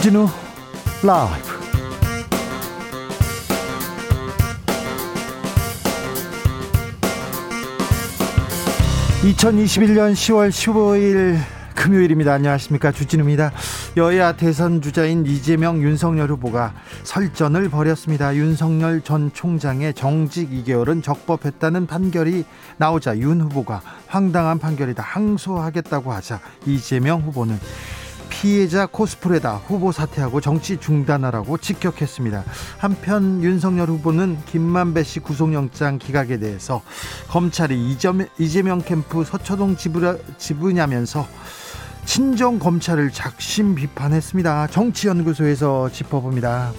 주진우 라이브 (2021년 10월 15일) 금요일입니다. 안녕하십니까. 주진우입니다. 여야 대선 주자인 이재명, 윤석열 후보가 설전을 벌였습니다. 윤석열 전 총장의 정직 2개월은 적법했다는 판결이 나오자 윤 후보가 황당한 판결이다. 항소하겠다고 하자 이재명 후보는 피해자 코스프레다 후보 사퇴하고 정치 중단하라고 직격했습니다. 한편 윤석열 후보는 김만배 씨 구속영장 기각에 대해서 검찰이 이재명 캠프 서초동 지부냐면서 친정 검찰을 작심 비판했습니다. 정치연구소에서 짚어봅니다.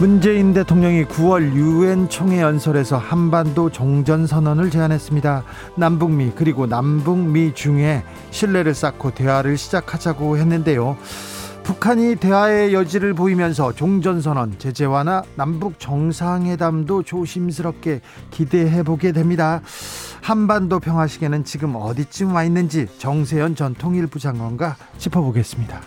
문재인 대통령이 9월 유엔 총회 연설에서 한반도 종전 선언을 제안했습니다. 남북미 그리고 남북미 중에 신뢰를 쌓고 대화를 시작하자고 했는데요. 북한이 대화의 여지를 보이면서 종전 선언, 제재 완화, 남북 정상회담도 조심스럽게 기대해 보게 됩니다. 한반도 평화 시계는 지금 어디쯤 와 있는지 정세현 전 통일부 장관과 짚어보겠습니다.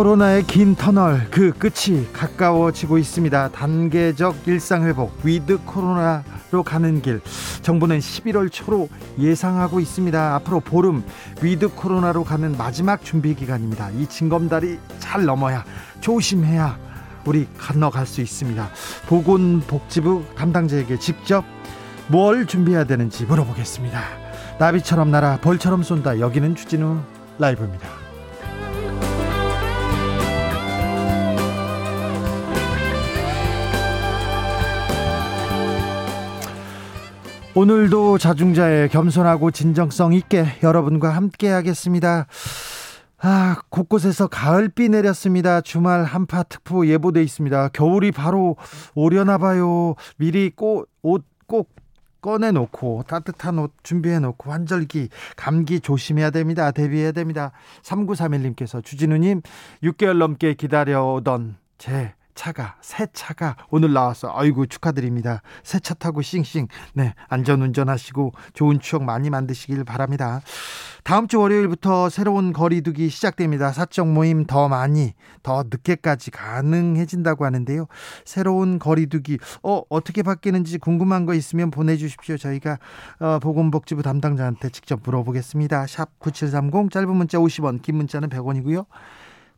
코로나의 긴 터널 그 끝이 가까워지고 있습니다. 단계적 일상 회복 위드 코로나로 가는 길 정부는 11월 초로 예상하고 있습니다. 앞으로 보름 위드 코로나로 가는 마지막 준비 기간입니다. 이 징검다리 잘 넘어야 조심해야 우리 건너갈 수 있습니다. 보건복지부 담당자에게 직접 뭘 준비해야 되는지 물어보겠습니다. 나비처럼 날아 벌처럼 쏜다. 여기는 주진우 라이브입니다. 오늘도 자중자의 겸손하고 진정성 있게 여러분과 함께 하겠습니다. 아, 곳곳에서 가을비 내렸습니다. 주말 한파 특보 예보돼 있습니다. 겨울이 바로 오려나 봐요. 미리 꽃, 옷꼭 꺼내 놓고 따뜻한 옷 준비해 놓고 환절기 감기 조심해야 됩니다. 대비해야 됩니다. 3931님께서 주진우 님 6개월 넘게 기다려오던 제 차가 새 차가 오늘 나왔어. 아이고 축하드립니다. 새 차 타고 싱싱 네 안전 운전하시고 좋은 추억 많이 만드시길 바랍니다. 다음 주 월요일부터 새로운 거리두기 시작됩니다. 사적 모임 더 많이 더 늦게까지 가능해진다고 하는데요. 새로운 거리두기 어 어떻게 바뀌는지 궁금한 거 있으면 보내 주십시오. 저희가 어, 보건복지부 담당자한테 직접 물어보겠습니다. 샵 #9730 짧은 문자 50원, 긴 문자는 100원이고요.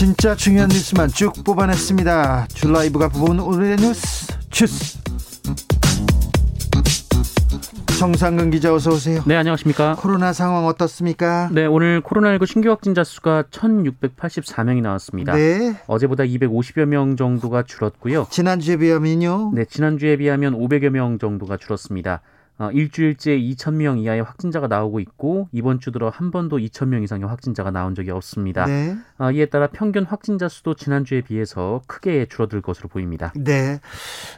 진짜 중요한 뉴스만 쭉 뽑아냈습니다. 줄라이브가 뽑은 오늘의 뉴스 주스. 정상근 기자 어서 오세요. 네, 안녕하십니까? 코로나 상황 어떻습니까? 네, 오늘 코로나19 신규 확진자 수가 1,684명이 나왔습니다. 네. 어제보다 250여 명 정도가 줄었고요. 지난주에 비하면요? 네, 지난주에 비하면 500여 명 정도가 줄었습니다. 어, 일주일째 2천 명 이하의 확진자가 나오고 있고 이번 주 들어 한 번도 2천 명 이상의 확진자가 나온 적이 없습니다. 네. 어, 이에 따라 평균 확진자 수도 지난주에 비해서 크게 줄어들 것으로 보입니다. 네.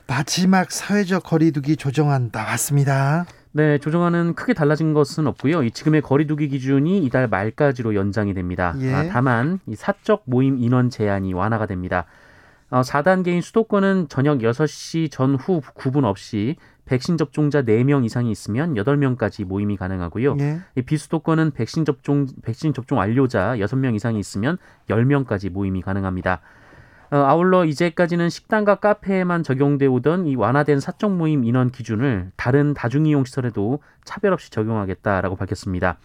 마지막 사회적 거리두기 조정안 나왔습니다. 네, 조정안은 크게 달라진 것은 없고요. 이 지금의 거리두기 기준이 이달 말까지로 연장이 됩니다. 예. 아, 다만 이 사적 모임 인원 제한이 완화가 됩니다. 어, 4단계인 수도권은 저녁 6시 전후 구분 없이 백신 접종자 4명 이상이 있으면 8명까지 모임이 가능하고요. 네. 비수도권은 백신 접종 백신 접종 완료자 6명 이상이 있으면 10명까지 모임이 가능합니다. 어, 아울러 이제까지는 식당과 카페에만 적용돼 오던 이 완화된 사적 모임 인원 기준을 다른 다중이용 시설에도 차별 없이 적용하겠다라고 밝혔습니다.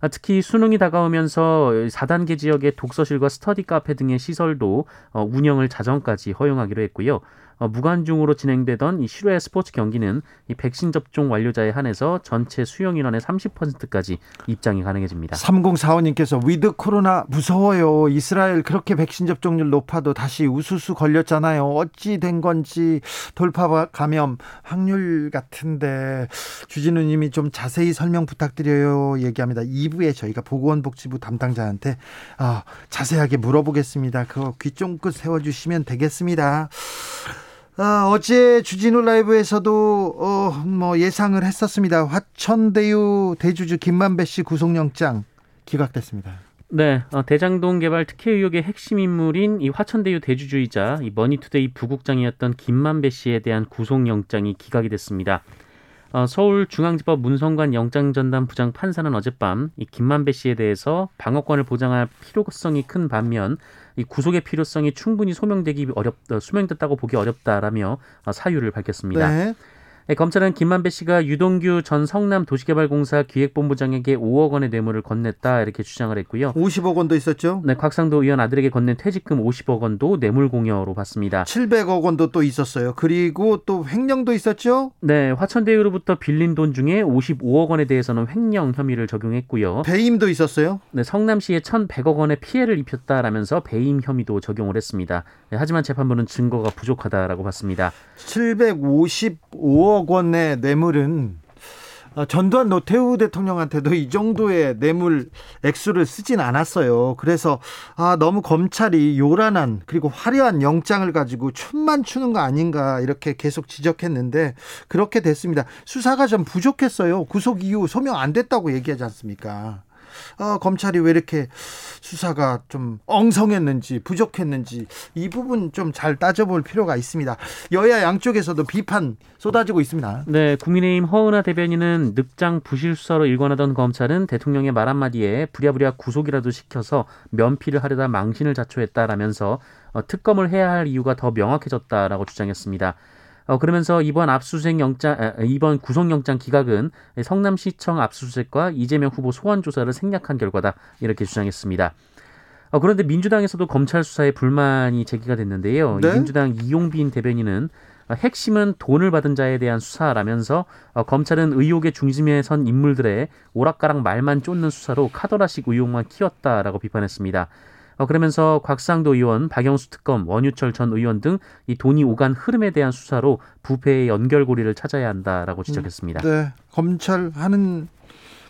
아, 특히 수능이 다가오면서 4단계 지역의 독서실과 스터디 카페 등의 시설도 어, 운영을 자정까지 허용하기로 했고요. 어, 무관중으로 진행되던 이 실외 스포츠 경기는 이 백신 접종 완료자에 한해서 전체 수용 인원의 30%까지 입장이 가능해집니다. 3045님께서 위드 코로나 무서워요. 이스라엘 그렇게 백신 접종률 높아도 다시 우수수 걸렸잖아요. 어찌 된 건지 돌파 감염 확률 같은데 주진우 님이 좀 자세히 설명 부탁드려요. 얘기합니다. 2부에 저희가 보건복지부 담당자한테 어, 자세하게 물어보겠습니다. 그거 귀 쫑긋 세워 주시면 되겠습니다. 아, 어제 주진우 라이브에서도 어, 뭐 예상을 했었습니다. 화천대유 대주주 김만배 씨 구속영장 기각됐습니다. 네, 어, 대장동 개발 특혜 의혹의 핵심 인물인 이 화천대유 대주주이자 이 머니투데이 부국장이었던 김만배 씨에 대한 구속영장이 기각이 됐습니다. 어, 서울중앙지법 문성관 영장전담 부장 판사는 어젯밤 이 김만배 씨에 대해서 방어권을 보장할 필요성이 큰 반면 이 구속의 필요성이 충분히 소명되기 어렵 다 소명됐다고 보기 어렵다라며 어, 사유를 밝혔습니다. 네. 네, 검찰은 김만배 씨가 유동규 전 성남 도시개발공사 기획본부장에게 5억 원의 뇌물을 건넸다 이렇게 주장을 했고요. 50억 원도 있었죠? 네, 곽상도 의원 아들에게 건넨 퇴직금 50억 원도 뇌물 공여로 봤습니다. 700억 원도 또 있었어요. 그리고 또 횡령도 있었죠? 네, 화천대유로부터 빌린 돈 중에 55억 원에 대해서는 횡령 혐의를 적용했고요. 배임도 있었어요? 네, 성남시에 1,100억 원의 피해를 입혔다라면서 배임 혐의도 적용을 했습니다. 네, 하지만 재판부는 증거가 부족하다라고 봤습니다. 755억 5억 원의 뇌물은 어, 전두환 노태우 대통령한테도 이 정도의 뇌물 액수를 쓰진 않았어요. 그래서 아 너무 검찰이 요란한 그리고 화려한 영장을 가지고 춤만 추는 거 아닌가 이렇게 계속 지적했는데 그렇게 됐습니다. 수사가 좀 부족했어요. 구속 이후 소명 안 됐다고 얘기하지 않습니까? 어, 검찰이 왜 이렇게 수사가 좀 엉성했는지 부족했는지 이 부분 좀 잘 따져볼 필요가 있습니다. 여야 양쪽에서도 비판 쏟아지고 있습니다. 네, 국민의힘 허은하 대변인은 늑장 부실 수사로 일관하던 검찰은 대통령의 말 한마디에 부랴부랴 구속이라도 시켜서 면피를 하려다 망신을 자초했다라면서 어, 특검을 해야 할 이유가 더 명확해졌다라고 주장했습니다. 어, 그러면서 이번 압수수색 영장, 이번 구속영장 기각은 성남시청 압수수색과 이재명 후보 소환 조사를 생략한 결과다 이렇게 주장했습니다. 어, 그런데 민주당에서도 검찰 수사에 불만이 제기가 됐는데요. 네? 민주당 이용빈 대변인은 핵심은 돈을 받은 자에 대한 수사라면서 어, 검찰은 의혹의 중심에 선 인물들의 오락가락 말만 쫓는 수사로 카더라식 의혹만 키웠다라고 비판했습니다. 어, 그러면서 곽상도 의원, 박영수 특검, 원유철 전 의원 등 이 돈이 오간 흐름에 대한 수사로 부패의 연결고리를 찾아야 한다라고 지적했습니다. 네, 검찰 하는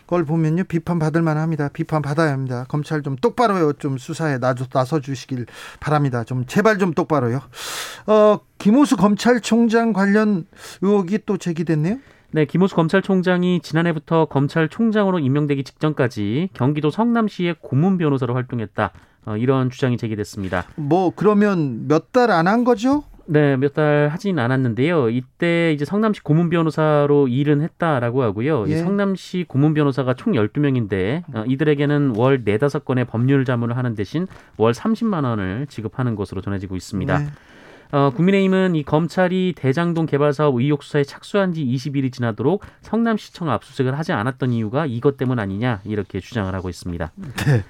걸 보면요 비판 받을 만합니다. 비판 받아야 합니다. 검찰 좀 똑바로요. 좀 수사에 나서 주시길 바랍니다. 좀 제발 좀 똑바로요. 어 김호수 검찰총장 관련 의혹이 또 제기됐네요. 네, 김호수 검찰총장이 지난해부터 검찰총장으로 임명되기 직전까지 경기도 성남시의 고문 변호사로 활동했다. 어, 이런 주장이 제기됐습니다. 뭐 그러면 몇 달 안 한 거죠? 네, 몇 달 하진 않았는데요. 이때 이제 성남시 고문 변호사로 일은 했다라고 하고요. 예. 성남시 고문 변호사가 총 12명인데 어, 이들에게는 월 4, 5건의 법률 자문을 하는 대신 월 30만 원을 지급하는 것으로 전해지고 있습니다. 네. 어, 국민의힘은 이 검찰이 대장동 개발 사업 의혹 수사에 착수한 지 20일이 지나도록 성남시청 압수수색을 하지 않았던 이유가 이것 때문 아니냐 이렇게 주장을 하고 있습니다. 네.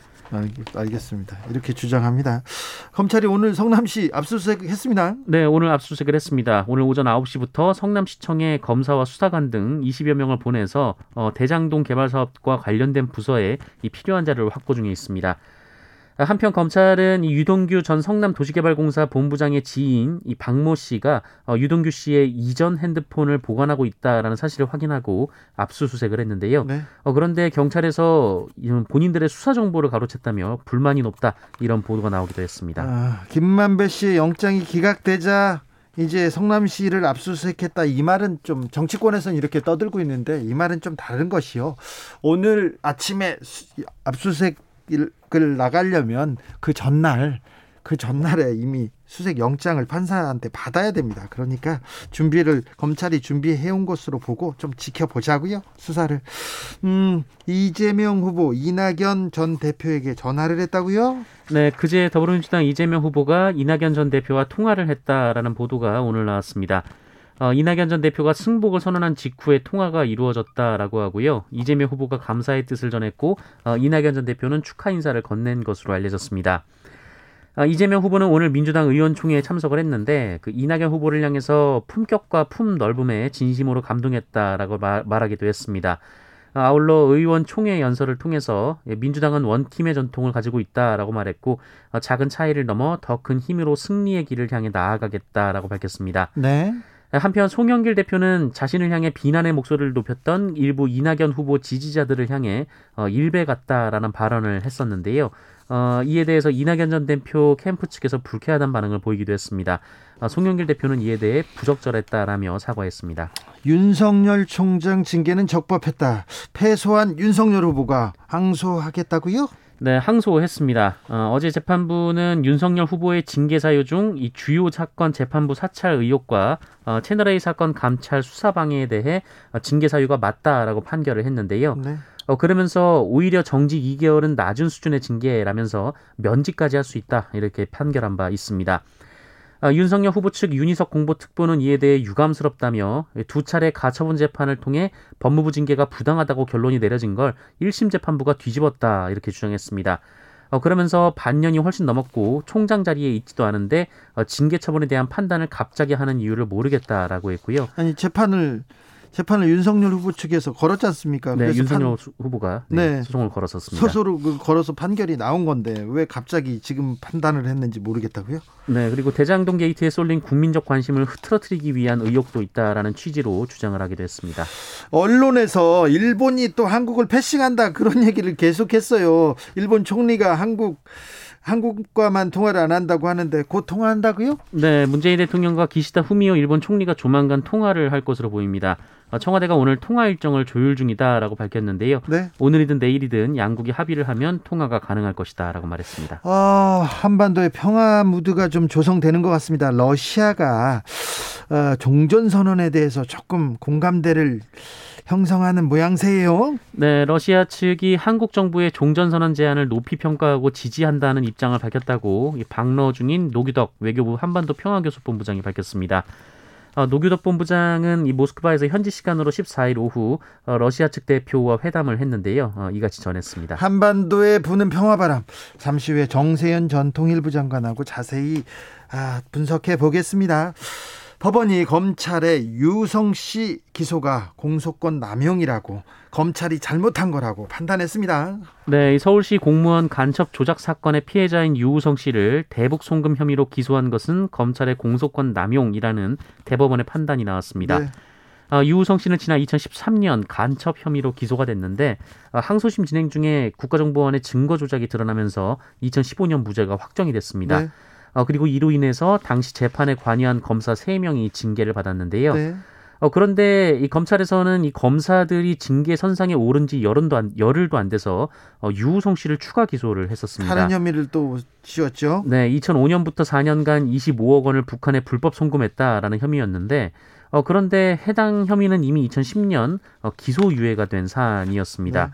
알겠습니다. 이렇게 주장합니다. 검찰이 오늘 성남시 압수수색 했습니다. 네, 오늘 압수수색을 했습니다. 오늘 오전 9시부터 성남시청에 검사와 수사관 등 20여 명을 보내서 어, 대장동 개발 사업과 관련된 부서에 이 필요한 자료를 확보 중에 있습니다. 한편 검찰은 이 유동규 전 성남 도시개발공사 본부장의 지인 이 박모 씨가 어, 유동규 씨의 이전 핸드폰을 보관하고 있다라는 사실을 확인하고 압수수색을 했는데요. 네. 어, 그런데 경찰에서 본인들의 수사 정보를 가로챘다며 불만이 높다 이런 보도가 나오기도 했습니다. 아, 김만배 씨의 영장이 기각되자 이제 성남시를 압수수색했다 이 말은 좀 정치권에서는 이렇게 떠들고 있는데 이 말은 좀 다른 것이요. 오늘 아침에 압수수색 을 나가려면 그 전날 그 전날에 이미 수색 영장을 판사한테 받아야 됩니다. 그러니까 준비를 검찰이 준비해 온 것으로 보고 좀 지켜보자고요. 수사를. 음, 이재명 후보 이낙연 전 대표에게 전화를 했다고요? 네, 그제 더불어민주당 이재명 후보가 이낙연 전 대표와 통화를 했다라는 보도가 오늘 나왔습니다. 어, 이낙연 전 대표가 승복을 선언한 직후에 통화가 이루어졌다라고 하고요. 이재명 후보가 감사의 뜻을 전했고 어, 이낙연 전 대표는 축하 인사를 건넨 것으로 알려졌습니다. 아, 이재명 후보는 오늘 민주당 의원총회에 참석을 했는데 그 이낙연 후보를 향해서 품격과 품 넓음에 진심으로 감동했다라고 말, 말하기도 했습니다. 아, 아울러 의원 총회 연설을 통해서 민주당은 원팀의 전통을 가지고 있다라고 말했고 어, 작은 차이를 넘어 더 큰 힘으로 승리의 길을 향해 나아가겠다라고 밝혔습니다. 네. 한편 송영길 대표는 자신을 향해 비난의 목소리를 높였던 일부 이낙연 후보 지지자들을 향해 어, 일배 같다라는 발언을 했었는데요. 어, 이에 대해서 이낙연 전 대표 캠프 측에서 불쾌하다는 반응을 보이기도 했습니다. 어, 송영길 대표는 이에 대해 부적절했다라며 사과했습니다. 윤석열 총장 징계는 적법했다. 패소한 윤석열 후보가 항소하겠다고요? 네, 항소했습니다. 어, 제 재판부는 윤석열 후보의 징계 사유 중 이 주요 사건 재판부 사찰 의혹과 어, 채널A 사건 감찰 수사 방해에 대해 어, 징계 사유가 맞다라고 판결을 했는데요. 네. 어, 그러면서 오히려 정직 2개월은 낮은 수준의 징계라면서 면직까지 할 수 있다 이렇게 판결한 바 있습니다. 아, 윤석열 후보 측 윤희석 공보특보는 이에 대해 유감스럽다며 두 차례 가처분 재판을 통해 법무부 징계가 부당하다고 결론이 내려진 걸 1심 재판부가 뒤집었다 이렇게 주장했습니다. 어, 그러면서 반년이 훨씬 넘었고 총장 자리에 있지도 않은데 어, 징계 처분에 대한 판단을 갑자기 하는 이유를 모르겠다라고 했고요. 아니 재판을 재판을 윤석열 후보 측에서 걸었지 않습니까? 네, 윤석열 판... 후보가 네, 네, 소송을 걸었었습니다. 스스로 그 걸어서 판결이 나온 건데 왜 갑자기 지금 판단을 했는지 모르겠다고요? 네, 그리고 대장동 게이트에 쏠린 국민적 관심을 흐트러뜨리기 위한 의혹도 있다라는 취지로 주장을 하기도 했습니다. 언론에서 일본이 또 한국을 패싱한다 그런 얘기를 계속했어요. 일본 총리가 한국 한국과만 통화를 안 한다고 하는데 곧 통화한다고요? 네, 문재인 대통령과 기시다 후미오 일본 총리가 조만간 통화를 할 것으로 보입니다. 어, 청와대가 오늘 통화 일정을 조율 중이다라고 밝혔는데요. 네? 오늘이든 내일이든 양국이 합의를 하면 통화가 가능할 것이다라고 말했습니다. 어, 한반도의 평화 무드가 좀 조성되는 것 같습니다. 러시아가 어, 종전 선언에 대해서 조금 공감대를 형성하는 모양새예요. 네, 러시아 측이 한국 정부의 종전선언 제안을 높이 평가하고 지지한다는 입장을 밝혔다고 방러 중인 노규덕 외교부 한반도 평화교섭 본부장이 밝혔습니다. 어, 노규덕 본부장은 이 모스크바에서 현지 시간으로 14일 오후 어, 러시아 측 대표와 회담을 했는데요. 어, 이같이 전했습니다. 한반도에 부는 평화바람 잠시 후에 정세현 전 통일부 장관하고 자세히 아, 분석해 보겠습니다. 법원이 검찰의 유성 씨 기소가 공소권 남용이라고 검찰이 잘못한 거라고 판단했습니다. 네, 서울시 공무원 간첩 조작 사건의 피해자인 유우성 씨를 대북 송금 혐의로 기소한 것은 검찰의 공소권 남용이라는 대법원의 판단이 나왔습니다. 네. 어, 유우성 씨는 지난 2013년 간첩 혐의로 기소가 됐는데 어, 항소심 진행 중에 국가정보원의 증거 조작이 드러나면서 2015년 무죄가 확정이 됐습니다. 네. 어, 그리고 이로 인해서 당시 재판에 관여한 검사 3명이 징계를 받았는데요. 네. 어, 그런데 이 검찰에서는 이 검사들이 징계 선상에 오른 지 열흘도 안, 열흘도 안 돼서 어, 유우성 씨를 추가 기소를 했었습니다. 다른 혐의를 또 지었죠? 네, 2005년부터 4년간 25억 원을 북한에 불법 송금했다라는 혐의였는데 어, 그런데 해당 혐의는 이미 2010년 어, 기소유예가 된 사안이었습니다. 네.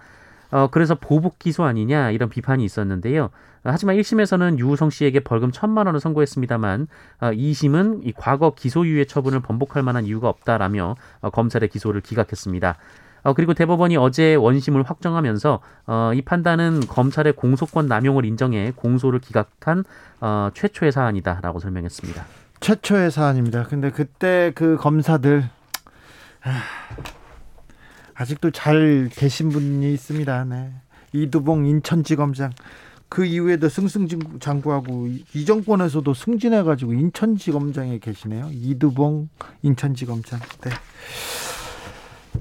어, 그래서 보복 기소 아니냐 이런 비판이 있었는데요. 하지만 1심에서는 유우성 씨에게 벌금 1천만 원을 선고했습니다만 어, 2심은 이 과거 기소유예 처분을 번복할 만한 이유가 없다라며 어, 검찰의 기소를 기각했습니다. 어, 그리고 대법원이 어제 원심을 확정하면서 어, 이 판단은 검찰의 공소권 남용을 인정해 공소를 기각한 어, 최초의 사안이다라고 설명했습니다. 최초의 사안입니다. 근데 그때 그 검사들 하... 아직도 잘 계신 분이 있습니다. 네. 이두봉 인천지검장 그 이후에도 승승장구하고 이 정권에서도 승진해가지고 인천지검장에 계시네요. 이두봉 인천지검장. 네.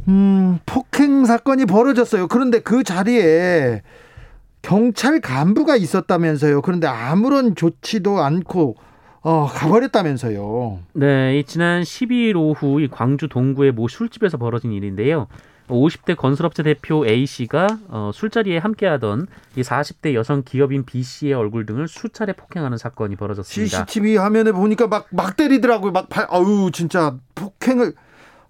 음, 폭행 사건이 벌어졌어요. 그런데 그 자리에 경찰 간부가 있었다면서요. 그런데 아무런 조치도 않고 어, 가버렸다면서요. 네, 지난 12일 오후 이 광주 동구의 모 술집에서 벌어진 일인데요. 50대 건설업체 대표 A 씨가 어, 술자리에 함께하던 이 40대 여성 기업인 B 씨의 얼굴 등을 수차례 폭행하는 사건이 벌어졌습니다. CCTV 화면에 보니까 막 막 때리더라고요. 막 발, 아유 진짜 폭행을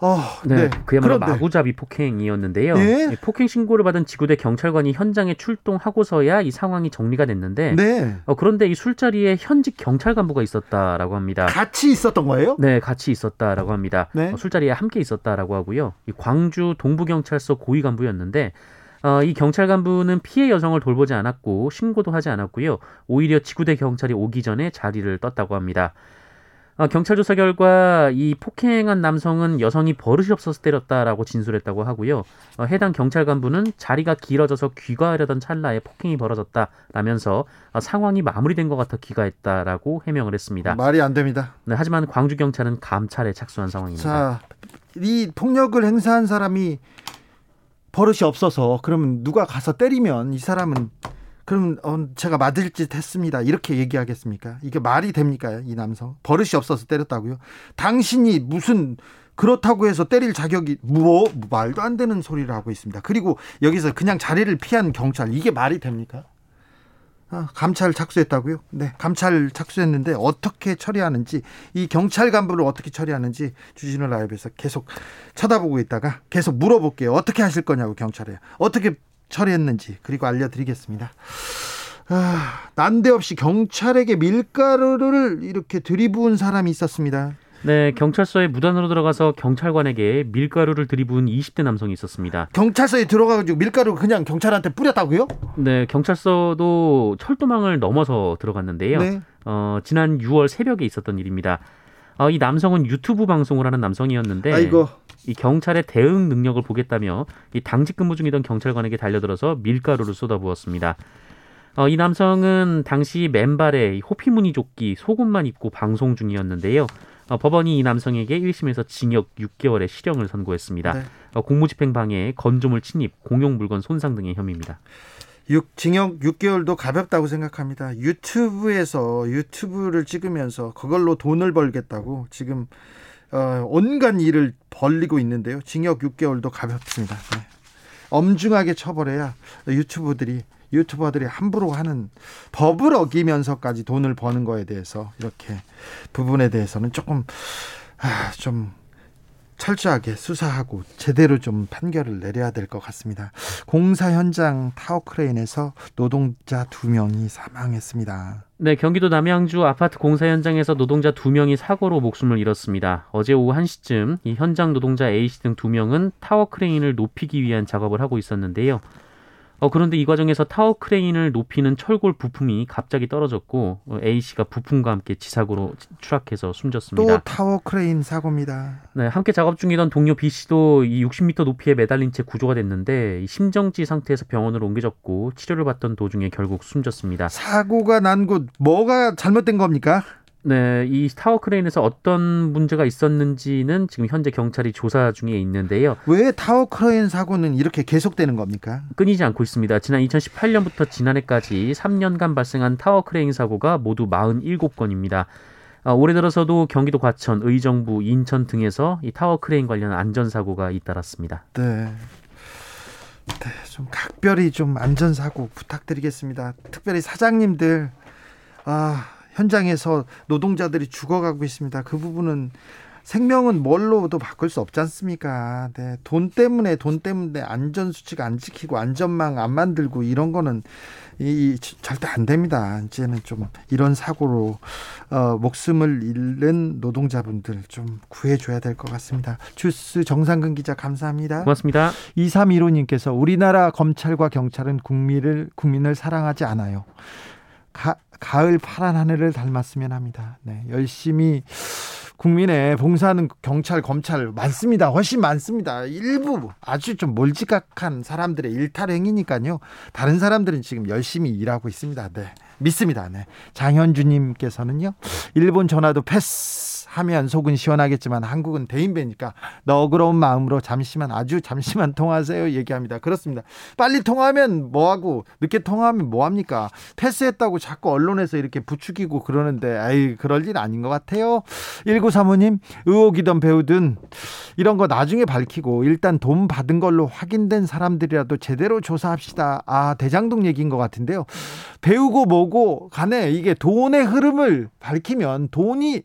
어, 네, 네. 그야말로 그런데. 마구잡이 폭행이었는데요. 네? 폭행 신고를 받은 지구대 경찰관이 현장에 출동하고서야 이 상황이 정리가 됐는데, 네. 어, 그런데 이 술자리에 현직 경찰 간부가 있었다라고 합니다. 같이 있었던 거예요? 네, 같이 있었다라고 합니다. 네. 어, 술자리에 함께 있었다라고 하고요. 이 광주 동부경찰서 고위 간부였는데 어, 이 경찰 간부는 피해 여성을 돌보지 않았고 신고도 하지 않았고요. 오히려 지구대 경찰이 오기 전에 자리를 떴다고 합니다. 어, 경찰 조사 결과 이 폭행한 남성은 여성이 버릇이 없어서 때렸다라고 진술했다고 하고요. 어, 해당 경찰 간부는 자리가 길어져서 귀가하려던 찰나에 폭행이 벌어졌다라면서 어, 상황이 마무리된 것 같아 귀가했다라고 해명을 했습니다. 말이 안 됩니다. 네, 하지만 광주 경찰은 감찰에 착수한 상황입니다. 자, 이 폭력을 행사한 사람이 버릇이 없어서 그러면 누가 가서 때리면 이 사람은 그럼 어, 제가 맞을 짓 했습니다. 이렇게 얘기하겠습니까? 이게 말이 됩니까? 이 남성 버릇이 없어서 때렸다고요? 당신이 무슨 그렇다고 해서 때릴 자격이 뭐 말도 안 되는 소리를 하고 있습니다. 그리고 여기서 그냥 자리를 피한 경찰 이게 말이 됩니까? 아, 감찰 착수했다고요? 네, 감찰 착수했는데 어떻게 처리하는지 이 경찰 간부를 어떻게 처리하는지 주진우 라이브에서 계속 쳐다보고 있다가 계속 물어볼게요. 어떻게 하실 거냐고 경찰에 어떻게 처리했는지 그리고 알려드리겠습니다. 아, 난데없이 경찰에게 밀가루를 이렇게 들이부은 사람이 있었습니다. 네, 경찰서에 무단으로 들어가서 경찰관에게 밀가루를 들이부은 20대 남성이 있었습니다. 경찰서에 들어가가지고 밀가루 그냥 경찰한테 뿌렸다고요? 네, 경찰서도 철도망을 넘어서 들어갔는데요. 네. 어, 지난 6월 새벽에 있었던 일입니다. 어, 이 남성은 유튜브 방송을 하는 남성이었는데 아이고. 이 경찰의 대응 능력을 보겠다며 이 당직 근무 중이던 경찰관에게 달려들어서 밀가루를 쏟아부었습니다. 어, 이 남성은 당시 맨발에 호피무늬 조끼, 속옷만 입고 방송 중이었는데요. 어, 법원이 이 남성에게 1심에서 징역 6개월의 실형을 선고했습니다. 네. 어, 공무집행 방해, 건조물 침입, 공용 물건 손상 등의 혐의입니다. 6, 징역 6개월도 가볍다고 생각합니다. 유튜브에서 유튜브를 찍으면서 그걸로 돈을 벌겠다고 지금 어, 온갖 일을 벌리고 있는데요. 징역 6개월도 가볍습니다. 네. 엄중하게 처벌해야 유튜브들이 유튜버들이 함부로 하는 법을 어기면서까지 돈을 버는 거에 대해서 이렇게 부분에 대해서는 조금 아, 좀 철저하게 수사하고 제대로 좀 판결을 내려야 될 것 같습니다. 공사 현장 타워 크레인에서 노동자 두 명이 사망했습니다. 네, 경기도 남양주 아파트 공사 현장에서 노동자 두 명이 사고로 목숨을 잃었습니다. 어제 오후 1시쯤 이 현장 노동자 A씨 등 두 명은 타워 크레인을 높이기 위한 작업을 하고 있었는데요. 어, 그런데 이 과정에서 타워 크레인을 높이는 철골 부품이 갑자기 떨어졌고 어, A 씨가 부품과 함께 지상으로 추락해서 숨졌습니다. 또 타워 크레인 사고입니다. 네, 함께 작업 중이던 동료 B 씨도 이 60m 높이에 매달린 채 구조가 됐는데 심정지 상태에서 병원으로 옮겨졌고 치료를 받던 도중에 결국 숨졌습니다. 사고가 난 곳 뭐가 잘못된 겁니까? 네, 이 타워 크레인에서 어떤 문제가 있었는지는 지금 현재 경찰이 조사 중에 있는데요. 왜 타워 크레인 사고는 이렇게 계속되는 겁니까? 끊이지 않고 있습니다. 지난 2018년부터 지난해까지 3년간 발생한 타워 크레인 사고가 모두 47건입니다. 아, 올해 들어서도 경기도 과천, 의정부, 인천 등에서 이 타워 크레인 관련 안전 사고가 잇따랐습니다. 네. 네, 좀 각별히 좀 안전 사고 부탁드리겠습니다. 특별히 사장님들 아 현장에서 노동자들이 죽어가고 있습니다. 그 부분은 생명은 뭘로도 바꿀 수 없지 않습니까? 네, 돈 때문에 돈 때문에 안전 수칙 안 지키고 안전망 안 만들고 이런 거는 이, 이 절대 안 됩니다. 이제는 좀 이런 사고로 어, 목숨을 잃는 노동자분들 좀 구해줘야 될 것 같습니다. 주스 정상근 기자 감사합니다. 고맙습니다. 2315님께서 우리나라 검찰과 경찰은 국민을 국민을 사랑하지 않아요. 가, 가을 파란 하늘을 닮았으면 합니다. 네, 열심히 국민의 봉사하는 경찰, 검찰 많습니다. 훨씬 많습니다. 일부 아주 좀 몰지각한 사람들의 일탈 행위니까요. 다른 사람들은 지금 열심히 일하고 있습니다. 네, 믿습니다. 네, 장현주님께서는요, 일본 전화도 패스. 하면 속은 시원하겠지만 한국은 대인배니까 너그러운 마음으로 잠시만 아주 잠시만 통화하세요 얘기합니다. 그렇습니다. 빨리 통화하면 뭐하고 늦게 통화하면 뭐합니까? 패스했다고 자꾸 언론에서 이렇게 부추기고 그러는데 아이 그럴 일 아닌 것 같아요. 1935님 의혹이던 배우든 이런 거 나중에 밝히고 일단 돈 받은 걸로 확인된 사람들이라도 제대로 조사합시다. 아 대장동 얘기인 것 같은데요. 배우고 뭐고 간에 이게 돈의 흐름을 밝히면 돈이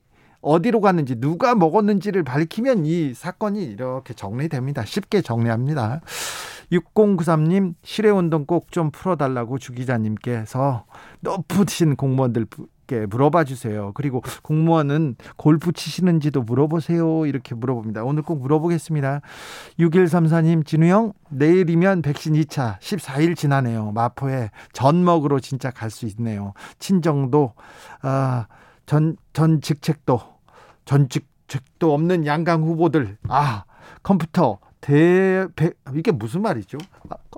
어디로 갔는지 누가 먹었는지를 밝히면 이 사건이 이렇게 정리됩니다. 쉽게 정리합니다. 6093님 실외운동 꼭 좀 풀어달라고 주 기자님께서 높으신 공무원들 게 물어봐 주세요. 그리고 공무원은 골프 치시는지도 물어보세요. 이렇게 물어봅니다. 오늘 꼭 물어보겠습니다. 6134님, 진우 형, 내일이면 백신 2차 14일 지나네요. 마포에 전 먹으러 진짜 갈 수 있네요. 친정도, 아, 전, 전 직책도, 전 직책도 없는 양강 후보들, 아, 컴퓨터, 대, 배, 이게 무슨 말이죠?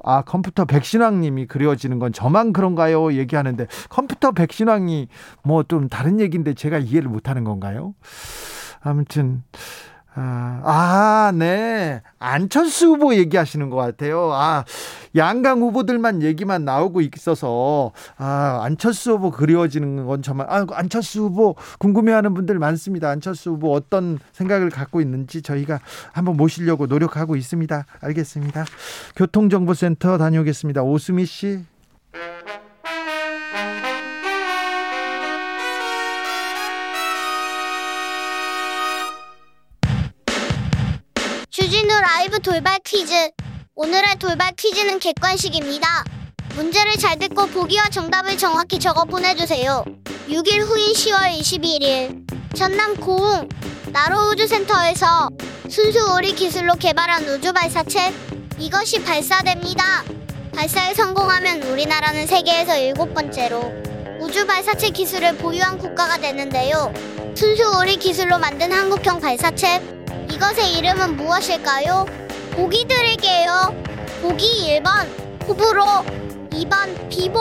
아, 컴퓨터 백신왕님이 그려지는 건 저만 그런가요? 얘기하는데 컴퓨터 백신왕이 뭐 좀 다른 얘기인데 제가 이해를 못하는 건가요? 아무튼 아, 아, 네. 안철수 후보 얘기하시는 것 같아요. 아, 양강 후보들만 얘기만 나오고 있어서, 아, 안철수 후보 그리워지는 건 정말, 아, 안철수 후보 궁금해하는 분들 많습니다. 안철수 후보 어떤 생각을 갖고 있는지 저희가 한번 모시려고 노력하고 있습니다. 알겠습니다. 교통정보센터 다녀오겠습니다. 오수미 씨. 라이브 돌발 퀴즈. 오늘의 돌발 퀴즈는 객관식입니다. 문제를 잘 듣고 보기와 정답을 정확히 적어 보내주세요. 6일 후인 10월 21일 전남 고흥 나로우주센터에서 순수 오리 기술로 개발한 우주 발사체 이것이 발사됩니다. 발사에 성공하면 우리나라는 세계에서 일곱 번째로 우주 발사체 기술을 보유한 국가가 되는데요. 순수 오리 기술로 만든 한국형 발사체 이것의 이름은 무엇일까요? 보기 드릴게요. 보기 1번 호불호, 2번 비보,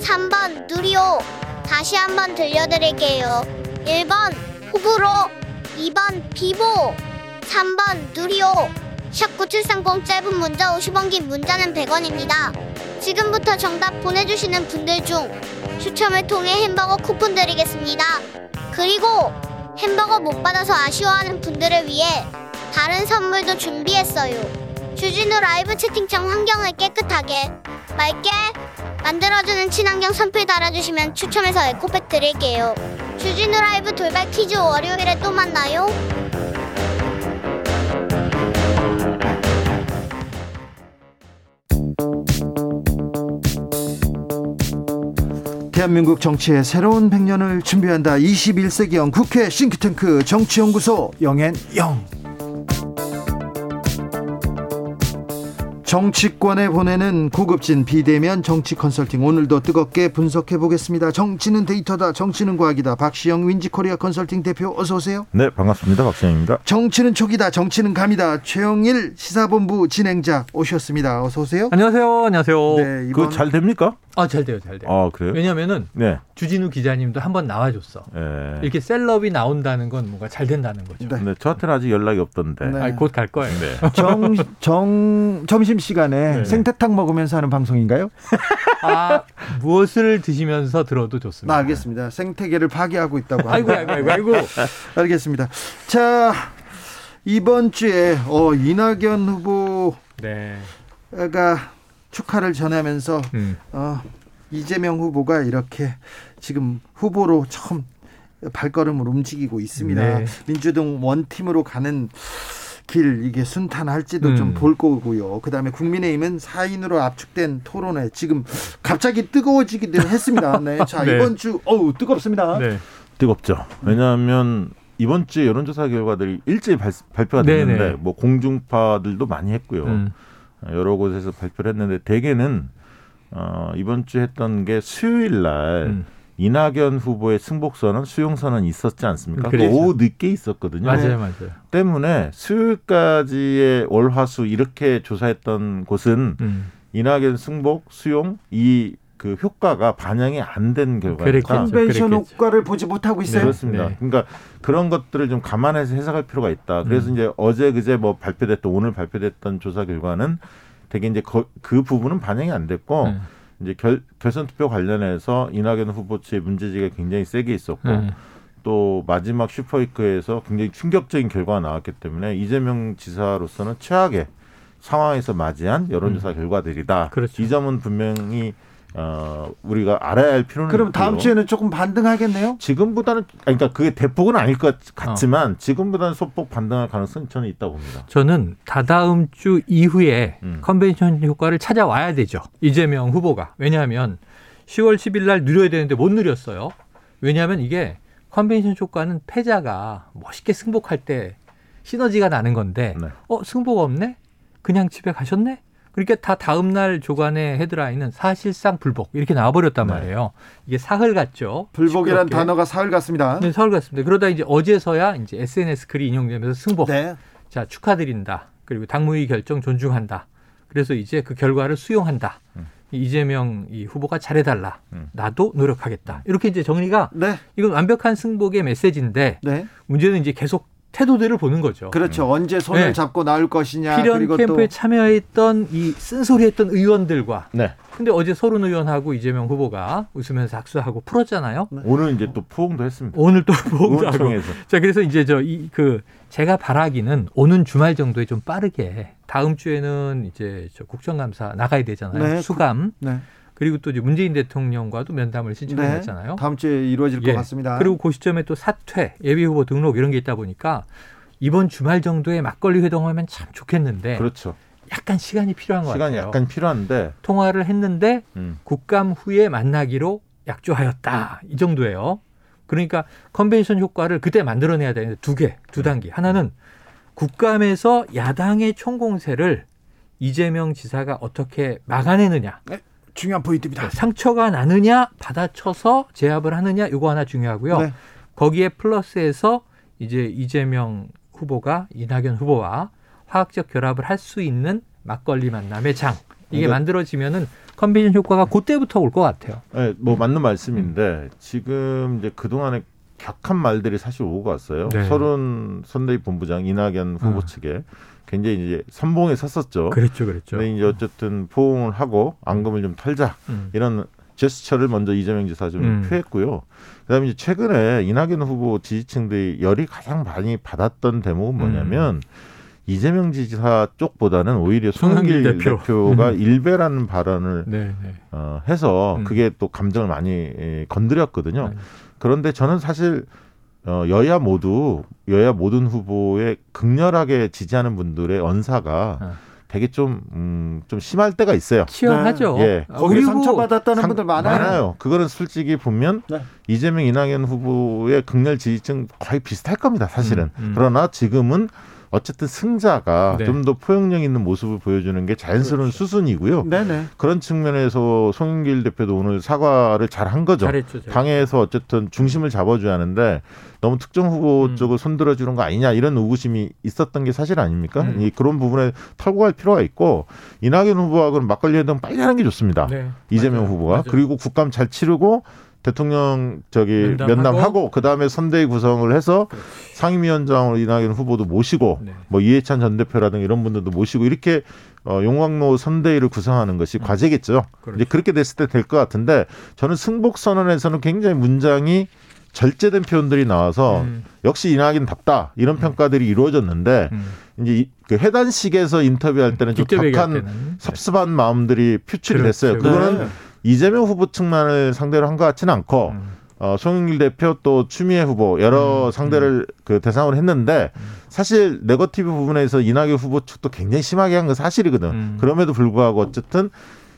3번 누리호. 다시 한번 들려드릴게요. 1번 호불호, 2번 비보, 3번 누리호. 샵9730 짧은 문자 50원 긴 문자는 100원입니다. 지금부터 정답 보내주시는 분들 중 추첨을 통해 햄버거 쿠폰 드리겠습니다. 그리고 햄버거 못 받아서 아쉬워하는 분들을 위해 다른 선물도 준비했어요. 주진우 라이브 채팅창 환경을 깨끗하게 맑게 만들어주는 친환경 선풀 달아주시면 추첨해서 에코백 드릴게요. 주진우 라이브 돌발 퀴즈 월요일에 또 만나요. 대한민국 정치의 새로운 100년을 준비한다. 21세기형 국회 싱크탱크 정치연구소 영앤영. 정치권에 보내는 고급진 비대면 정치 컨설팅 오늘도 뜨겁게 분석해 보겠습니다. 정치는 데이터다. 정치는 과학이다. 박시영 윈지코리아 컨설팅 대표 어서 오세요. 네, 반갑습니다. 박시영입니다. 정치는 촉이다. 정치는 감이다. 최영일 시사본부 진행자 오셨습니다. 어서 오세요. 안녕하세요. 안녕하세요. 네, 이번... 그잘 됩니까? 아, 잘 돼요, 잘 돼요. 아, 그래요? 왜냐면은 네. 주진우 기자님도 한번 나와줬어. 네. 이렇게 셀럽이 나온다는 건 뭔가 잘 된다는 거죠. 네. 네 저한테는 아직 연락이 없던데. 네. 아, 곧 갈 거예요. 네. 정, 정, 점심 시간에 네. 생태탕 먹으면서 하는 방송인가요? 아, 무엇을 드시면서 들어도 좋습니다. 아, 알겠습니다. 생태계를 파괴하고 있다고. 아이고, 아이고, 아이고, 아이고. 알겠습니다. 자, 이번 주에 어, 이낙연 후보가 네. 축하를 전하면서 음. 어, 이재명 후보가 이렇게 지금 후보로 처음 발걸음을 움직이고 있습니다. 네. 민주당 원팀으로 가는 길 이게 순탄할지도 음. 좀볼 거고요. 그다음에 국민의힘은 4인으로 압축된 토론회 지금 갑자기 뜨거워지기도 했습니다. 네. 자, 네. 이번 주 어우, 뜨겁습니다. 네. 뜨겁죠. 왜냐하면 이번 주 여론조사 결과들이 일제히 발, 표가 됐는데 네네. 뭐 공중파들도 많이 했고요. 음. 여러 곳에서 발표를 했는데 대개는 어, 이번 주 했던 게 수요일 날 음. 이낙연 후보의 승복선언, 수용선언 있었지 않습니까? 그 오후 늦게 있었거든요. 맞아요, 맞아요. 때문에 수요일까지의 월화수 이렇게 조사했던 곳은 음. 이낙연 승복, 수용 이 그 효과가 반영이 안 된 결과입니다. 컨벤션 효과를 보지 못하고 있어요. 네, 그렇습니다. 네. 그러니까 그런 것들을 좀 감안해서 해석할 필요가 있다. 그래서 음. 이제 어제 그제 뭐 발표됐던 오늘 발표됐던 조사 결과는 되게 이제 거, 그 부분은 반영이 안 됐고 음. 이제 결, 결선 투표 관련해서 이낙연 후보 측의 문제지가 굉장히 세게 있었고 음. 또 마지막 슈퍼위크에서 굉장히 충격적인 결과가 나왔기 때문에 이재명 지사로서는 최악의 상황에서 맞이한 여론조사 음. 결과들이다. 그렇죠. 이 점은 분명히 어, 우리가 알아야 할 필요는 그럼 다음 있고요. 주에는 조금 반등하겠네요? 지금보다는 그러니까 그게 대폭은 아닐 것 같지만 어. 지금보다는 소폭 반등할 가능성이 저는 있다고 봅니다. 저는 다다음 주 이후에 음. 컨벤션 효과를 찾아와야 되죠. 이재명 후보가. 왜냐하면 10월 10일 날 누려야 되는데 못 누렸어요. 왜냐하면 이게 컨벤션 효과는 패자가 멋있게 승복할 때 시너지가 나는 건데 네. 어 승복 없네? 그냥 집에 가셨네? 그러니까 다 다음 날 조간의 헤드라인은 사실상 불복 이렇게 나와버렸단 네. 말이에요. 이게 사흘 같죠. 불복이란 시끄럽게. 단어가 사흘 같습니다. 네, 사흘 같습니다. 그러다 이제 어제서야 이제 SNS 글이 인용되면서 승복. 네. 자 축하드린다. 그리고 당무위 결정 존중한다. 그래서 이제 그 결과를 수용한다. 음. 이재명 이 후보가 잘해달라. 음. 나도 노력하겠다. 이렇게 이제 정리가 네. 이건 완벽한 승복의 메시지인데 네. 문제는 이제 계속 태도들을 보는 거죠. 그렇죠. 음. 언제 손을 네. 잡고 나올 것이냐. 필연 캠프에 또... 참여했던 이 쓴소리했던 의원들과. 네. 근데 어제 서른 의원하고 이재명 후보가 웃으면서 악수하고 풀었잖아요. 네. 오늘 이제 또 포옹도 했습니다. 오늘 또 포옹도 하고. 자, 그래서 이제 저 이 그 제가 바라기는 오는 주말 정도에 좀 빠르게 다음 주에는 이제 저 국정감사 나가야 되잖아요. 네. 수감. 네. 그리고 또 이제 문재인 대통령과도 면담을 신청했잖아요. 네, 다음 주에 이루어질 예. 것 같습니다. 그리고 그 시점에 또 사퇴, 예비 후보 등록 이런 게 있다 보니까 이번 주말 정도에 막걸리 회동하면 참 좋겠는데. 그렇죠. 약간 시간이 필요한 것 시간이 같아요. 시간이 약간 필요한데 통화를 했는데 음. 국감 후에 만나기로 약조하였다. 이 정도예요. 그러니까 컨벤션 효과를 그때 만들어내야 되는데 두 개, 두 단계. 하나는 국감에서 야당의 총공세를 이재명 지사가 어떻게 막아내느냐. 네. 중요한 포인트입니다. 네, 상처가 나느냐 받아쳐서 제압을 하느냐 이거 하나 중요하고요. 네. 거기에 플러스해서 이제 이재명 후보가 이낙연 후보와 화학적 결합을 할 수 있는 막걸리 만남의 장 이게 그 만들어지면은 컨벤션 효과가 그때부터 올 것 같아요. 네, 뭐 맞는 말씀인데 음. 지금 이제 그 동안에 격한 말들이 사실 오고 갔어요. 네. 서른 선대위 본부장 이낙연 후보 음. 측에 굉장히 이제 선봉에 섰었죠. 그렇죠, 그렇죠. 근데 이제 어쨌든 포옹을 하고 앙금을 좀 털자 음. 이런 제스처를 먼저 이재명 지사 좀 음. 표했고요. 그다음에 이제 최근에 이낙연 후보 지지층들이 열이 가장 많이 받았던 대목은 뭐냐면 음. 이재명 지사 쪽보다는 오히려 송영길 대표. 가 음. 일배라는 발언을 네, 네. 어, 해서 음. 그게 또 감정을 많이 예, 건드렸거든요. 네. 그런데 저는 사실 어, 여야 모두 여야 모든 후보에 극렬하게 지지하는 분들의 언사가 어. 되게 좀, 음, 좀 심할 때가 있어요. 치열하죠. 네. 예. 거기 상처받았다는 상, 분들 많아요. 많아요. 그거는 솔직히 보면 네. 이재명, 이낙연 후보의 극렬 지지층 거의 비슷할 겁니다, 사실은. 음, 음. 그러나 지금은 어쨌든 승자가 네. 좀더 포용력 있는 모습을 보여주는 게 자연스러운 그렇죠. 수순이고요. 네네. 그런 측면에서 송영길 대표도 오늘 사과를 잘 한 거죠. 잘했죠, 당에서 어쨌든 중심을 잡아줘야 하는데 너무 특정 후보 음. 쪽을 손들어 주는 거 아니냐 이런 의구심이 있었던 게 사실 아닙니까? 음. 이 그런 부분에 털고 갈 필요가 있고 이낙연 후보하고는 막걸리 회동 빨리 하는 게 좋습니다. 네. 이재명 맞아요. 후보가 맞아요. 그리고 국감 잘 치르고 대통령 저기 면담하고, 면담하고 그다음에 선대위 구성을 해서 그렇지. 상임위원장으로 이낙연 후보도 모시고 네. 뭐 이해찬 전 대표라든가 이런 분들도 모시고 이렇게 어, 용광로 선대위를 구성하는 것이 음. 과제겠죠. 그렇죠. 이제 그렇게 됐을 때 될 것 같은데 저는 승복 선언에서는 굉장히 문장이 절제된 표현들이 나와서 음. 역시 이낙연답다 이런 음. 평가들이 이루어졌는데 음. 이제 이, 그 해단식에서 인터뷰할 때는 좀 격한 섭섭한 마음들이 표출이 그렇죠. 됐어요. 그거는 네. 이재명 후보 측만을 상대로 한 것 같지는 않고 음. 어, 송영길 대표 또 추미애 후보 여러 음. 상대를 음. 그 대상으로 했는데 음. 사실 네거티브 부분에서 이낙연 후보 측도 굉장히 심하게 한 건 사실이거든. 음. 그럼에도 불구하고 어쨌든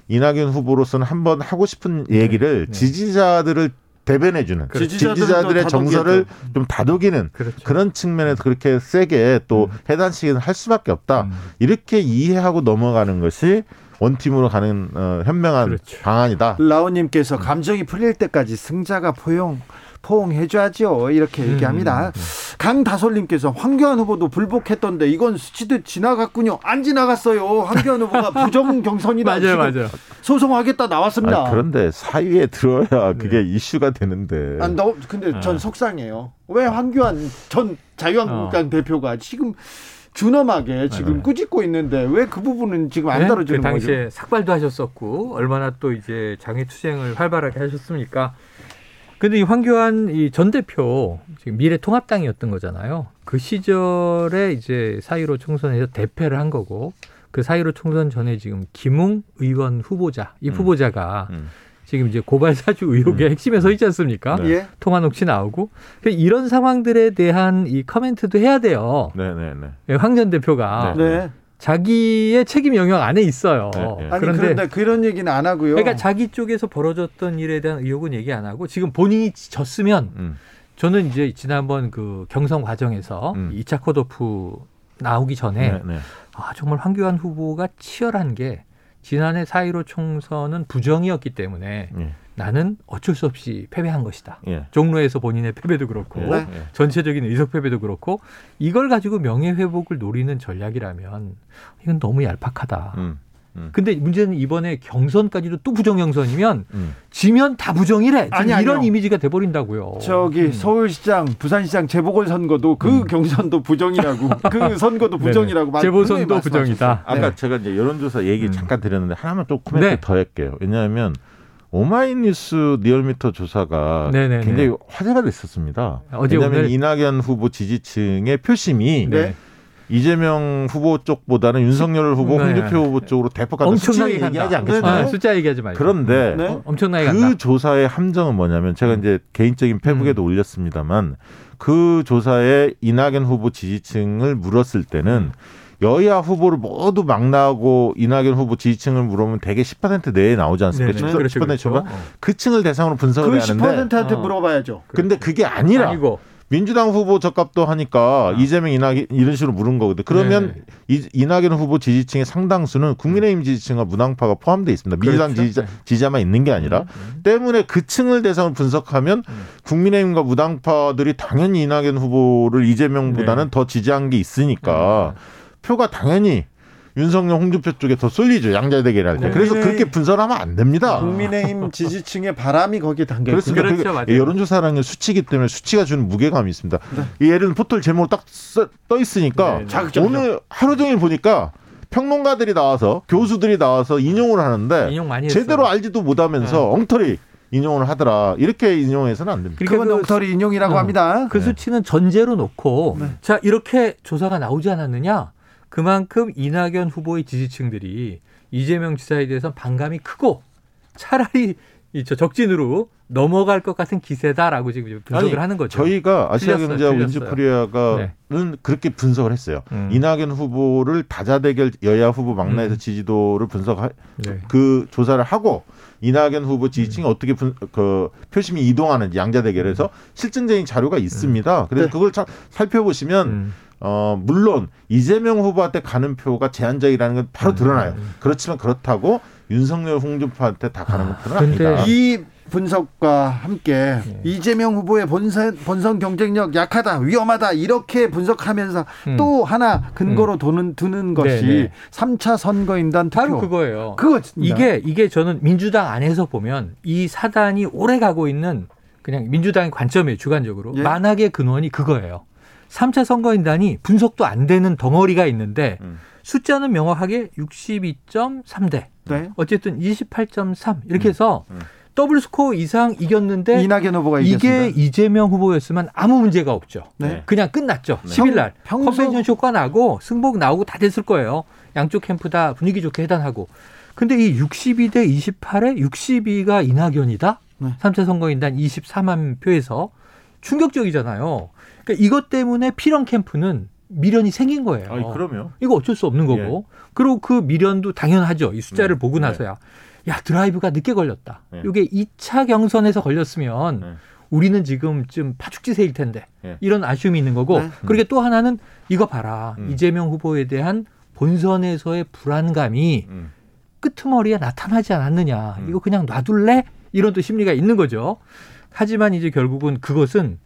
이낙연 후보로서는 한번 하고 싶은 네. 얘기를 네. 지지자들을 대변해주는 지지자들의 정서를 좀 다독이는 그렇죠. 그런 측면에서 그렇게 세게 또 음. 해단식은 할 수밖에 없다. 음. 이렇게 이해하고 넘어가는 것이 원팀으로 가는 어, 현명한 그렇죠. 방안이다. 라오님께서 감정이 풀릴 때까지 승자가 포용 포옹해줘야죠. 이렇게 음, 얘기합니다. 음, 음. 강다솔님께서 황교안 후보도 불복했던데 이건 수치듯 지나갔군요. 안 지나갔어요. 황교안 후보가 부정 경선이다. 맞아요, 맞아요. 소송하겠다 나왔습니다. 아, 그런데 사위에 들어야 그게 네. 이슈가 되는데. 아, 너 근데 전 아. 속상해요. 왜 황교안 전 자유한국당 어. 대표가 지금 준엄하게 지금 네. 꾸짖고 있는데 왜 그 부분은 지금 안 네? 다뤄주는 그 당시에 거죠? 삭발도 하셨었고 얼마나 또 이제 장애 투쟁을 활발하게 하셨습니까? 근데 이 황교안 이 전 대표 지금 미래통합당이었던 거잖아요. 그 시절에 이제 사이로 총선에서 대패를 한 거고 그 사이로 총선 전에 지금 김웅 의원 후보자 이 음. 후보자가 음. 지금 이제 고발 사주 의혹의 음. 핵심에 서 있지 않습니까? 네. 통화 녹취 나오고 그러니까 이런 상황들에 대한 이 커멘트도 해야 돼요. 네, 네, 네. 예, 황전 대표가. 네. 네. 자기의 책임 영역 안에 있어요. 네, 네. 아니 그런데, 그런데, 그런 얘기는 안 하고요. 그러니까 자기 쪽에서 벌어졌던 일에 대한 의혹은 얘기 안 하고 지금 본인이 졌으면 음. 저는 이제 지난번 그 경선 과정에서 음. 2차 컷오프 나오기 전에 네, 네. 아 정말 황교안 후보가 치열한 게 지난해 4.15 총선은 부정이었기 때문에 네. 나는 어쩔 수 없이 패배한 것이다. 예. 종로에서 본인의 패배도 그렇고 네. 전체적인 의석 패배도 그렇고 이걸 가지고 명예 회복을 노리는 전략이라면 이건 너무 얄팍하다. 음. 음. 근데 문제는 이번에 경선까지도 또 부정 경선이면 음. 지면 다 부정이래. 아니, 이런 아니요. 이미지가 돼버린다고요. 저기 음. 서울시장, 부산시장 재보궐 선거도 그 음. 경선도 부정이라고, 그 선거도 부정이라고. 재보선도 부정이다. 아까 네. 제가 이제 여론조사 얘기 음. 잠깐 드렸는데 하나만 또 코멘트 네. 더 할게요. 왜냐하면 오마이뉴스 리얼미터 조사가 네네네. 굉장히 화제가 됐었습니다. 어제 왜냐하면 오늘... 이낙연 후보 지지층의 표심이 네. 이재명 후보 쪽보다는 윤석열 후보, 네. 홍준표 후보 쪽으로 대폭 간다. 엄청나게 숫자 얘기하지 않겠습니까? 네, 숫자 얘기하지 말고. 그런데 네. 어, 엄청나게 그 간다. 조사의 함정은 뭐냐면 제가 음. 이제 개인적인 페북에도 음. 올렸습니다만 그 조사에 이낙연 후보 지지층을 물었을 때는 여야 후보를 모두 막나고 이낙연 후보 지지층을 물어보면 대개 10% 내에 나오지 않습니까? 네, 10%, 그렇죠, 10% 그렇죠. 어. 그 층을 대상으로 분석을 그 해야 하는데 그 10%한테 물어봐야죠. 근데 그게 아니라 아니고. 민주당 후보 적합도 하니까 아. 이재명 이낙연 이런 식으로 물은 거거든. 그러면 네. 이, 이낙연 후보 지지층의 상당수는 국민의힘 지지층과 무당파가 포함되어 있습니다. 민주당 그렇죠. 지지자, 네. 지지자만 있는 게 아니라 음, 음. 때문에 그 층을 대상으로 분석하면 음. 국민의힘과 무당파들이 당연히 이낙연 후보를 이재명보다는 네. 더 지지한 게 있으니까 네. 표가 당연히 윤석열 홍준표 쪽에 더 쏠리죠 양자 대결할 때. 네. 그래서 그렇게 분석하면 안 됩니다. 국민의힘 지지층의 바람이 거기에 담겨 있습니다. 그렇죠, 맞아요. 여론조사라는 수치이기 때문에 수치가 주는 무게감이 있습니다. 네. 예를 포털 제목 딱떠 있으니까 네, 네. 오늘 하루 종일 보니까 평론가들이 나와서 교수들이 나와서 인용을 하는데 인용 제대로 알지도 못하면서 네. 엉터리 인용을 하더라. 이렇게 인용해서는 안 됩니다. 그러니까 그 엉터리 인용이라고 어, 합니다. 그 네. 수치는 전제로 놓고 네. 자 이렇게 조사가 나오지 않았느냐? 그만큼 이낙연 후보의 지지층들이 이재명 지사에 대해서 반감이 크고 차라리 이저 적진으로 넘어갈 것 같은 기세다라고 지금 분석을 아니, 하는 거죠. 저희가 아시아경제와 윈즈코리아가는 네. 그렇게 분석을 했어요. 음. 이낙연 후보를 다자대결 여야 후보 막내에서 음. 지지도를 분석 네. 그 조사를 하고 이낙연 후보 지지층이 음. 어떻게 분, 그 표심이 이동하는지 양자 대결에서 음. 실증적인 자료가 있습니다. 음. 그래서 네. 그걸 참 살펴보시면. 음. 어, 물론 이재명 후보한테 가는 표가 제한적이라는 건 바로 음. 드러나요. 음. 그렇지만 그렇다고 윤석열 홍준표한테 다 가는 건 아, 아니다. 이 분석과 함께 네. 이재명 후보의 본선, 본선 경쟁력 약하다, 위험하다 이렇게 분석하면서 음. 또 하나 근거로 음. 두는, 두는 것이 네네. 3차 선거인단 투표. 바로 그거예요. 그거 이게 이게 저는 민주당 안에서 보면 이 사단이 오래 가고 있는 그냥 민주당의 관점이에요 주관적으로 예? 만악의 근원이 그거예요. 3차 선거인단이 분석도 안 되는 덩어리가 있는데 음. 숫자는 명확하게 62.3대. 네. 어쨌든 28.3 이렇게 해서 음. 음. 더블 스코어 이상 이겼는데 이낙연 후보가 이겼습니다. 이게 이재명 후보였으면 아무 문제가 없죠. 네. 그냥 끝났죠. 네. 10일 날 평, 컨벤션 효과 나고 승복 나오고 다 됐을 거예요. 양쪽 캠프 다 분위기 좋게 해단하고. 근데 이 62대 28에 62가 이낙연이다? 네. 3차 선거인단 24만 표에서 충격적이잖아요. 그러니까 이것 때문에 피런 캠프는 미련이 생긴 거예요. 아니, 그럼요. 이거 어쩔 수 없는 거고. 예. 그리고 그 미련도 당연하죠. 이 숫자를 네. 보고 네. 나서야. 야, 드라이브가 늦게 걸렸다. 네. 이게 2차 경선에서 걸렸으면 네. 우리는 지금 좀 파죽지세일 텐데. 네. 이런 아쉬움이 있는 거고. 네. 그리고 또 하나는 이거 봐라. 음. 이재명 후보에 대한 본선에서의 불안감이 음. 끄트머리에 나타나지 않았느냐. 음. 이거 그냥 놔둘래? 이런 또 심리가 있는 거죠. 하지만 이제 결국은 그것은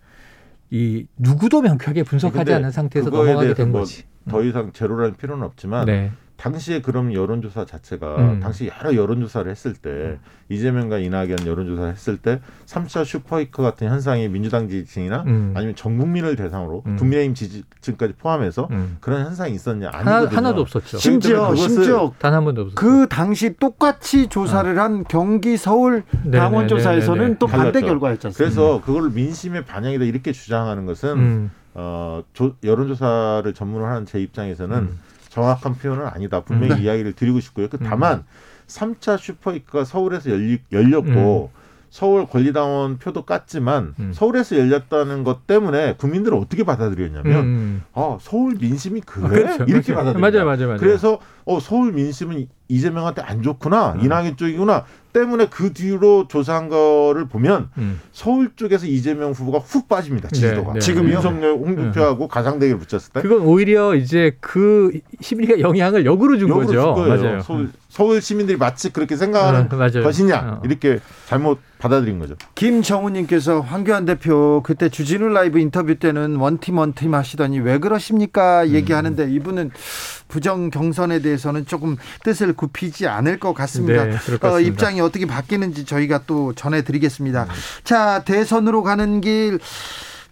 이 누구도 명쾌하게 분석하지 않은 상태에서 넘어가게 된 뭐 거지. 더 이상 제로라는 필요는 없지만 네. 당시에 그럼 여론조사 자체가 음. 당시 여러 여론조사를 했을 때 음. 이재명과 이낙연 여론조사를 했을 때 3차 슈퍼이커 같은 현상이 민주당 지지층이나 음. 아니면 전 국민을 대상으로 음. 국민의힘 지지층까지 포함해서 음. 그런 현상이 있었냐 아니거든요. 하나, 도 없었죠. 심지어 심지어 단 한 번도 없었어요. 그 당시 똑같이 조사를 어. 한 경기 서울 당원 조사에서는 또 반대 않습니까? 그래서 그걸 민심의 반영이다 이렇게 주장하는 것은 음. 어, 조, 여론조사를 전문으로 하는 제 입장에서는 정확한 표현은 아니다. 분명히 네. 이야기를 드리고 싶고요. 그 다만 음. 3차 슈퍼이크가 서울에서 열리, 열렸고 음. 서울 권리당원 표도 깠지만 음. 서울에서 열렸다는 것 때문에 국민들은 어떻게 받아들였냐면 음. 아 서울 민심이 그래 아, 그렇죠, 이렇게 그렇죠. 받아들여 맞아요, 맞아요, 맞아요. 그래서 어 서울 민심은 이재명한테 안 좋구나 음. 이낙연 쪽이구나 때문에 그 뒤로 조사한 거를 보면 음. 서울 쪽에서 이재명 후보가 훅 빠집니다 지지도가 네, 네. 지금 윤석열 홍준표하고 음. 가상대결 붙였을 때 그건 오히려 이제 그 심리가 영향을 역으로 준 역으로 거죠 준 맞아요 서울, 서울 시민들이 마치 그렇게 생각하는 어, 것이냐 어. 이렇게 잘못 받아들인 거죠. 김정우님께서 황교안 대표 그때 주진우 라이브 인터뷰 때는 원팀 원팀 하시더니 왜 그러십니까 얘기하는데 음. 이분은 부정 경선에 대해서는 조금 뜻을 굽히지 않을 것 같습니다. 네, 어, 입장이 어떻게 바뀌는지 저희가 또 전해드리겠습니다. 음. 자 대선으로 가는 길.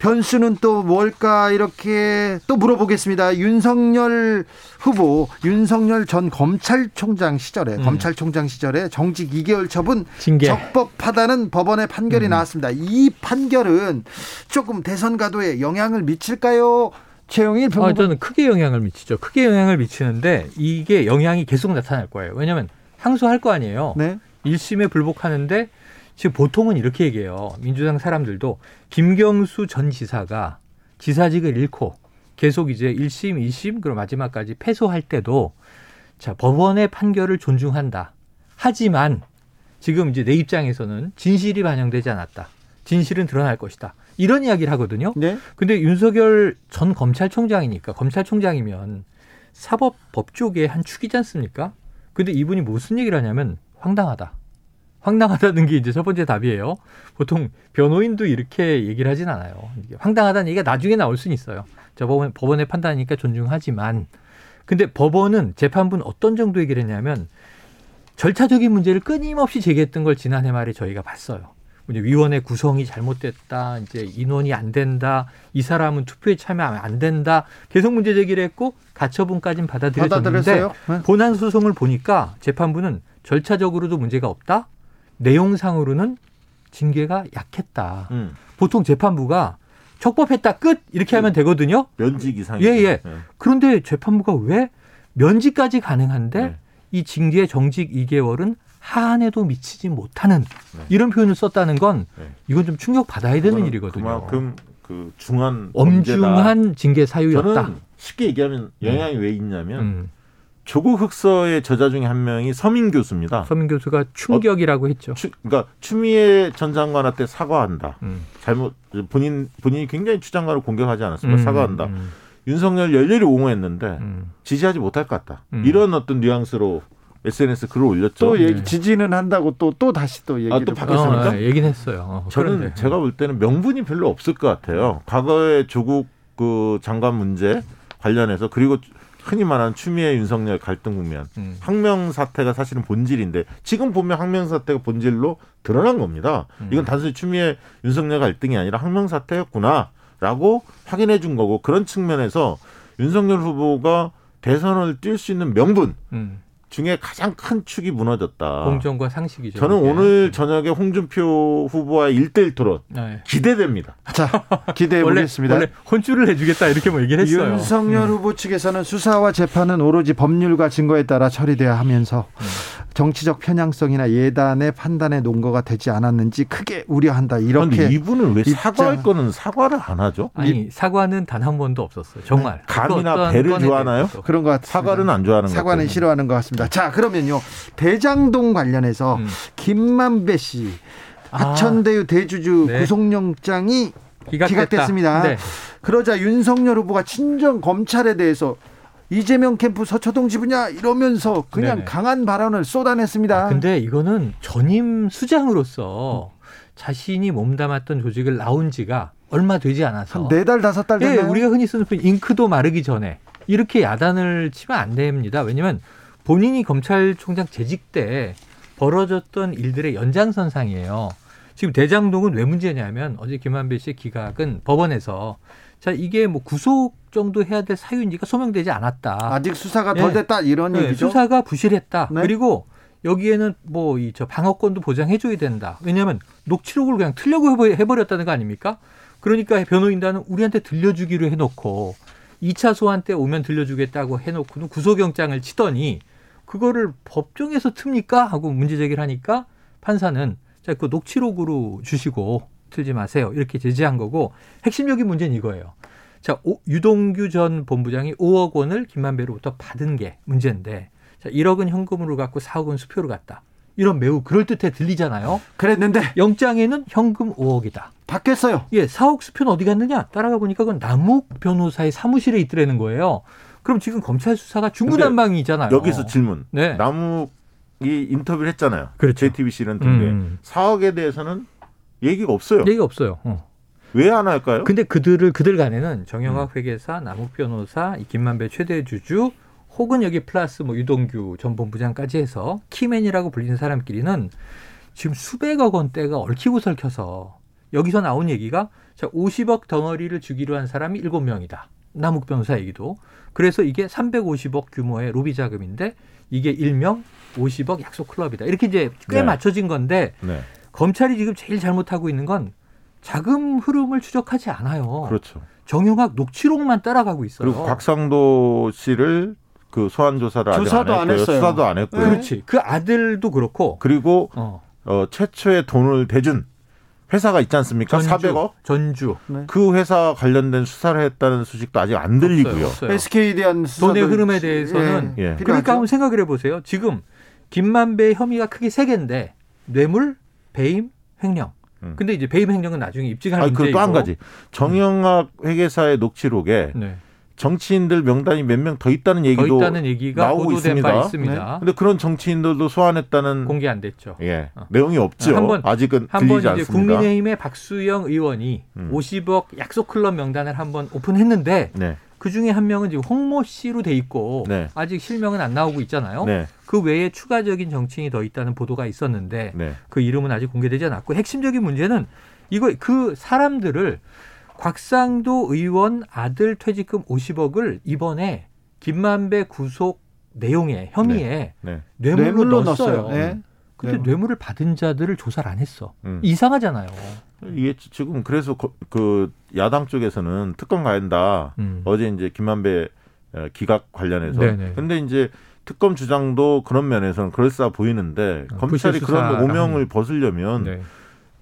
변수는 또 뭘까 이렇게 또 물어보겠습니다. 윤석열 후보, 윤석열 전 검찰총장 시절에 음. 검찰총장 시절에 정직 2개월 처분 징계. 적법하다는 법원의 판결이 음. 나왔습니다. 이 판결은 조금 대선 가도에 영향을 미칠까요? 최영일 평론. 아, 저는 크게 영향을 미치죠. 크게 영향을 미치는데 이게 영향이 계속 나타날 거예요. 왜냐하면 항소할 거 아니에요. 네. 1심에 불복하는데 지금 보통은 이렇게 얘기해요. 민주당 사람들도 김경수 전 지사가 지사직을 잃고 계속 이제 1심, 2심, 그리고 마지막까지 패소할 때도 자, 법원의 판결을 존중한다. 하지만 지금 이제 내 입장에서는 진실이 반영되지 않았다. 진실은 드러날 것이다. 이런 이야기를 하거든요. 네. 근데 윤석열 전 검찰총장이니까 검찰총장이면 사법 법조계의 한 축이지 않습니까? 근데 이분이 무슨 얘기를 하냐면 황당하다. 황당하다는 게 이제 첫 번째 답이에요. 보통 변호인도 이렇게 얘기를 하진 않아요. 황당하다는 얘기가 나중에 나올 수는 있어요. 저 법원, 법원의 판단이니까 존중하지만. 근데 법원은 재판부는 어떤 정도 얘기를 했냐면 절차적인 문제를 끊임없이 제기했던 걸 지난해 말에 저희가 봤어요. 위원회 구성이 잘못됐다, 이제 인원이 안 된다, 이 사람은 투표에 참여하면 안 된다, 계속 문제 제기를 했고 가처분까지는 받아들여졌는데 네. 본안 소송을 보니까 재판부는 절차적으로도 문제가 없다, 내용상으로는 징계가 약했다. 음. 보통 재판부가 적법했다 끝 이렇게 하면 음. 되거든요. 면직 이상. 예예. 예. 네. 그런데 재판부가 왜 면직까지 가능한데 네. 이 징계 정직 2개월은 하한에도 미치지 못하는 네. 이런 표현을 썼다는 건 네. 이건 좀 충격 받아야 되는 일이거든요. 그만큼 그 중한 엄중한 징계 사유였다. 저는 쉽게 얘기하면 영향이 왜 있냐면 음. 조국 흑서의 저자 중에 한 명이 서민 교수입니다. 서민 교수가 충격이라고 어, 했죠. 추, 그러니까 추미애 전 장관한테 사과한다. 음. 잘못 본인 본인이 굉장히 추 장관을 공격하지 않았습니다. 음, 사과한다. 음. 윤석열 열렬히 옹호했는데 음. 지지하지 못할 것 같다. 음. 이런 어떤 뉘앙스로 SNS 글을 올렸죠. 또 얘기 네. 지지는 한다고 또또 다시 또 얘기를 아, 또 바뀌었습니까? 어, 네, 얘기는 했어요. 어, 저는 그런데. 제가 볼 때는 명분이 별로 없을 것 같아요. 과거에 조국 그 장관 문제 관련해서 그리고 흔히 말하는 추미애 윤석열 갈등 국면 음. 항명 사태가 사실은 본질인데 지금 보면 항명 사태가 본질로 드러난 겁니다. 음. 이건 단순히 추미애 윤석열 갈등이 아니라 항명 사태였구나라고 확인해 준 거고 그런 측면에서 윤석열 후보가 대선을 뛸 수 있는 명분 음. 중에 가장 큰 축이 무너졌다. 공정과 상식이죠. 저는 이게. 오늘 저녁에 홍준표 후보와 일대일 토론 네. 기대됩니다. 자, 기대해 보겠습니다. 원래 혼쭐을 내주겠다 이렇게 뭐 얘기를 했어요. 윤석열 음. 후보 측에서는 수사와 재판은 오로지 법률과 증거에 따라 처리돼야 하면서 음. 정치적 편향성이나 예단의 판단의 논거가 되지 않았는지 크게 우려한다. 이렇게 이분은 왜 사과할 거는 사과를 안 하죠? 아니 사과는 단 한 번도 없었어요. 정말 네. 감이나 배를 좋아하나요? 그런 것 같습니다. 사과는 안 좋아하는 것 사과는 싫어하는 것 같습니다. 자 그러면요 대장동 관련해서 음. 김만배 씨 아. 하천대유 대주주 네. 구속영장이 기각됐다. 습니다 네. 그러자 윤석열 후보가 친정 검찰에 대해서 이재명 캠프 서초동 지부냐 이러면서 그냥 네네. 강한 발언을 쏟아냈습니다. 아, 근데 이거는 전임 수장으로서 자신이 몸담았던 조직을 나온 지가 얼마 되지 않아서 네 달 다섯 달 됐나요? 예, 우리가 흔히 쓰는 표현 잉크도 마르기 전에 이렇게 야단을 치면 안 됩니다. 왜냐하면 본인이 검찰총장 재직 때 벌어졌던 일들의 연장선상이에요. 지금 대장동은 왜 문제냐면 어제 김한배 씨의 기각은 법원에서 자 이게 뭐 구속 정도 해야 될 사유인지가 소명되지 않았다. 아직 수사가 덜 네. 됐다 이런 네. 얘기죠. 수사가 부실했다. 네. 그리고 여기에는 뭐 이 저 방어권도 보장해줘야 된다. 왜냐하면 녹취록을 그냥 틀려고 해버렸다는 거 아닙니까? 그러니까 변호인단은 우리한테 들려주기로 해놓고 2차 소환 때 오면 들려주겠다고 해놓고는 구속영장을 치더니 그거를 법정에서 틉니까 하고 문제 제기를 하니까 판사는 자, 그 녹취록으로 주시고 틀지 마세요. 이렇게 제지한 거고 핵심적인 문제는 이거예요. 자, 오, 유동규 전 본부장이 5억 원을 김만배로부터 받은 게 문제인데 자, 1억은 현금으로 갖고 4억 은 수표로 갔다. 이런 매우 그럴듯해 들리잖아요. 그랬는데 영장에는 현금 5억이다. 바뀌었어요. 예, 4억 수표는 어디 갔느냐? 따라가 보니까 그건 남욱 변호사의 사무실에 있더라는 거예요. 그럼 지금 검찰 수사가 중구난방이잖아요. 여기서 질문. 네. 남욱이 인터뷰를 했잖아요. 그렇죠. JTBC 이런 통에 음. 4억에 대해서는 얘기가 없어요. 얘기가 없어요. 어. 왜안 할까요? 근데 그들을 그들 간에는 정영학 회계사, 남욱 변호사, 이 김만배 최대 주주 혹은 여기 플러스 뭐 유동규 전 본부장까지 해서 키맨이라고 불리는 사람끼리는 지금 수백억 원대가 얽히고 설켜서 여기서 나온 얘기가 자 50억 덩어리를 주기로 한 사람이 7명이다. 남욱 변호사 얘기도. 그래서 이게 350억 규모의 로비 자금인데 이게 일명 50억 약속 클럽이다. 이렇게 이제 꽤 네. 맞춰진 건데 네. 검찰이 지금 제일 잘못하고 있는 건 자금 흐름을 추적하지 않아요. 그렇죠. 정영학 녹취록만 따라가고 있어요. 그리고 곽상도 씨를 그 소환 조사를 조사도 안 안 했고요. 했어요. 수사도 안 했고요. 네. 그렇지. 그 아들도 그렇고. 그리고 어. 어, 최초의 돈을 대준 회사가 있지 않습니까? 전주, 400억. 전주. 그 회사 관련된 수사를 했다는 소식도 아직 안 들리고요. 없어요. 없어요. SK에 대한 수사도 돈의 흐름에 대해서는 예. 그러니까 필요하죠. 한번 생각을 해보세요. 지금 김만배의 혐의가 크게 세 개인데 뇌물, 배임, 횡령. 음. 근데 이제 배임 횡령은 나중에 아니, 문제이고. 그리고 또한 가지. 정영학 회계사의 녹취록에 네. 정치인들 명단이 몇 명 더 있다는 더 얘기도 있다는 얘기가 나오고 있습니다. 바 있습니다. 근데 그런 정치인들도 소환했다는 공개 안 됐죠. 예, 어. 내용이 없죠. 한 번- 아직은 한번 들리지 이제 않습니다. 국민의힘의 박수영 의원이 음. 50억 약속 클럽 명단을 한번 오픈했는데 네. 그 중에 한 명은 지금 홍모 씨로 돼 있고 네. 아직 실명은 안 나오고 있잖아요. 네. 그 외에 추가적인 정치인이 더 있다는 보도가 있었는데 네. 그 이름은 아직 공개되지 않았고 핵심적인 문제는 이거 그 사람들을 곽상도 의원 아들 퇴직금 50억을 이번에 김만배 구속 내용에 혐의에 네. 뇌물로, 뇌물로 넣었어요. 넣었어요. 네. 근데 뇌물. 뇌물을 받은 자들을 조사를 안 했어. 음. 이상하잖아요. 이게 지금 그래서 거- 그 야당 쪽에서는 특검 가야. 음. 어제 이제 김만배 어, 기각 관련해서. 네네. 근데 이제 특검 주장도 그런 면에서는 그럴싸 보이는데 어, 검찰이 그런 오명을 벗으려면 네.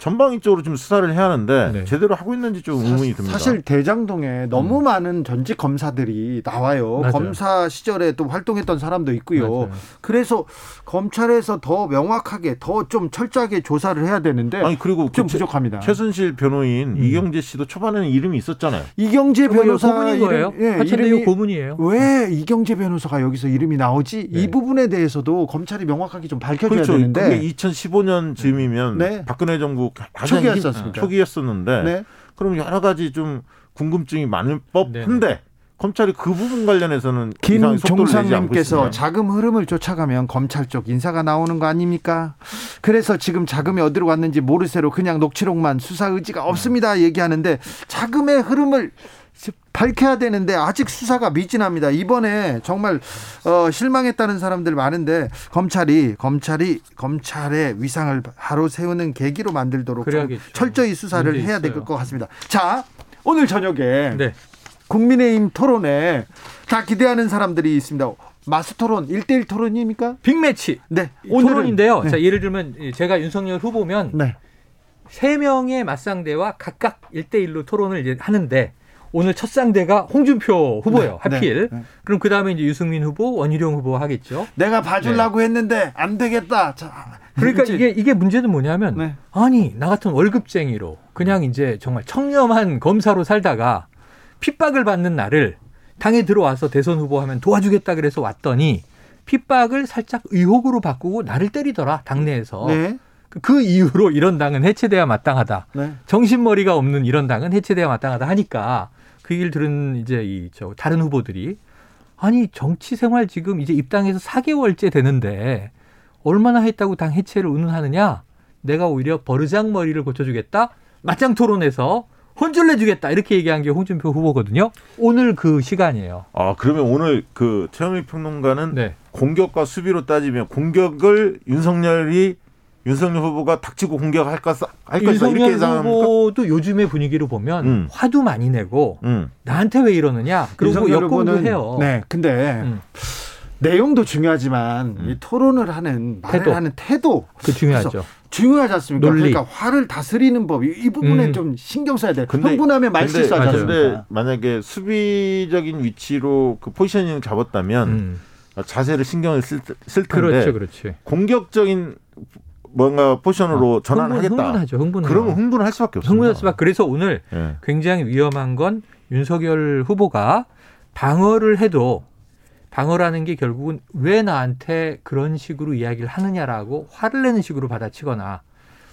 전방위적으로 좀 수사를 해야 하는데 네. 제대로 하고 있는지 좀 의문이 듭니다. 사실 대장동에 너무 많은 전직 검사들이 나와요. 맞아요. 검사 시절에 또 활동했던 사람도 있고요. 맞아요. 그래서 검찰에서 더 명확하게 더 좀 철저하게 조사를 해야 되는데 아니 그리고 좀그 최- 부족합니다. 최순실 변호인 음. 이경재 씨도 초반에는 이름이 있었잖아요. 이경재 변호사 고문인 거예요? 예, 이름이 고문이에요. 왜 이경재 변호사가 여기서 이름이 나오지? 네. 이 부분에 대해서도 검찰이 명확하게 좀 밝혀줘야 그렇죠. 되는데 그게 2015년 즈음이면 네. 박근혜 정부 가장 초기였었습니다. 힘- 초기였었는데 네. 그럼 여러 가지 좀 궁금증이 많을 네. 법한데 검찰이 그 부분 관련해서는 김종상님께서. 자금 흐름을 쫓아가면 검찰 쪽 인사가 나오는 거 아닙니까? 그래서 지금 자금이 어디로 갔는지 모르쇠로 그냥 녹취록만 수사 의지가 없습니다 얘기하는데 자금의 흐름을 밝혀야 되는데 아직 수사가 미진합니다. 이번에 정말 어, 실망했다는 사람들 많은데 검찰이 검찰이 검찰의 위상을 바로 세우는 계기로 만들도록. 철저히 수사를 해야 될. 것 같습니다. 자 오늘 저녁에 네. 국민의힘 토론에 다 기대하는 사람들이 있습니다. 마스 토론, 1대1 토론입니까? 빅매치. 네. 토론인데요. 네. 자, 예를 들면 제가 윤석열 후보면 네. 세 명의 맞상대와 각각 1대1로 토론을 이제 하는데 오늘 첫 상대가 홍준표 후보예요. 네, 하필. 네, 네. 그럼 그 다음에 이제 유승민 후보, 원희룡 후보 하겠죠. 내가 봐주려고 했는데 안 되겠다. 자, 네. 그러니까 이게 이게 문제는 뭐냐면 네. 아니 나 같은 월급쟁이로 그냥 이제 정말 청렴한 검사로 살다가 핍박을 받는 나를 당에 들어와서 대선 후보 하면 도와주겠다 그래서 왔더니 핍박을 살짝 의혹으로 바꾸고 나를 때리더라 당내에서 네. 그- 그 이유로 이런 당은 해체돼야 마땅하다 네. 정신머리가 없는 이런 당은 해체돼야 마땅하다 하니까 그 얘기를 들은 이제 이 저 다른 후보들이 아니 정치 생활 지금 이제 입당해서 4개월째 되는데 얼마나 했다고 당 해체를 운운하느냐? 내가 오히려 버르장머리를 고쳐주겠다. 맞짱 토론에서 혼쭐 내주겠다 이렇게 얘기한 게 홍준표 후보거든요. 오늘 그 시간이에요. 아 그러면 오늘 그 최영일 평론가는 네. 공격과 수비로 따지면 공격을 윤석열이 윤석열 후보가 닥치고 공격할 것할 것이다 이렇게 예상합니까? 후보도 요즘의 분위기로 보면 음. 화도 많이 내고 음. 나한테 왜 이러느냐? 그리고 역공도 해요. 네. 근데 음. 내용도 중요하지만 이 토론을 하는 말을 태도. 하는 태도 그 중요하죠. 중요하지 않습니까? 논리. 그러니까 화를 다스리는 법, 이, 이 부분에 음. 좀 신경 써야 돼요. 근데- 흥분하면 말 근데- 실수하지 맞아요. 근데 않습니까? 만약에 수비적인 위치로 그 포지셔닝 잡았다면 음. 자세를 신경을 쓸, 쓸 텐데 그렇죠, 그렇지. 공격적인 뭔가 포지션으로 전환을 흥분, 하겠다. 흥분하죠, 흥분. 그러면 흥분을 할 수밖에 없습니다. 흥분할 수밖에. 그래서 오늘 예. 굉장히 위험한 건 윤석열 후보가 방어를 해도 방어라는 게 결국은 왜 나한테 그런 식으로 이야기를 하느냐라고 화를 내는 식으로 받아치거나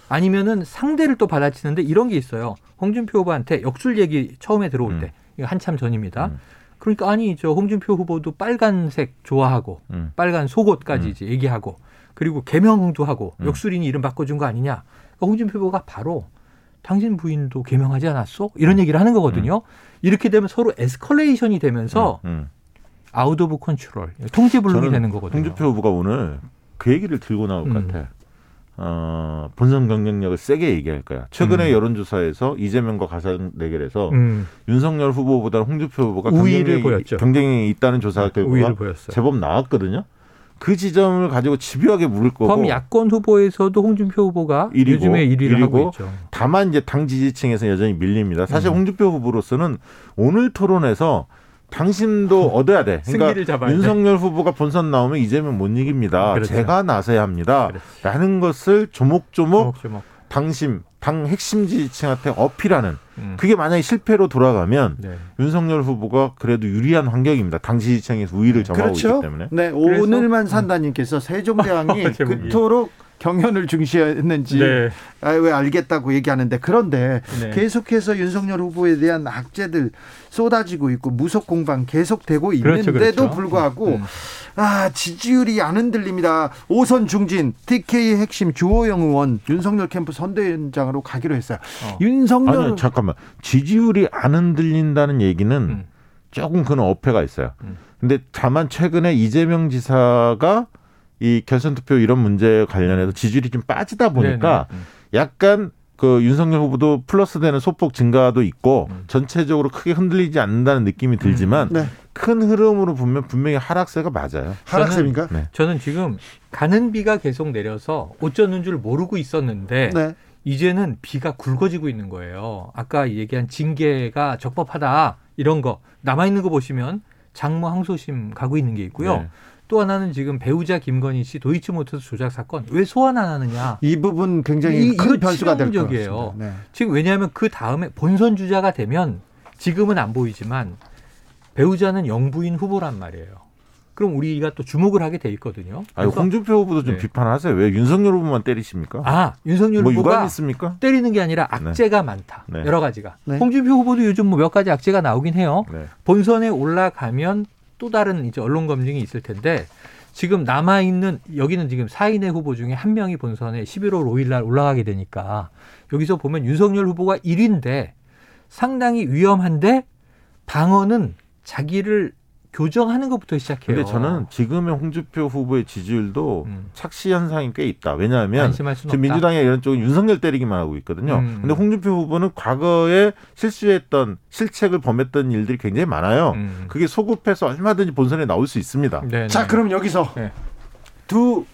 아니면은 상대를 또 받아치는데 이런 게 있어요. 홍준표 후보한테 역술 얘기 처음에 들어올 음. 때 이거 한참 전입니다. 음. 그러니까 아니 저 홍준표 후보도 빨간색 좋아하고 음. 빨간 속옷까지 음. 이제 얘기하고 그리고 개명도 하고 음. 역술인이 이름 바꿔준 거 아니냐. 그러니까 홍준표 후보가 바로 당신 부인도 개명하지 않았어? 이런 얘기를 하는 거거든요. 이렇게 되면 서로 escalation이 되면서 음. out of control, 통제 불능이 저는 되는 거거든요. 홍준표 후보가 오늘 그 얘기를 들고 나올 것 음. 같아. 어, 본선 경쟁력을 세게 얘기할 거야. 최근에 음. 여론조사에서 이재명과 가상 대결에서 음, 윤석열 후보보다 홍준표 후보가 우위를 경쟁력이- 보였죠. 경쟁력이 있다는 조사 결과가. 제법 나왔거든요. 그 지점을 가지고 집요하게 물을 거고 범 야권 후보에서도 홍준표 후보가 일이고, 요즘에 1위를 일이고, 하고 있죠. 다만 이제 당 지지층에서 여전히 밀립니다. 사실 음. 홍준표 후보로서는 오늘 토론에서 당심도 얻어야 돼. 그러니까 잡아야 돼. 윤석열 후보가 본선 나오면 이재명 못 이깁니다. 그렇죠. 제가 나서야 합니다. 그렇지. 라는 것을 조목조목 조목조목. 당심, 당 핵심 지지층한테 어필하는 음. 그게 만약에 실패로 돌아가면 네. 윤석열 후보가 그래도 유리한 환경입니다. 당 지지층에서 우위를 점하고 그렇죠. 있기 때문에. 네, 오늘만 산다님께서 세종대왕이 제목이. 그토록 경연을 중시했는지 네. 아, 왜 알겠다고 얘기하는데 그런데 네. 계속해서 윤석열 후보에 대한 악재들 쏟아지고 있고 무속 공방 계속되고 그렇죠, 있는데도 그렇죠. 불구하고 음. 아 지지율이 안 흔들립니다. 오선 중진 TK 핵심 주호영 의원 윤석열 캠프 선대위원장으로 가기로 했어요. 어. 윤석열 아니 잠깐만 지지율이 안 흔들린다는 얘기는 음. 조금 그런 어폐가 있어요. 음. 근데 다만 최근에 이재명 지사가 이 결선 투표 이런 문제에 관련해서 지지율이 좀 빠지다 보니까 네네. 음. 약간 그 윤석열 후보도 플러스 되는 소폭 증가도 있고 음. 전체적으로 크게 흔들리지 않는다는 느낌이 들지만 네. 큰 흐름으로 보면 분명히 하락세가 맞아요. 하락세입니까? 네. 저는 지금 가는 비가 계속 내려서 어쩌는 줄 모르고 있었는데 네. 이제는 비가 굵어지고 있는 거예요. 아까 얘기한 징계가 적법하다 이런 거 남아 있는 거 보시면 장모 항소심 가고 있는 게 있고요. 네. 또 하나는 지금 배우자 김건희 씨 도이치모터스 조작 사건 왜 소환 안 하느냐. 이 부분 굉장히 이- 큰 변수가 될 것. 같습니다. 네. 지금 왜냐하면 그 다음에 본선 주자가 되면 지금은 안 보이지만 배우자는 영부인 후보란 말이에요. 그럼 우리가 또 주목을 하게 돼 있거든요. 아니, 그래서 홍준표 후보도 좀 네. 비판하세요. 왜 윤석열 후보만 때리십니까? 아 윤석열 뭐 후보가 있습니까? 때리는 게 아니라 악재가 많다. 네. 여러 가지가. 네. 홍준표 후보도 요즘 뭐 몇 가지 악재가 나오긴 해요. 네. 본선에 올라가면 또 다른 이제 언론 검증이 있을 텐데 지금 남아 있는 여기는 지금 4인의 후보 중에 한 명이 본선에 11월 5일 날 올라가게 되니까 여기서 보면 윤석열 후보가 1위인데 상당히 위험한데 방어는 자기를 교정하는 것부터 시작해요. 근데 저는 지금의 홍준표 후보의 지지율도 음. 착시 현상이 꽤 있다. 왜냐하면 지금 없다. 민주당의 이런 쪽은 윤석열 때리기만 하고 있거든요. 음. 근데 홍준표 후보는 과거에 실수했던 실책을 범했던 일들이 굉장히 많아요. 음. 그게 소급해서 얼마든지 본선에 나올 수 있습니다. 네, 자 네. 그럼 여기서 네. 두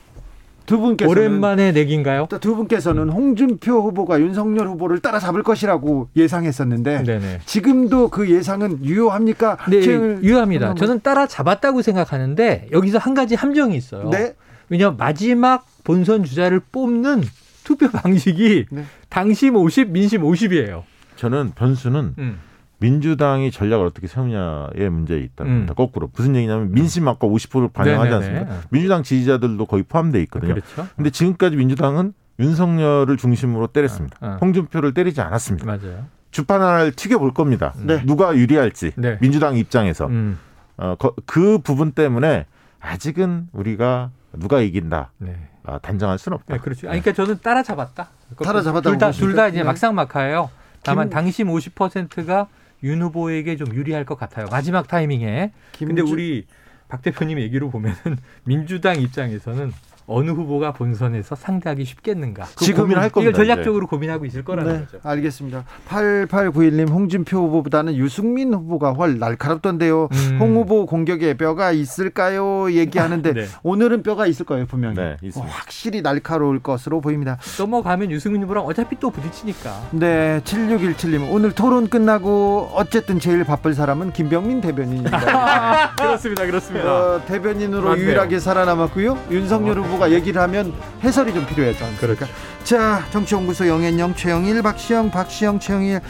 두 분께서는 오랜만에 내기인가요? 두 분께서는 홍준표 후보가 윤석열 후보를 따라잡을 것이라고 예상했었는데 네네. 지금도 그 예상은 유효합니까? 네, 최- 유효합니다. 저는 따라 잡았다고 생각하는데 여기서 한 가지 함정이 있어요. 네. 왜냐하면 마지막 본선 주자를 뽑는 투표 방식이 네. 당심 50, 민심 50이에요. 저는 변수는 음. 민주당이 전략을 어떻게 세우냐의 문제에 있다. 음. 거꾸로 무슨 얘기냐면 민심 아까 50%를 반영하지 네네네. 않습니까? 민주당 지지자들도 거의 포함되어 있거든요. 그렇죠. 근데 지금까지 민주당은 윤석열을 중심으로 때렸습니다. 어, 어. 홍준표를 때리지 않았습니다. 맞아요. 주판 하나를 튀겨볼 겁니다. 네. 누가 유리할지 네. 민주당 입장에서 음. 어, 거- 그 부분 때문에 아직은 우리가 누가 이긴다 네. 아, 단정할 수는 없다. 네, 그렇죠. 아니, 그러니까 저는 따라 잡았다. 따라잡았다고 둘다 보십니까? 둘다 이제 네. 막상막하예요. 다만 김- 당심 50%가 윤 후보에게 좀 유리할 것 같아요. 마지막 타이밍에. 근데 김주- 우리 박 대표님 얘기로 보면은 민주당 입장에서는 어느 후보가 본선에서 상대하기 쉽겠는가. 지금 고민 할 겁니다. 이걸 전략적으로 이제. 고민하고 있을 거라는 네, 거죠. 알겠습니다. 8891님 홍준표 후보보다는 유승민 후보가 훨 날카롭던데요. 음. 홍 후보 공격에 뼈가 있을까요? 얘기하는데 네. 오늘은 뼈가 있을 거예요 분명히. 네, 어, 확실히 날카로울 것으로 보입니다. 넘어가면 유승민 후보랑 어차피 또 부딪히니까. 네, 7617님 오늘 토론 끝나고 어쨌든 제일 바쁠 사람은 김병민 대변인입니다. 그렇습니다, 그렇습니다. 어, 대변인으로 맞네요. 유일하게 살아남았고요. 윤석열 후보 후보가 얘기를 하면 해설이 좀 필요하죠. 그러니까 자 정치연구소 영앤영 최영일 박시영 박시영 최영일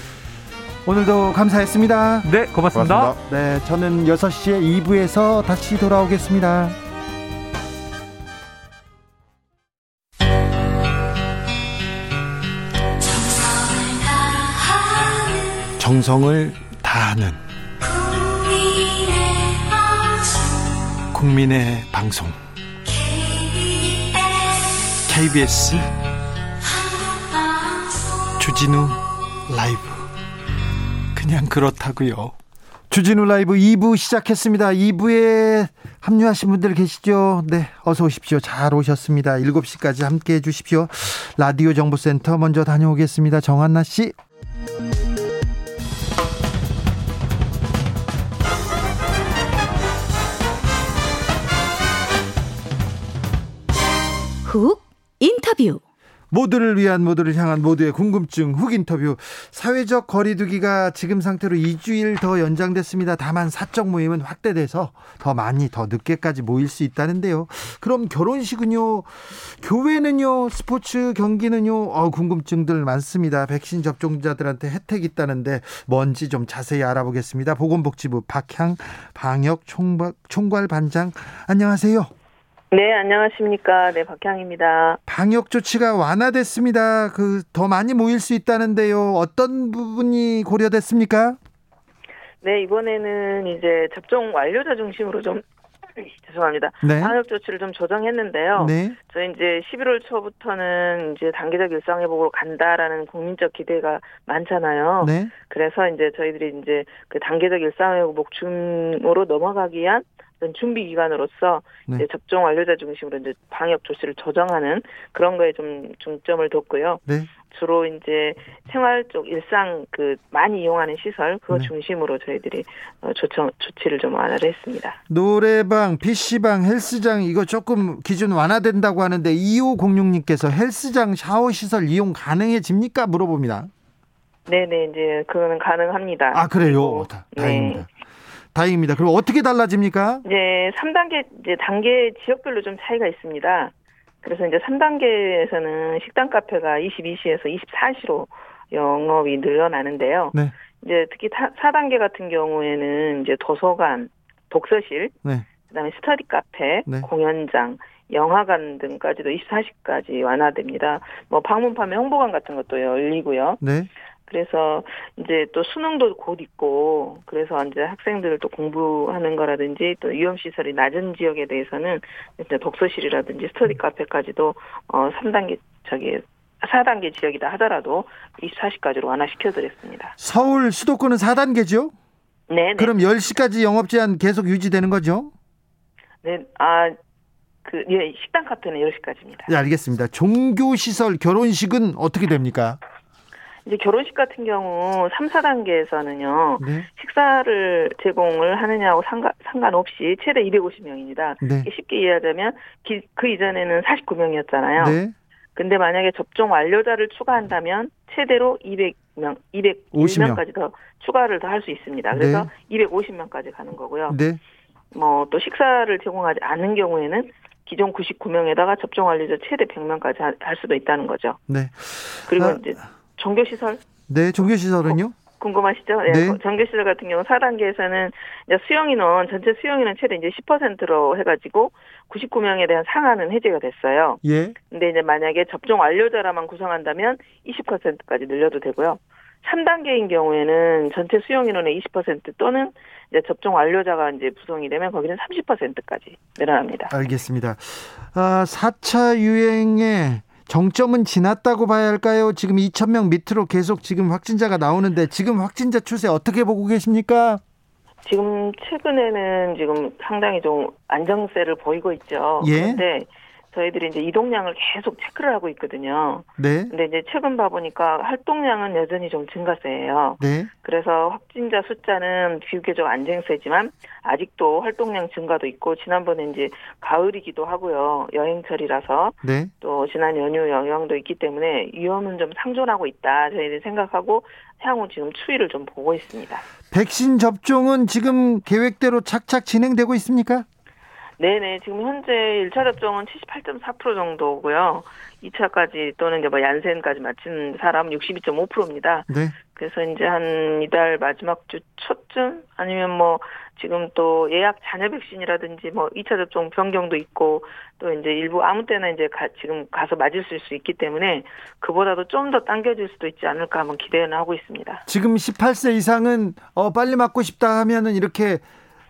오늘도 감사했습니다. 네 고맙습니다. 고맙습니다. 네 저는 6시에 2부에서 다시 돌아오겠습니다. 정성을 다하는 국민의 방송 KBS 주진우 라이브 그냥 그렇다고요. 주진우 라이브 2부 시작했습니다. 2부에 합류하신 분들 계시죠? 네, 어서 오십시오. 잘 오셨습니다. 7시까지 함께 해 주십시오. 라디오 정보센터 먼저 다녀오겠습니다. 정한나 씨. 훅 인터뷰 모두를 위한 모두를 향한 모두의 궁금증 훅 인터뷰 사회적 거리두기가 지금 상태로 2주일 더 연장됐습니다. 다만 사적 모임은 확대돼서 더 많이 더 늦게까지 모일 수 있다는데요. 그럼 결혼식은요, 교회는요, 스포츠 경기는요, 어, 궁금증들 많습니다. 백신 접종자들한테 혜택 있다는데 뭔지 좀 자세히 알아보겠습니다. 보건복지부 박향 방역 총괄 반장 안녕하세요. 네, 안녕하십니까. 네, 박향입니다. 방역 조치가 완화됐습니다. 그 더 많이 모일 수 있다는데요. 어떤 부분이 고려됐습니까? 네, 이번에는 이제 접종 완료자 중심으로 좀 죄송합니다. 네. 방역 조치를 좀 조정했는데요. 네. 저희 이제 11월 초부터는 이제 단계적 일상 회복으로 간다라는 국민적 기대가 많잖아요. 네. 그래서 이제 저희들이 이제 그 단계적 일상 회복 중으로 넘어가기 위한 준비 기관으로서 네. 이제 접종 완료자 중심으로 이제 방역 조치를 조정하는 그런 거에 좀 중점을 뒀고요. 네. 주로 이제 생활 쪽 일상 그 많이 이용하는 시설 그거 네. 중심으로 저희들이 어, 조청 조치를 좀 완화를 했습니다. 노래방, PC방, 헬스장 이거 조금 기준 완화된다고 하는데 2506님께서 헬스장 샤워 시설 이용 가능해집니까 물어봅니다. 네네 이제 그거는 가능합니다. 아 그래요. 다, 다행입니다. 네. 다행입니다. 그럼 어떻게 달라집니까? 이제 3단계 이제 단계 지역별로 좀 차이가 있습니다. 그래서 이제 3단계에서는 식당 카페가 22시에서 24시로 영업이 늘어나는데요. 네. 이제 특히 4단계 같은 경우에는 이제 도서관, 독서실, 네. 그다음에 스터디 카페, 네. 공연장, 영화관 등까지도 24시까지 완화됩니다. 뭐 방문 판매 홍보관 같은 것도 열리고요. 네. 그래서 이제 또 수능도 곧 있고 그래서 이제 학생들을 또 공부하는 거라든지 또 위험 시설이 낮은 지역에 대해서는 이제 독서실이라든지 스터디 카페까지도 어 3단계 저기 4단계 지역이다 하더라도 24시까지로 완화시켜 드렸습니다. 서울 수도권은 4단계죠? 네. 그럼 10시까지 영업 제한 계속 유지되는 거죠? 네. 아, 그, 예, 식당 카페는 10시까지입니다. 네, 알겠습니다. 종교시설, 결혼식은 어떻게 됩니까? 이제 결혼식 같은 경우 3, 4단계에서는요. 네. 식사를 제공을 하느냐하고 상관, 상관없이 최대 250명입니다. 네. 쉽게 이해하자면 기, 그 이전에는 49명이었잖아요. 네. 근데 만약에 접종 완료자를 추가한다면 최대로 200명, 250명까지 더 추가를 더 할 수 있습니다. 그래서 네. 250명까지 가는 거고요. 네. 뭐 또 식사를 제공하지 않는 경우에는 기존 99명에다가 접종 완료자 최대 100명까지 할 수도 있다는 거죠. 네. 그리고 아, 이제 종교시설. 네, 종교시설은요? 궁금하시죠? 네. 네. 전교시설 같은 경우 4단계에서는 이제 수용인원 전체 수용인원 최대 이제 10%로 해가지고 99명에 대한 상한은 해제가 됐어요. 예. 근데 이제 만약에 접종 완료자라만 구성한다면 20%까지 늘려도 되고요. 3단계인 경우에는 전체 수용인원의 20% 또는 이제 접종 완료자가 이제 구성이 되면 거기는 30%까지 늘어납니다. 알겠습니다. 아, 4차 유행에 정점은 지났다고 봐야 할까요? 지금 2천 명 밑으로 계속 지금 확진자가 나오는데 지금 확진자 추세 어떻게 보고 계십니까? 지금 최근에는 지금 상당히 좀 안정세를 보이고 있죠. 예? 그런데 저희들이 이제 이동량을 계속 체크를 하고 있거든요. 네. 근데 이제 최근 봐보니까 활동량은 여전히 좀 증가세예요. 네. 그래서 확진자 숫자는 비교적 안정세지만 아직도 활동량 증가도 있고 지난번에 이제 가을이기도 하고요. 여행철이라서 네. 또 지난 연휴 영향도 있기 때문에 위험은 좀 상존하고 있다. 저희들이 생각하고 향후 지금 추이를 좀 보고 있습니다. 백신 접종은 지금 계획대로 착착 진행되고 있습니까? 네네. 지금 현재 1차 접종은 78.4% 정도고요. 2차까지 또는 이제 뭐 얀센까지 마친 사람 62.5%입니다. 네. 그래서 이제 한 이달 마지막 주 초쯤 아니면 뭐 지금 또 예약 잔여 백신이라든지 뭐 2차 접종 변경도 있고 또 이제 일부 아무 때나 이제 가, 지금 가서 맞을 수 있기 때문에 그보다도 좀 더 당겨질 수도 있지 않을까 한번 기대는 하고 있습니다. 지금 18세 이상은 어 빨리 맞고 싶다 하면은 이렇게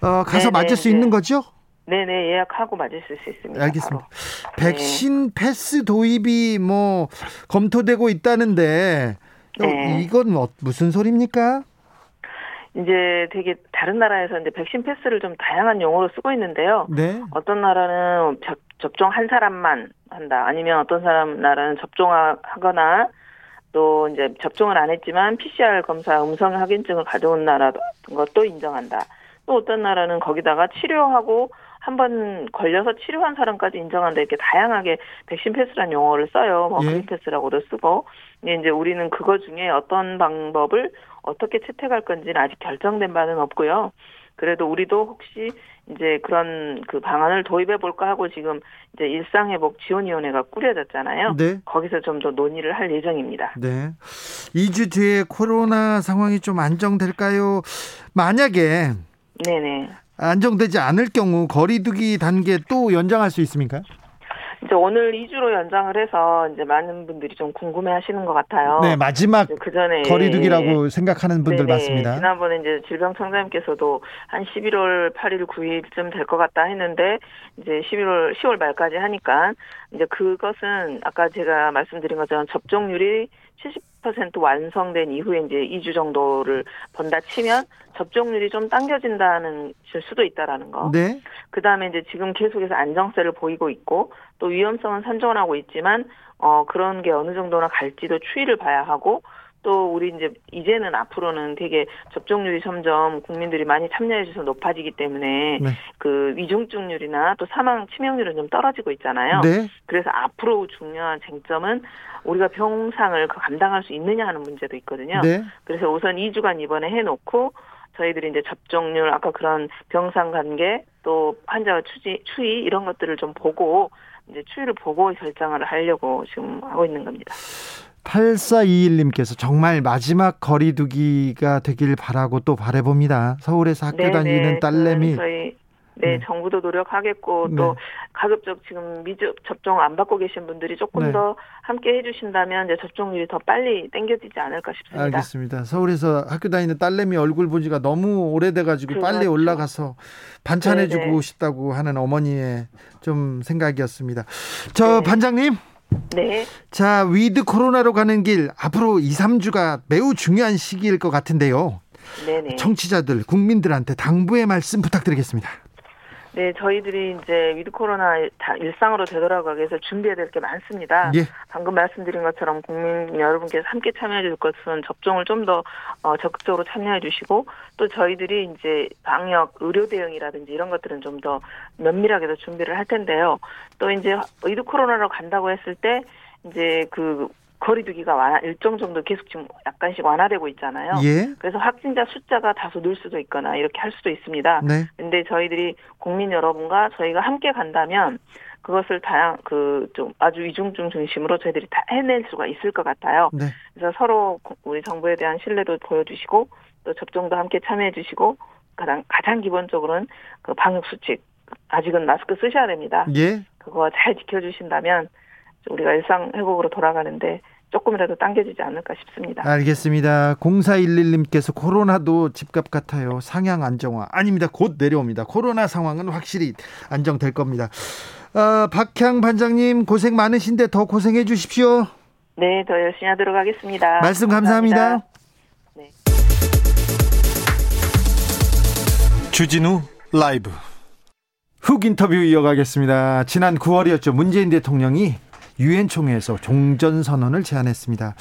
어 가서 네네, 맞을 수 네. 있는 거죠? 네네 예약하고 맞을 수 있습니다. 알겠습니다. 바로. 백신 네. 패스 도입이 뭐 검토되고 있다는데 네. 이건 뭐 무슨 소리입니까? 이제 되게 다른 나라에서 이제 백신 패스를 좀 다양한 용어로 쓰고 있는데요. 네. 어떤 나라는 접, 접종 한 사람만 한다. 아니면 어떤 사람 나라는 접종하거나 또 이제 접종을 안 했지만 PCR 검사 음성 확인증을 가져온 나라 것도 인정한다. 또 어떤 나라는 거기다가 치료하고 한 번 걸려서 치료한 사람까지 인정한다 이렇게 다양하게 백신 패스란 용어를 써요. 뭐 예. 그린 패스라고도 쓰고 이제 우리는 그거 중에 어떤 방법을 어떻게 채택할 건지는 아직 결정된 바는 없고요. 그래도 우리도 혹시 이제 그런 그 방안을 도입해 볼까 하고 지금 이제 일상회복 지원위원회가 꾸려졌잖아요. 네. 거기서 좀 더 논의를 할 예정입니다. 네. 2주 뒤에 코로나 상황이 좀 안정될까요? 만약에 네네. 안정되지 않을 경우 거리두기 단계 또 연장할 수 있습니까? 이제 오늘 2주로 연장을 해서 이제 많은 분들이 좀 궁금해 하시는 것 같아요. 네, 마지막 그 전에 거리두기라고 생각하는 분들 네네, 많습니다. 지난번에 이제 질병청장님께서도 한 11월 8일, 9일쯤 될 것 같다 했는데 이제 11월 10월 말까지 하니까 이제 그것은 아까 제가 말씀드린 것처럼 접종률이 70% 완성된 이후에 이제 2주 정도를 번다 치면 접종률이 좀 당겨진다는 수도 있다라는 거. 네. 그 다음에 이제 지금 계속해서 안정세를 보이고 있고 또 위험성은 산정하고 있지만 어 그런 게 어느 정도나 갈지도 추이를 봐야 하고 또 우리 이제 이제는 앞으로는 되게 접종률이 점점 국민들이 많이 참여해 주셔서 높아지기 때문에 네. 그 위중증률이나 또 사망 치명률은 좀 떨어지고 있잖아요. 네. 그래서 앞으로 중요한 쟁점은 우리가 병상을 그 감당할 수 있느냐 하는 문제도 있거든요. 네. 그래서 우선 2주간 이번에 해 놓고 저희들이 이제 접종률 아까 그런 병상 관계 또 환자 추지 추이 이런 것들을 좀 보고 이제 추이를 보고 결정을 하려고 지금 하고 있는 겁니다. 8421님께서 정말 마지막 거리두기가 되길 바라고 또 바래봅니다. 서울에서 학교 네네, 다니는 딸내미 저희 네, 네, 정부도 노력하겠고 네. 또 가급적 지금 미접 접종 안 받고 계신 분들이 조금 네. 더 함께 해주신다면 이제 접종률이 더 빨리 땡겨지지 않을까 싶습니다. 알겠습니다. 서울에서 학교 다니는 딸내미 얼굴 본 지가 너무 오래돼가지고 그렇죠. 빨리 올라가서 반찬해주고. 싶다고 하는 어머니의 좀 생각이었습니다. 저 네. 반장님. 네. 자, 위드 코로나로 가는 길 앞으로 2, 3주가 매우 중요한 시기일 것 같은데요. 네네. 청취자들, 국민들한테 당부의 말씀 부탁드리겠습니다. 네, 저희들이 이제 위드 코로나 다 일상으로 되돌아가기 위해서 준비해야 될 게 많습니다. 예. 방금 말씀드린 것처럼 국민 여러분께서 함께 참여해 줄 것은 접종을 좀더 어, 적극적으로 참여해 주시고 또 저희들이 이제 방역 의료 대응이라든지 이런 것들은 좀 더 면밀하게도 준비를 할 텐데요. 또 이제 with 코로나로 간다고 했을 때 이제 그 거리두기가 완화, 일정 정도 계속 지금 약간씩 완화되고 있잖아요. 예. 그래서 확진자 숫자가 다소 늘 수도 있거나 이렇게 할 수도 있습니다. 네. 근데 저희들이 국민 여러분과 저희가 함께 간다면 그것을 다양 그 좀 아주 위중증 중심으로 저희들이 다 해낼 수가 있을 것 같아요. 네. 그래서 서로 우리 정부에 대한 신뢰도 보여주시고 또 접종도 함께 참여해주시고 가장 가장 기본적으로는 그 방역 수칙 아직은 마스크 쓰셔야 됩니다. 예. 그거 잘 지켜주신다면 우리가 일상 회복으로 돌아가는데 조금이라도 당겨지지 않을까 싶습니다. 알겠습니다. 0411님께서 코로나도 집값 같아요. 상향 안정화. 아닙니다. 곧 내려옵니다. 코로나 상황은 확실히 안정될 겁니다. 어, 박향 반장님 고생 많으신데 더 고생해 주십시오. 네, 더 열심히 하도록 하겠습니다. 말씀 감사합니다. 감사합니다. 네. 주진우 라이브 훅 인터뷰 이어가겠습니다. 지난 9월이었죠. 문재인 대통령이 유엔 총회에서 종전 선언을 제안했습니다.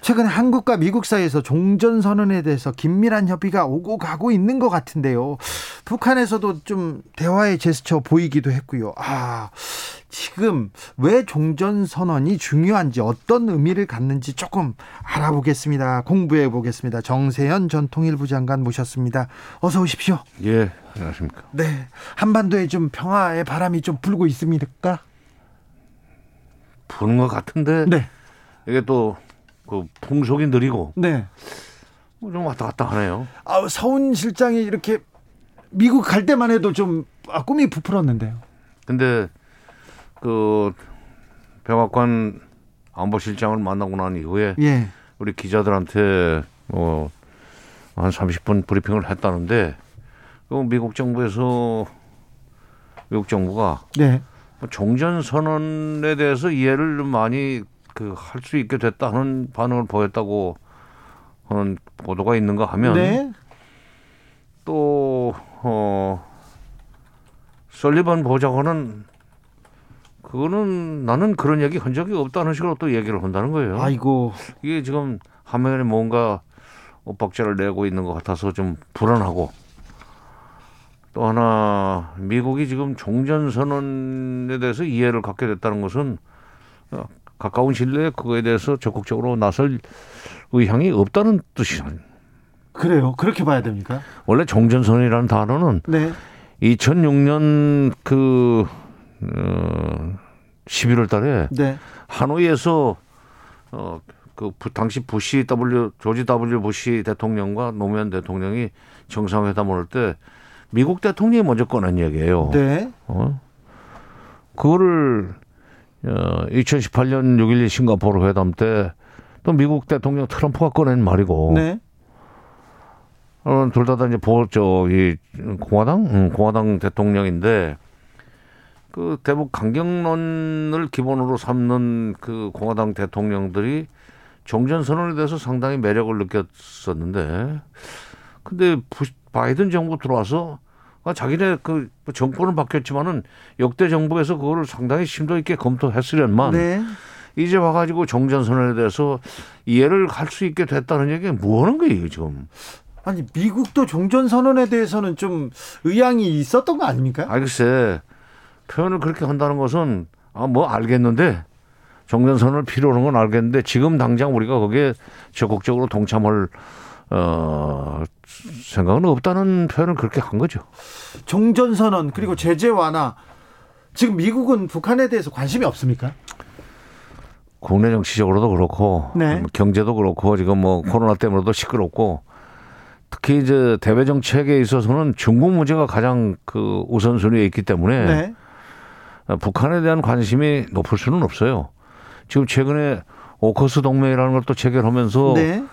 최근 한국과 미국 사이에서 종전 선언에 대해서 긴밀한 협의가 오고 가고 있는 것 같은데요. 북한에서도 좀 대화의 제스처 보이기도 했고요. 아, 지금 왜 종전 선언이 중요한지 어떤 의미를 갖는지 조금 알아보겠습니다. 공부해 보겠습니다. 정세현 전 통일부 장관 모셨습니다. 어서 오십시오. 예, 안녕하십니까. 네. 한반도에 좀 평화의 바람이 좀 불고 있습니까? 부는 것 같은데. 네. 이게 또 그 풍속이 느리고 네. 뭐좀 왔다 갔다 하네요. 아, 서훈 실장이 이렇게 미국 갈 때만 해도 좀 아, 꿈이 부풀었는데요. 근데 그 백악관 안보실장을 만나고 난 이후에 예. 우리 기자들한테 뭐 한 30분 브리핑을 했다는데 그 미국 정부에서 미국 정부가 네. 뭐 종전 선언에 대해서 이해를 많이 그 할 수 있게 됐다는 반응을 보였다고 하는 보도가 있는가 하면 네. 또 어 설리반 보좌관은 그거는 나는 그런 얘기 한 적이 없다는 식으로 또 얘기를 한다는 거예요. 아이고 이게 지금 화면에 뭔가 엇박자를 내고 있는 것 같아서 좀 불안하고 또 하나 미국이 지금 종전 선언에 대해서 이해를 갖게 됐다는 것은 가까운 신뢰에 그거에 대해서 적극적으로 나설 의향이 없다는 뜻이죠. 그래요. 그렇게 봐야 됩니까? 원래 종전선이라는 단어는 네. 2006년 그 어, 11월 달에 네. 하노이에서 어, 그 당시 부시 W 조지 W 부시 대통령과 노무현 대통령이 정상회담을 할 때 미국 대통령이 먼저 꺼낸 얘기예요. 네. 어? 그거를 어, 2018년 6.12 싱가포르 회담 때 또 미국 대통령 트럼프가 꺼낸 말이고. 네. 어, 둘다 다 이제 보, 저, 이, 공화당? 응, 공화당 대통령인데, 그 대북 강경론을 기본으로 삼는 그 공화당 대통령들이 종전 선언에 대해서 상당히 매력을 느꼈었는데, 근데 부, 바이든 정부 들어와서 아, 자기네 그 정권은 바뀌었지만은 역대 정부에서 그거를 상당히 심도 있게 검토했으련만 네. 이제 와가지고 종전선언에 대해서 이해를 할 수 있게 됐다는 얘기가 뭐 하는 거예요, 지금? 아니, 미국도 종전선언에 대해서는 좀 의향이 있었던 거 아닙니까? 아, 글쎄, 표현을 그렇게 한다는 것은, 아, 뭐 알겠는데, 종전선언을 필요로 하는 건 알겠는데, 지금 당장 우리가 거기에 적극적으로 동참할 어, 생각은 없다는 표현을 그렇게 한 거죠. 종전 선언 그리고 제재 완화 지금 미국은 북한에 대해서 관심이 없습니까? 국내 정치적으로도 그렇고 네. 경제도 그렇고 지금 뭐 코로나 때문에도 시끄럽고 특히 이제 대외 정책에 있어서는 중국 문제가 가장 그 우선순위에 있기 때문에 네. 북한에 대한 관심이 높을 수는 없어요. 지금 최근에 오커스 동맹이라는 걸 또 체결하면서 네.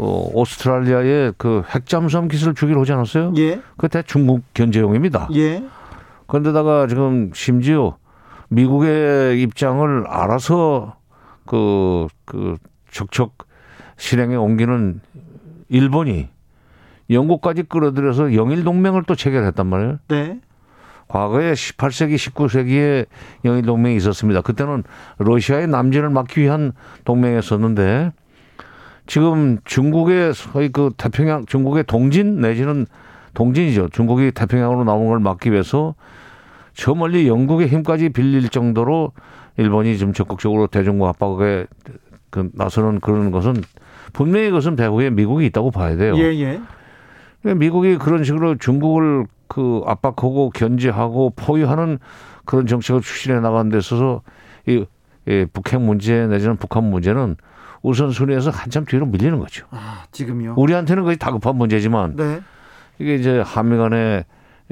어, 오스트랄리아의 그 핵잠수함 기술 주기로 하지 않았어요? 예. 그때 중국 견제용입니다. 예. 그런데다가 지금 심지어 미국의 입장을 알아서 그, 그 적적 실행에 옮기는 일본이 영국까지 끌어들여서 영일 동맹을 또 체결했단 말이에요. 네. 과거에 18세기, 19세기에 영일 동맹이 있었습니다. 그때는 러시아의 남진을 막기 위한 동맹이었었는데 지금 중국의 거의 그 태평양 중국의 동진 내지는 동진이죠. 중국이 태평양으로 나오는 걸 막기 위해서 저 멀리 영국의 힘까지 빌릴 정도로 일본이 좀 적극적으로 대중국 압박에 그 나서는 그런 것은 분명히 그것은 배후에 미국이 있다고 봐야 돼요. 예, 예. 그러니까 미국이 그런 식으로 중국을 그 압박하고 견제하고 포위하는 그런 정책을 추진해 나가는 데 있어서 이, 이 북핵 문제 내지는 북한 문제는 우선순위에서 한참 뒤로 밀리는 거죠. 아, 지금요? 우리한테는 거의 다급한 문제지만 네. 이게 이제 한미 간의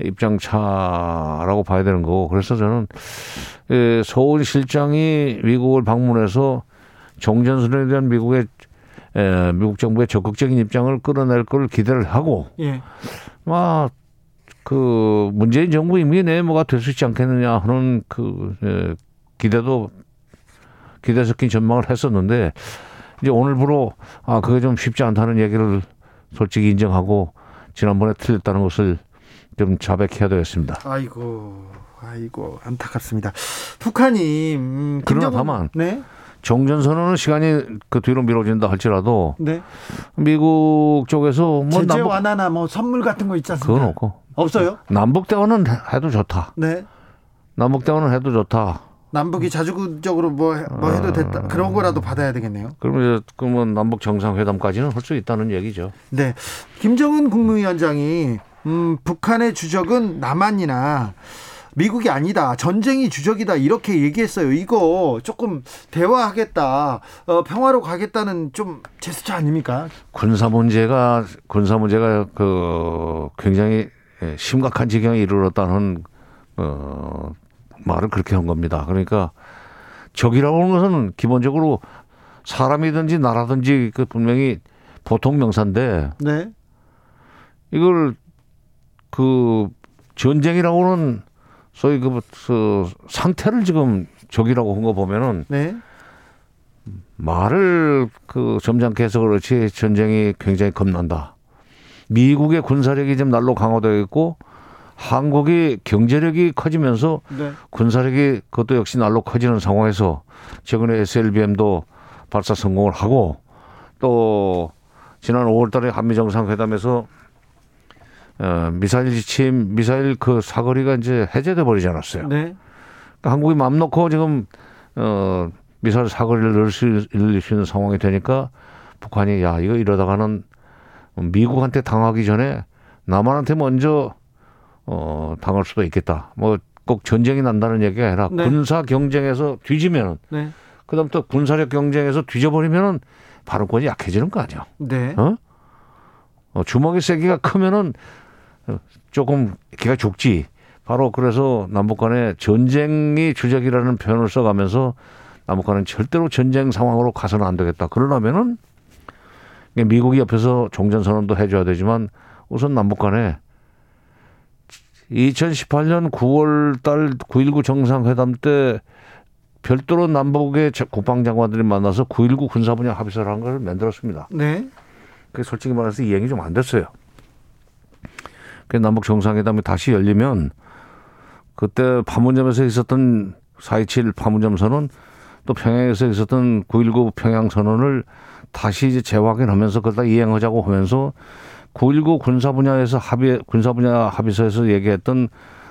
입장 차라고 봐야 되는 거고 그래서 저는 예, 서울 실장이 미국을 방문해서 종전선언에 대한 미국의 에, 미국 정부의 적극적인 입장을 끌어낼 걸 기대를 하고 예. 막 그 문재인 정부 임기 내에 뭐가 될 수 있지 않겠느냐 하는 그 에, 기대도 기대 섞인 전망을 했었는데 이제 오늘부로 아 그게 좀 쉽지 않다는 얘기를 솔직히 인정하고 지난번에 틀렸다는 것을 좀 자백해야 되겠습니다. 아이고, 아이고 안타깝습니다. 북한이 음, 그러나 다만 네? 정전 선언은 시간이 그 뒤로 미뤄진다 할지라도 네. 미국 쪽에서 뭐 제재 남북 완화나 뭐 선물 같은 거 있지 않습니까? 그건 없고 없어요. 남북 대화는 해도 좋다. 네. 남북 대화는 해도 좋다. 남북이 자주적으로 뭐, 뭐 해도 됐다 아. 그런 거라도 받아야 되겠네요. 그러면 그러면 남북 정상회담까지는 할 수 있다는 얘기죠. 네, 김정은 국무위원장이 음, 북한의 주적은 남한이나 미국이 아니다. 전쟁이 주적이다. 이렇게 얘기했어요. 이거 조금 대화하겠다. 어, 평화로 가겠다는 좀 제스처 아닙니까? 군사 문제가 군사 문제가 그 굉장히 예, 심각한 지경에 이르렀다는 어 말을 그렇게 한 겁니다. 그러니까 적이라고 하는 것은 기본적으로 사람이든지 나라든지 그 분명히 보통 명사인데 네. 이걸 그 전쟁이라고는 소위 그, 그 상태를 지금 적이라고 한 거 보면은 네. 말을 그 점잖게 해서 그렇지 전쟁이 굉장히 겁난다. 미국의 군사력이 지금 날로 강화되어 있고 한국이 경제력이 커지면서 네. 군사력이 그것도 역시 날로 커지는 상황에서 최근에 SLBM도 발사 성공을 하고 또 지난 5월 달에 한미 정상회담에서 어, 미사일 지침, 미사일 그 사거리가 이제 해제돼 버리지 않았어요. 네. 그러니까 한국이 마음 놓고 지금 어, 미사일 사거리를 넣을 수, 넣을 수 있는 상황이 되니까 북한이 야 이거 이러다가는 미국한테 당하기 전에 남한한테 먼저 어, 당할 수도 있겠다. 뭐 꼭 전쟁이 난다는 얘기가 아니라 네. 군사 경쟁에서 뒤지면은 네. 그다음부터 군사력 경쟁에서 뒤져버리면은 발언권이 약해지는 거 아니야. 네. 어? 어 주먹의 세기가 크면은 조금 기가 죽지. 바로 그래서 남북 간에 전쟁이 주적이라는 표현을 써가면서 남북 간은 절대로 전쟁 상황으로 가서는 안 되겠다. 그러려면은 미국이 옆에서 종전선언도 해줘야 되지만 우선 남북 간에 2018년 9월 달 9.19 정상회담 때 별도로 남북의 국방장관들이 만나서 9.19 군사 분야 합의서를 한 걸 만들었습니다. 네. 그게 솔직히 말해서 이행이 좀 안 됐어요. 그 남북 정상회담이 다시 열리면 그때 판문점에서 있었던 4.27 판문점 선언 또 평양에서 있었던 9.19 평양 선언을 다시 이제 재확인하면서 그다 이행하자고 하면서 9.19 군사 분야에서 합의 군사 분야 합의서에서 얘기했던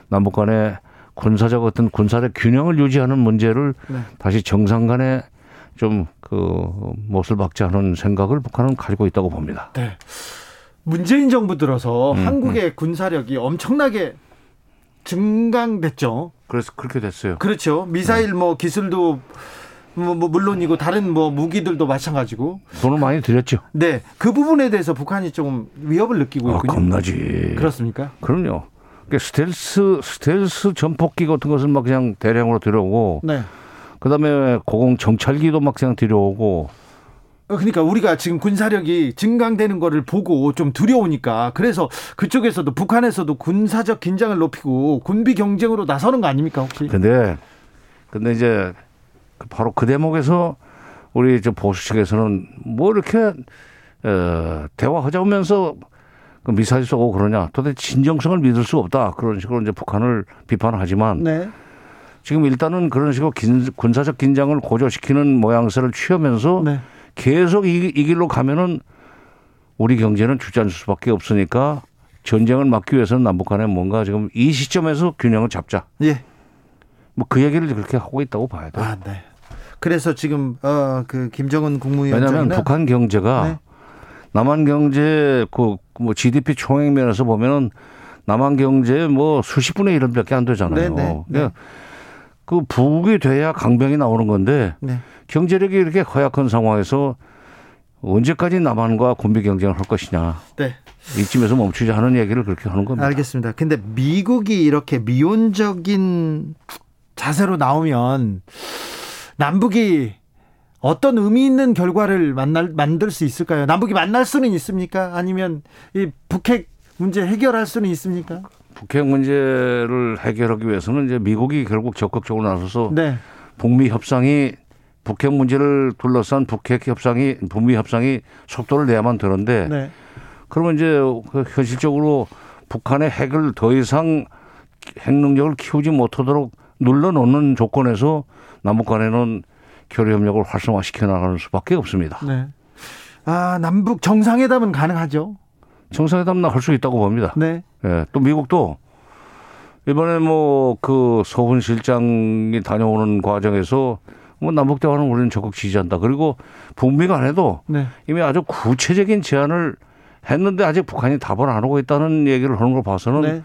남북 간의 군사적 어떤 군사적 균형을 유지하는 문제를 네. 다시 정상 간에 좀 그 못을 박지 않은 생각을 북한은 가지고 있다고 봅니다. 네. 문재인 정부 들어서 음, 한국의 음. 군사력이 엄청나게 증강됐죠. 그래서 그렇게 됐어요. 그렇죠. 미사일 네. 뭐 기술도 뭐, 뭐 물론이고 다른 뭐 무기들도 마찬가지고 돈을 많이 들였죠. 네, 그 부분에 대해서 북한이 좀 위협을 느끼고 아, 있군요. 아, 겁나지. 그렇습니까? 그럼요. 그러니까 스텔스 스텔스 전폭기 같은 것을 막 그냥 대량으로 들여오고, 네. 그다음에 고공 정찰기도 막 그냥 들여오고. 어, 그러니까 우리가 지금 군사력이 증강되는 거를 보고 좀 두려우니까 그래서 그쪽에서도 북한에서도 군사적 긴장을 높이고 군비 경쟁으로 나서는 거 아닙니까 혹시? 근데 근데 이제 그 바로 그 대목에서 우리 저 보수 측에서는 뭐 이렇게 어, 대화하자면서 그 미사일 쏘고 그러냐 도대체 진정성을 믿을 수 없다 그런 식으로 이제 북한을 비판하지만 네. 지금 일단은 그런 식으로 긴, 군사적 긴장을 고조시키는 모양새를 취하면서 네. 계속 이, 이 길로 가면은 우리 경제는 주저앉을 수밖에 없으니까 전쟁을 막기 위해서는 남북 간에 뭔가 지금 이 시점에서 균형을 잡자. 예. 뭐 그 얘기를 그렇게 하고 있다고 봐야 돼요. 아, 네. 그래서 지금 어 그 김정은 국무위원장 왜냐하면 북한 경제가 네. 남한 경제 그 뭐 GDP 총액 면에서 보면은 남한 경제 뭐 수십 분의 1은밖에 안 되잖아요. 네, 네, 네. 그 북이 돼야 강병이 나오는 건데 네. 경제력이 이렇게 허약한 상황에서 언제까지 남한과 군비 경쟁을 할 것이냐. 네. 이쯤에서 멈추자 하는 얘기를 그렇게 하는 겁니다. 알겠습니다. 근데 미국이 이렇게 미온적인 자세로 나오면 남북이 어떤 의미 있는 결과를 만날, 만들 수 있을까요? 남북이 만날 수는 있습니까? 아니면 이 북핵 문제 해결할 수는 있습니까? 북핵 문제를 해결하기 위해서는 이제 미국이 결국 적극적으로 나서서 네. 북미 협상이 북핵 문제를 둘러싼 북핵 협상이 북미 협상이 속도를 내야만 되는데 네. 그러면 이제 그 현실적으로 북한의 핵을 더 이상 핵 능력을 키우지 못하도록 눌러놓는 조건에서 남북 간에는 교류 협력을 활성화시켜 나가는 수밖에 없습니다. 네. 아 남북 정상회담은 가능하죠? 정상회담은 할수 있다고 봅니다. 네. 예, 또 미국도 이번에 뭐 그 서훈 실장이 다녀오는 과정에서 뭐 남북 대화는 우리는 적극 지지한다. 그리고 북미 간에도 네. 이미 아주 구체적인 제안을 했는데 아직 북한이 답을 안 하고 있다는 얘기를 하는 걸 봐서는 네.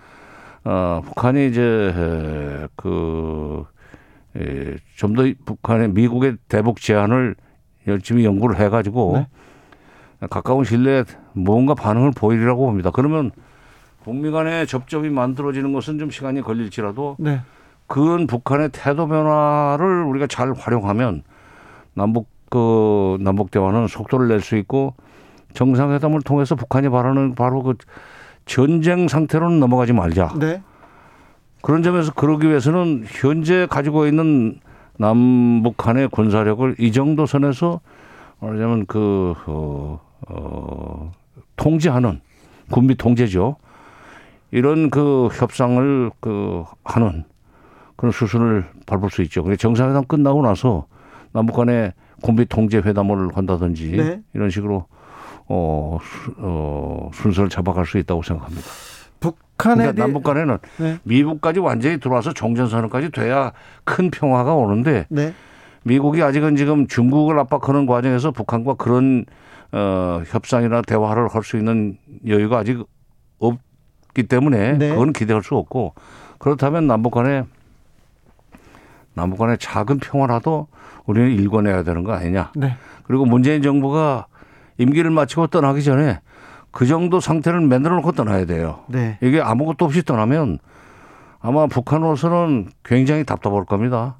어, 북한이 이제 그 예, 좀더 북한의 미국의 대북 제안을 열심히 연구를 해가지고 네. 가까운 신뢰에 뭔가 반응을 보이리라고 봅니다. 그러면 북미 간의 접점이 만들어지는 것은 좀 시간이 걸릴지라도 네. 그건 북한의 태도 변화를 우리가 잘 활용하면 남북 그 남북 대화는 속도를 낼 수 있고 정상회담을 통해서 북한이 바라는 바로 그 전쟁 상태로는 넘어가지 말자. 네. 그런 점에서 그러기 위해서는 현재 가지고 있는 남북한의 군사력을 이 정도 선에서 말하자면 그 어, 어, 통제하는 군비 통제죠. 이런 그 협상을 그 하는 그런 수순을 밟을 수 있죠. 근데 정상회담 끝나고 나서 남북 간의 군비 통제 회담을 한다든지 네. 이런 식으로 어, 어, 순서를 잡아갈 수 있다고 생각합니다. 북한에 그러니까 남북 간에는 네. 미국까지 완전히 들어와서 종전선언까지 돼야 큰 평화가 오는데 네. 미국이 아직은 지금 중국을 압박하는 과정에서 북한과 그런 어, 협상이나 대화를 할 수 있는 여유가 아직 없기 때문에 네. 그건 기대할 수 없고 그렇다면 남북 간에 남북 간의 작은 평화라도 우리는 일궈내야 되는 거 아니냐. 네. 그리고 문재인 정부가 임기를 마치고 떠나기 전에 그 정도 상태를 만들어 놓고 떠나야 돼요. 네. 이게 아무것도 없이 떠나면 아마 북한으로서는 굉장히 답답할 겁니다.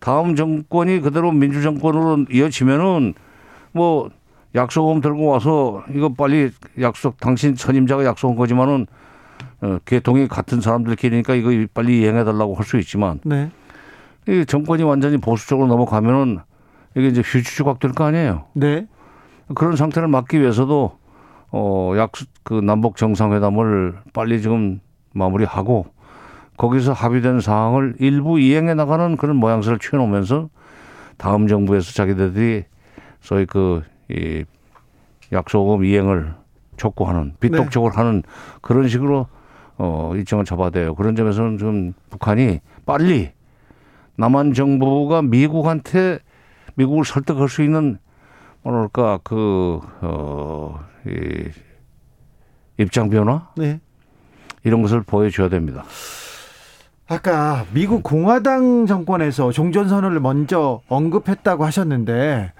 다음 정권이 그대로 민주 정권으로 이어지면은 뭐 약속금 들고 와서 이거 빨리 약속 당신 선임자가 약속한 거지만은 어, 개통이 같은 사람들끼리니까 이거 빨리 이행해 달라고 할 수 있지만 네. 이 정권이 완전히 보수적으로 넘어가면은 이게 이제 휴지 조각 될 거 아니에요. 네. 그런 상태를 막기 위해서도 어, 약, 그 남북 정상회담을 빨리 지금 마무리하고 거기서 합의된 사항을 일부 이행해 나가는 그런 모양새를 취해놓으면서 다음 정부에서 자기들이 소위 그, 이 약속금 이행을 촉구하는 비독적으로 네. 하는 그런 식으로 어, 일정을 잡아야 돼요. 그런 점에서는 좀 북한이 빨리 남한 정부가 미국한테 미국을 설득할 수 있는 뭐랄까 그 어, 이 입장 변화 네. 이런 것을 보여줘야 됩니다. 아까 미국 공화당 정권에서 종전선언을 먼저 언급했다고 하셨는데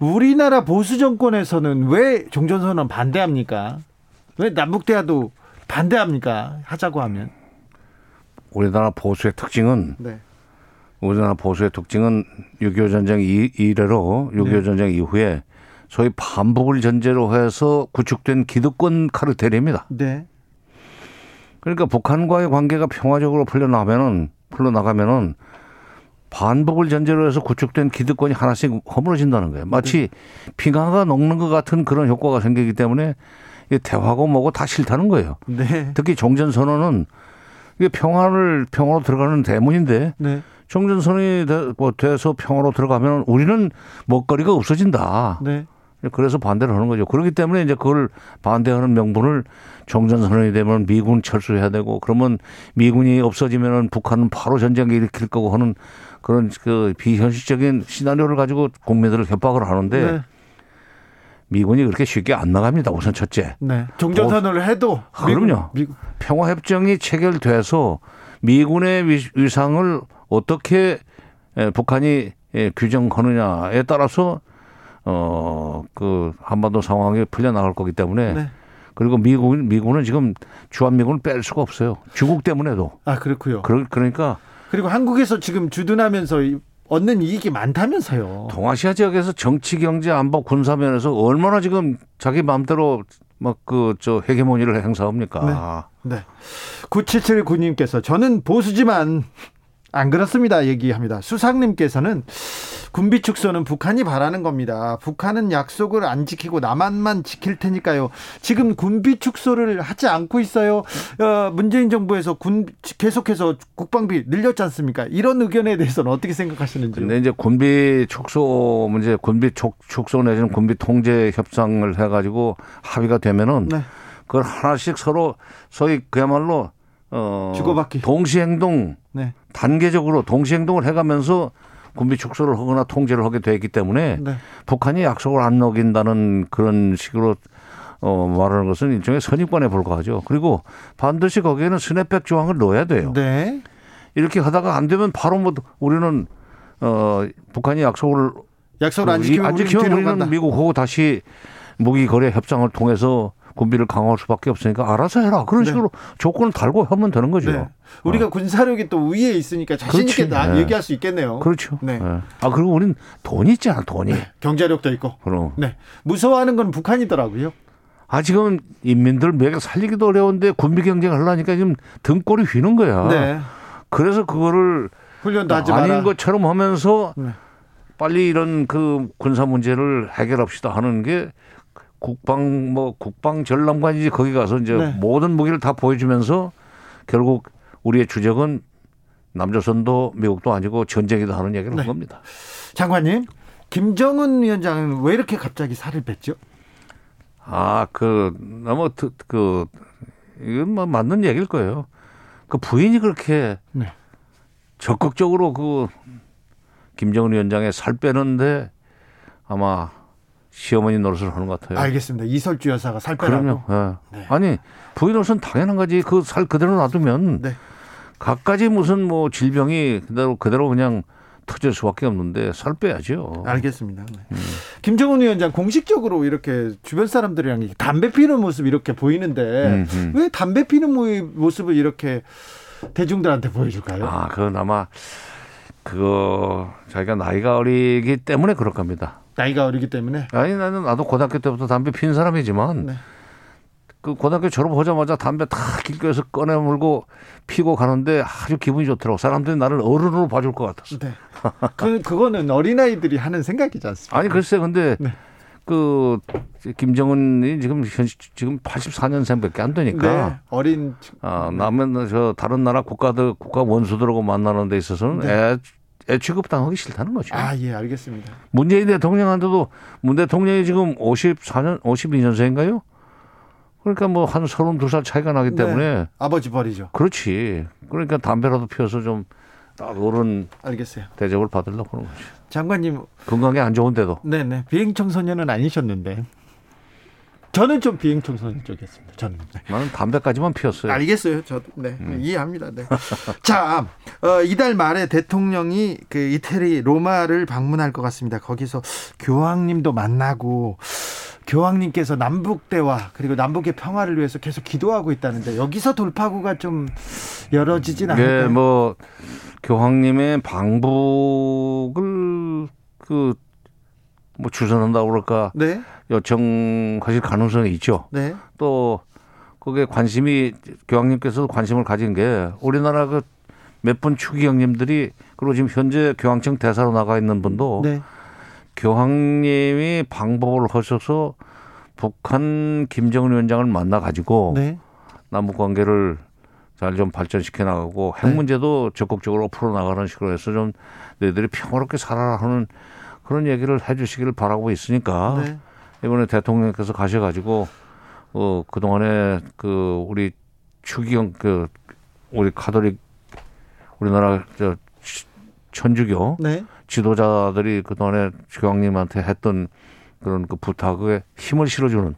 우리나라 보수 정권에서는 왜 종전선언 반대합니까? 왜 남북 대화도 반대합니까? 하자고 하면 우리나라 보수의 특징은 네. 우리나라 보수의 특징은 6.25 전쟁 이래로 6.25 네. 전쟁 이후에 소위 반복을 전제로 해서 구축된 기득권 카르텔입니다. 네. 그러니까 북한과의 관계가 평화적으로 풀려나가면은 풀려나가면은 반복을 전제로 해서 구축된 기득권이 하나씩 허물어진다는 거예요. 마치 네. 빙하가 녹는 것 같은 그런 효과가 생기기 때문에 대화고 뭐고 다 싫다는 거예요. 네. 특히 종전 선언은 이게 평화를 평화로 들어가는 대문인데 네. 종전선언이 뭐 돼서 평화로 들어가면 우리는 먹거리가 없어진다. 네. 그래서 반대를 하는 거죠. 그렇기 때문에 이제 그걸 반대하는 명분을 종전선언이 되면 미군 철수해야 되고 그러면 미군이 없어지면은 북한은 바로 전쟁을 일으킬 거고 하는 그런 그 비현실적인 시나리오를 가지고 국민들을 협박을 하는데 네. 미군이 그렇게 쉽게 안 나갑니다. 우선 첫째. 네. 종전선언을 해도 아, 그럼요. 미국. 평화협정이 체결돼서 미군의 위상을 어떻게 북한이 규정하느냐에 따라서 어, 그 한반도 상황이 풀려 나갈 거기 때문에 네. 그리고 미국은 미군은 지금 주한 미군을 뺄 수가 없어요. 중국 때문에도. 아 그렇고요. 그러, 그러니까 그리고 한국에서 지금 주둔하면서 얻는 이익이 많다면서요. 동아시아 지역에서 정치, 경제, 안보, 군사 면에서 얼마나 지금 자기 마음대로 막 그 저 헤게모니를 행사합니까? 네. 네. 9779님께서 저는 보수지만 안 그렇습니다. 얘기합니다. 수상님께서는 군비 축소는 북한이 바라는 겁니다. 북한은 약속을 안 지키고 남한만 지킬 테니까요. 지금 군비 축소를 하지 않고 있어요. 어, 문재인 정부에서 군 계속해서 국방비 늘렸지 않습니까? 이런 의견에 대해서는 어떻게 생각하시는지요? 근데 이제 군비 축소 문제, 군비 축소 내지는 군비 통제 협상을 해가지고 합의가 되면은 네. 그걸 하나씩 서로 소위 그야말로 어 주고받기 동시 행동 네. 단계적으로 동시 행동을 해가면서 군비 축소를 하거나 통제를 하게 되기 때문에 네. 북한이 약속을 안 어긴다는 그런 식으로 어, 말하는 것은 일종의 선입관에 불과하죠. 그리고 반드시 거기에는 스냅백 조항을 넣어야 돼요. 네. 이렇게 하다가 안 되면 바로 뭐 우리는 어, 북한이 약속을 약속을 안 지키면, 안 지키면 우리는 미국하고 다시 무기 거래 협상을 통해서 군비를 강화할 수밖에 없으니까 알아서 해라. 그런 네. 식으로 조건을 달고 하면 되는 거죠. 네. 우리가 어. 군사력이 또 위에 있으니까 자신 있게 네. 얘기할 수 있겠네요. 그렇죠. 네. 네. 아 그리고 우리는 돈이 있잖아, 돈이. 네. 경제력도 있고. 그럼. 네. 무서워하는 건 북한이더라고요. 아 지금 인민들 매개 살리기도 어려운데 군비 경쟁을 하려니까 지금 등골이 휘는 거야. 네. 그래서 그거를 훈련도 하지 아닌 마라. 것처럼 하면서 네. 빨리 이런 그 군사 문제를 해결합시다 하는 게 국방 뭐 국방 전람관이지 거기 가서 이제 네. 모든 무기를 다 보여주면서 결국 우리의 주적은 남조선도 미국도 아니고 전쟁이다 하는 얘기를 네. 한 겁니다. 장관님, 김정은 위원장은 왜 이렇게 갑자기 살을 뺐죠? 아, 그 너무 그 이건 뭐 맞는 얘기일 거예요. 그 부인이 그렇게 네. 적극적으로 그 김정은 위원장의 살 빼는데 아마 시어머니 노릇을 하는 것 같아요. 알겠습니다. 이설주 여사가 살 빼라고. 그럼요. 네. 네. 아니 부인으로서는 당연한 거지. 그 살 그대로 놔두면 네. 갖가지 무슨 뭐 질병이 그대로 그대로 그냥 터질 수밖에 없는데 살 빼야죠. 알겠습니다. 네. 음. 김정은 위원장 공식적으로 이렇게 주변 사람들이랑 담배 피는 모습 이렇게 보이는데 음흠. 음. 왜 담배 피는 모습을 이렇게 대중들한테 보여줄까요? 아, 그건 아마 그거 자기가 나이가 어리기 때문에 그럴 겁니다. 나이가 어리기 때문에? 아니 나는 나도 고등학교 때부터 담배 피는 사람이지만 네. 그 고등학교 졸업하자마자 담배 다 길거리에서 꺼내 물고 피고 가는데 아주 기분이 좋더라고. 사람들이 나를 어른으로 봐줄 것 같았어. 네. 그 그거는 어린 아이들이 하는 생각이지 않습니까? 아니 글쎄, 근데 네. 그 김정은이 지금 현 지금 84년생밖에 안 되니까 네. 어린 아 남은 저 다른 나라 국가들 국가 원수들하고 만나는 데 있어서는 네. 애, 애 취급당하기 싫다는 거죠. 아, 예, 알겠습니다. 문재인 대통령한테도 문 대통령이 지금 54년 52년생인가요? 그러니까 뭐 한 32살 차이가 나기 네. 때문에 네. 아버지 버리죠. 그렇지. 그러니까 담배라도 피워서 좀딱 어른 알겠어요. 대접을 받으려고 하는 거죠. 장관님 건강에 안 좋은데도. 네 네 비행 청소년은 아니셨는데 저는 좀 비행 청소년 쪽이었습니다. 저는 네. 나는 담배까지만 피웠어요. 알겠어요. 저 네, 음. 이해합니다. 네. 자 어, 이달 말에 대통령이 그 이태리 로마를 방문할 것 같습니다. 거기서 교황님도 만나고 교황님께서 남북 대화 그리고 남북의 평화를 위해서 계속 기도하고 있다는데 여기서 돌파구가 좀 열어지진 네, 않을까요? 네, 뭐 교황님의 방북을 그 뭐 주선한다고 그럴까 네. 요청하실 가능성이 있죠. 네. 또 그게 관심이 교황님께서 관심을 가진 게 우리나라 그 몇 분 추기 형님들이 그리고 지금 현재 교황청 대사로 나가 있는 분도 네. 교황님이 방법을 하셔서 북한 김정은 위원장을 만나 가지고 네. 남북 관계를 잘 좀 발전시켜 나가고 핵 네. 문제도 적극적으로 풀어 나가는 식으로 해서 좀 너희들이 평화롭게 살아라 하는 그런 얘기를 해 주시기를 바라고 있으니까 네. 이번에 대통령께서 가셔 가지고 어 그 동안에 그 우리 추기경 그 우리 카톨릭 우리나라 저 천주교 네. 지도자들이 그 동안에 교황님한테 했던 그런 그 부탁에 힘을 실어주는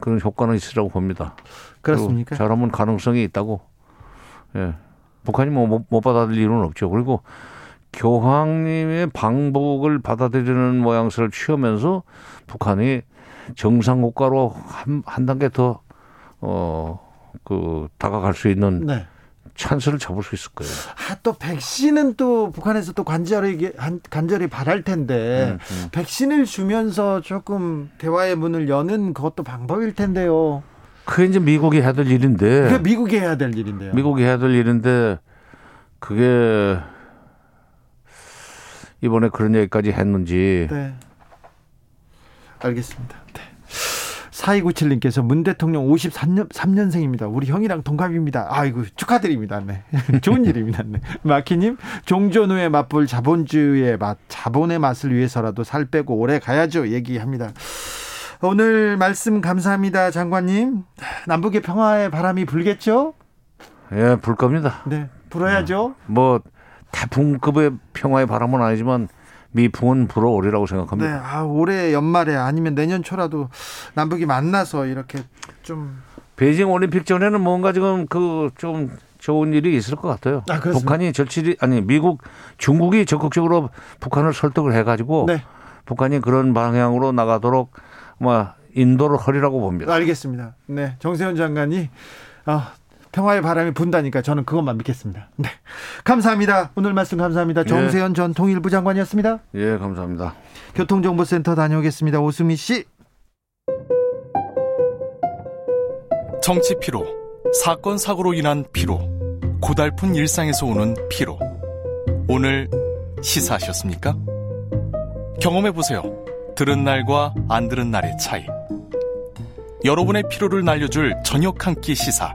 그런 효과는 있으라고 봅니다. 그렇습니까? 잘하면 가능성이 있다고. 예. 북한이 뭐 못 받아들일 이유는 없죠. 그리고 교황님의 방북을 받아들이는 모양새를 취하면서 북한이 정상 국가로 한, 한 단계 더, 어, 그, 다가갈 수 있는 네. 찬스를 잡을 수 있을 거예요. 아, 또 백신은 또 북한에서 또 간절히 간절히 바랄 텐데 음, 음. 백신을 주면서 조금 대화의 문을 여는 그것도 방법일 텐데요. 그게 이제 미국이 해야 될 일인데. 그게 미국이 해야 될 일인데요. 미국이 해야 될 일인데 그게 이번에 그런 얘기까지 했는지. 네. 알겠습니다. 네. 4297님께서 문 대통령 53년 3년생입니다. 우리 형이랑 동갑입니다. 아이고 축하드립니다. 네. 좋은 일입니다. 네. 마키님 종전 후에 맛볼 자본주의의 맛, 자본의 맛을 위해서라도 살 빼고 오래 가야죠. 얘기합니다. 오늘 말씀 감사합니다, 장관님. 남북의 평화의 바람이 불겠죠? 예, 불 겁니다. 네, 불어야죠. 어, 뭐 태풍급의 평화의 바람은 아니지만 미풍은 불어오리라고 생각합니다. 네, 아, 올해 연말에 아니면 내년 초라도 남북이 만나서 이렇게 좀 베이징 올림픽 전에는 뭔가 지금 그 좀 좋은 일이 있을 것 같아요. 아, 북한이 절실히 아니 미국 중국이 적극적으로 북한을 설득을 해가지고 네. 북한이 그런 방향으로 나가도록 뭐 인도를 허리라고 봅니다. 알겠습니다. 네, 정세현 장관이 아, 평화의 바람이 분다니까 저는 그것만 믿겠습니다. 네. 감사합니다. 오늘 말씀 감사합니다. 예. 정세현 예. 전 통일부 장관이었습니다. 예, 감사합니다. 교통정보센터 다녀오겠습니다. 오수미 씨. 정치 피로, 사건 사고로 인한 피로, 고달픈 일상에서 오는 피로. 오늘 시사하셨습니까? 경험해 보세요. 들은 날과 안 들은 날의 차이. 여러분의 피로를 날려줄 저녁 한 끼 시사.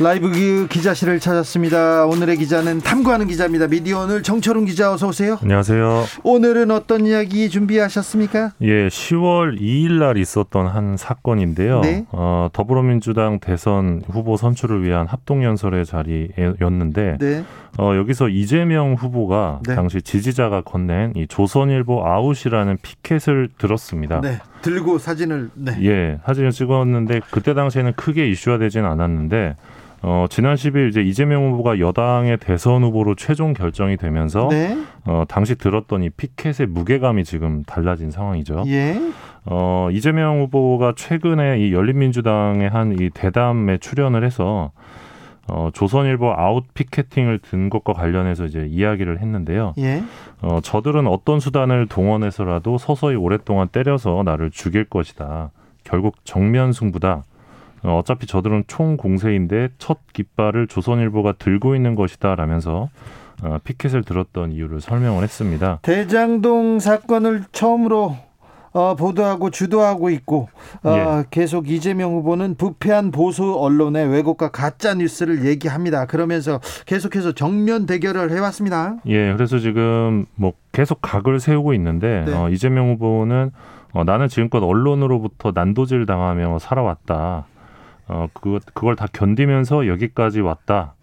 라이브 기자실을 찾았습니다. 오늘의 기자는 탐구하는 기자입니다. 미디어 오늘 정철웅 기자 어서 오세요. 안녕하세요. 오늘은 어떤 이야기 준비하셨습니까? 예, 10월 2일 날 있었던 한 사건인데요. 네? 어, 더불어민주당 대선 후보 선출을 위한 합동연설의 자리였는데 네. 어, 여기서 이재명 후보가 네. 당시 지지자가 건넨 이 조선일보 아웃이라는 피켓을 들었습니다. 네. 들고 사진을 네. 예, 사진을 찍었는데 그때 당시에는 크게 이슈화 되지는 않았는데 어, 지난 10일 이제 이재명 후보가 여당의 대선 후보로 최종 결정이 되면서 네. 어, 당시 들었던 이 피켓의 무게감이 지금 달라진 상황이죠. 예. 어, 이재명 후보가 최근에 이 열린민주당의 한 이 대담에 출연을 해서 어, 조선일보 아웃 피켓팅을 든 것과 관련해서 이제 이야기를 했는데요. 예. 어, 저들은 어떤 수단을 동원해서라도 서서히 오랫동안 때려서 나를 죽일 것이다. 결국 정면 승부다. 어, 어차피 저들은 총 공세인데 첫 깃발을 조선일보가 들고 있는 것이다 라면서 어, 피켓을 들었던 이유를 설명을 했습니다. 대장동 사건을 처음으로 어, 보도하고 주도하고 있고 어, 예. 계속 이재명 후보는 부패한 보수 언론의 왜곡과 가짜 뉴스를 얘기합니다. 그러면서 계속해서 정면 대결을 해왔습니다. 예, 그래서 지금 뭐 계속 각을 세우고 있는데 네. 어, 이재명 후보는 어, 나는 지금껏 언론으로부터 난도질 당하며 살아왔다. 어, 그, 그걸 다 견디면서 여기까지 왔다.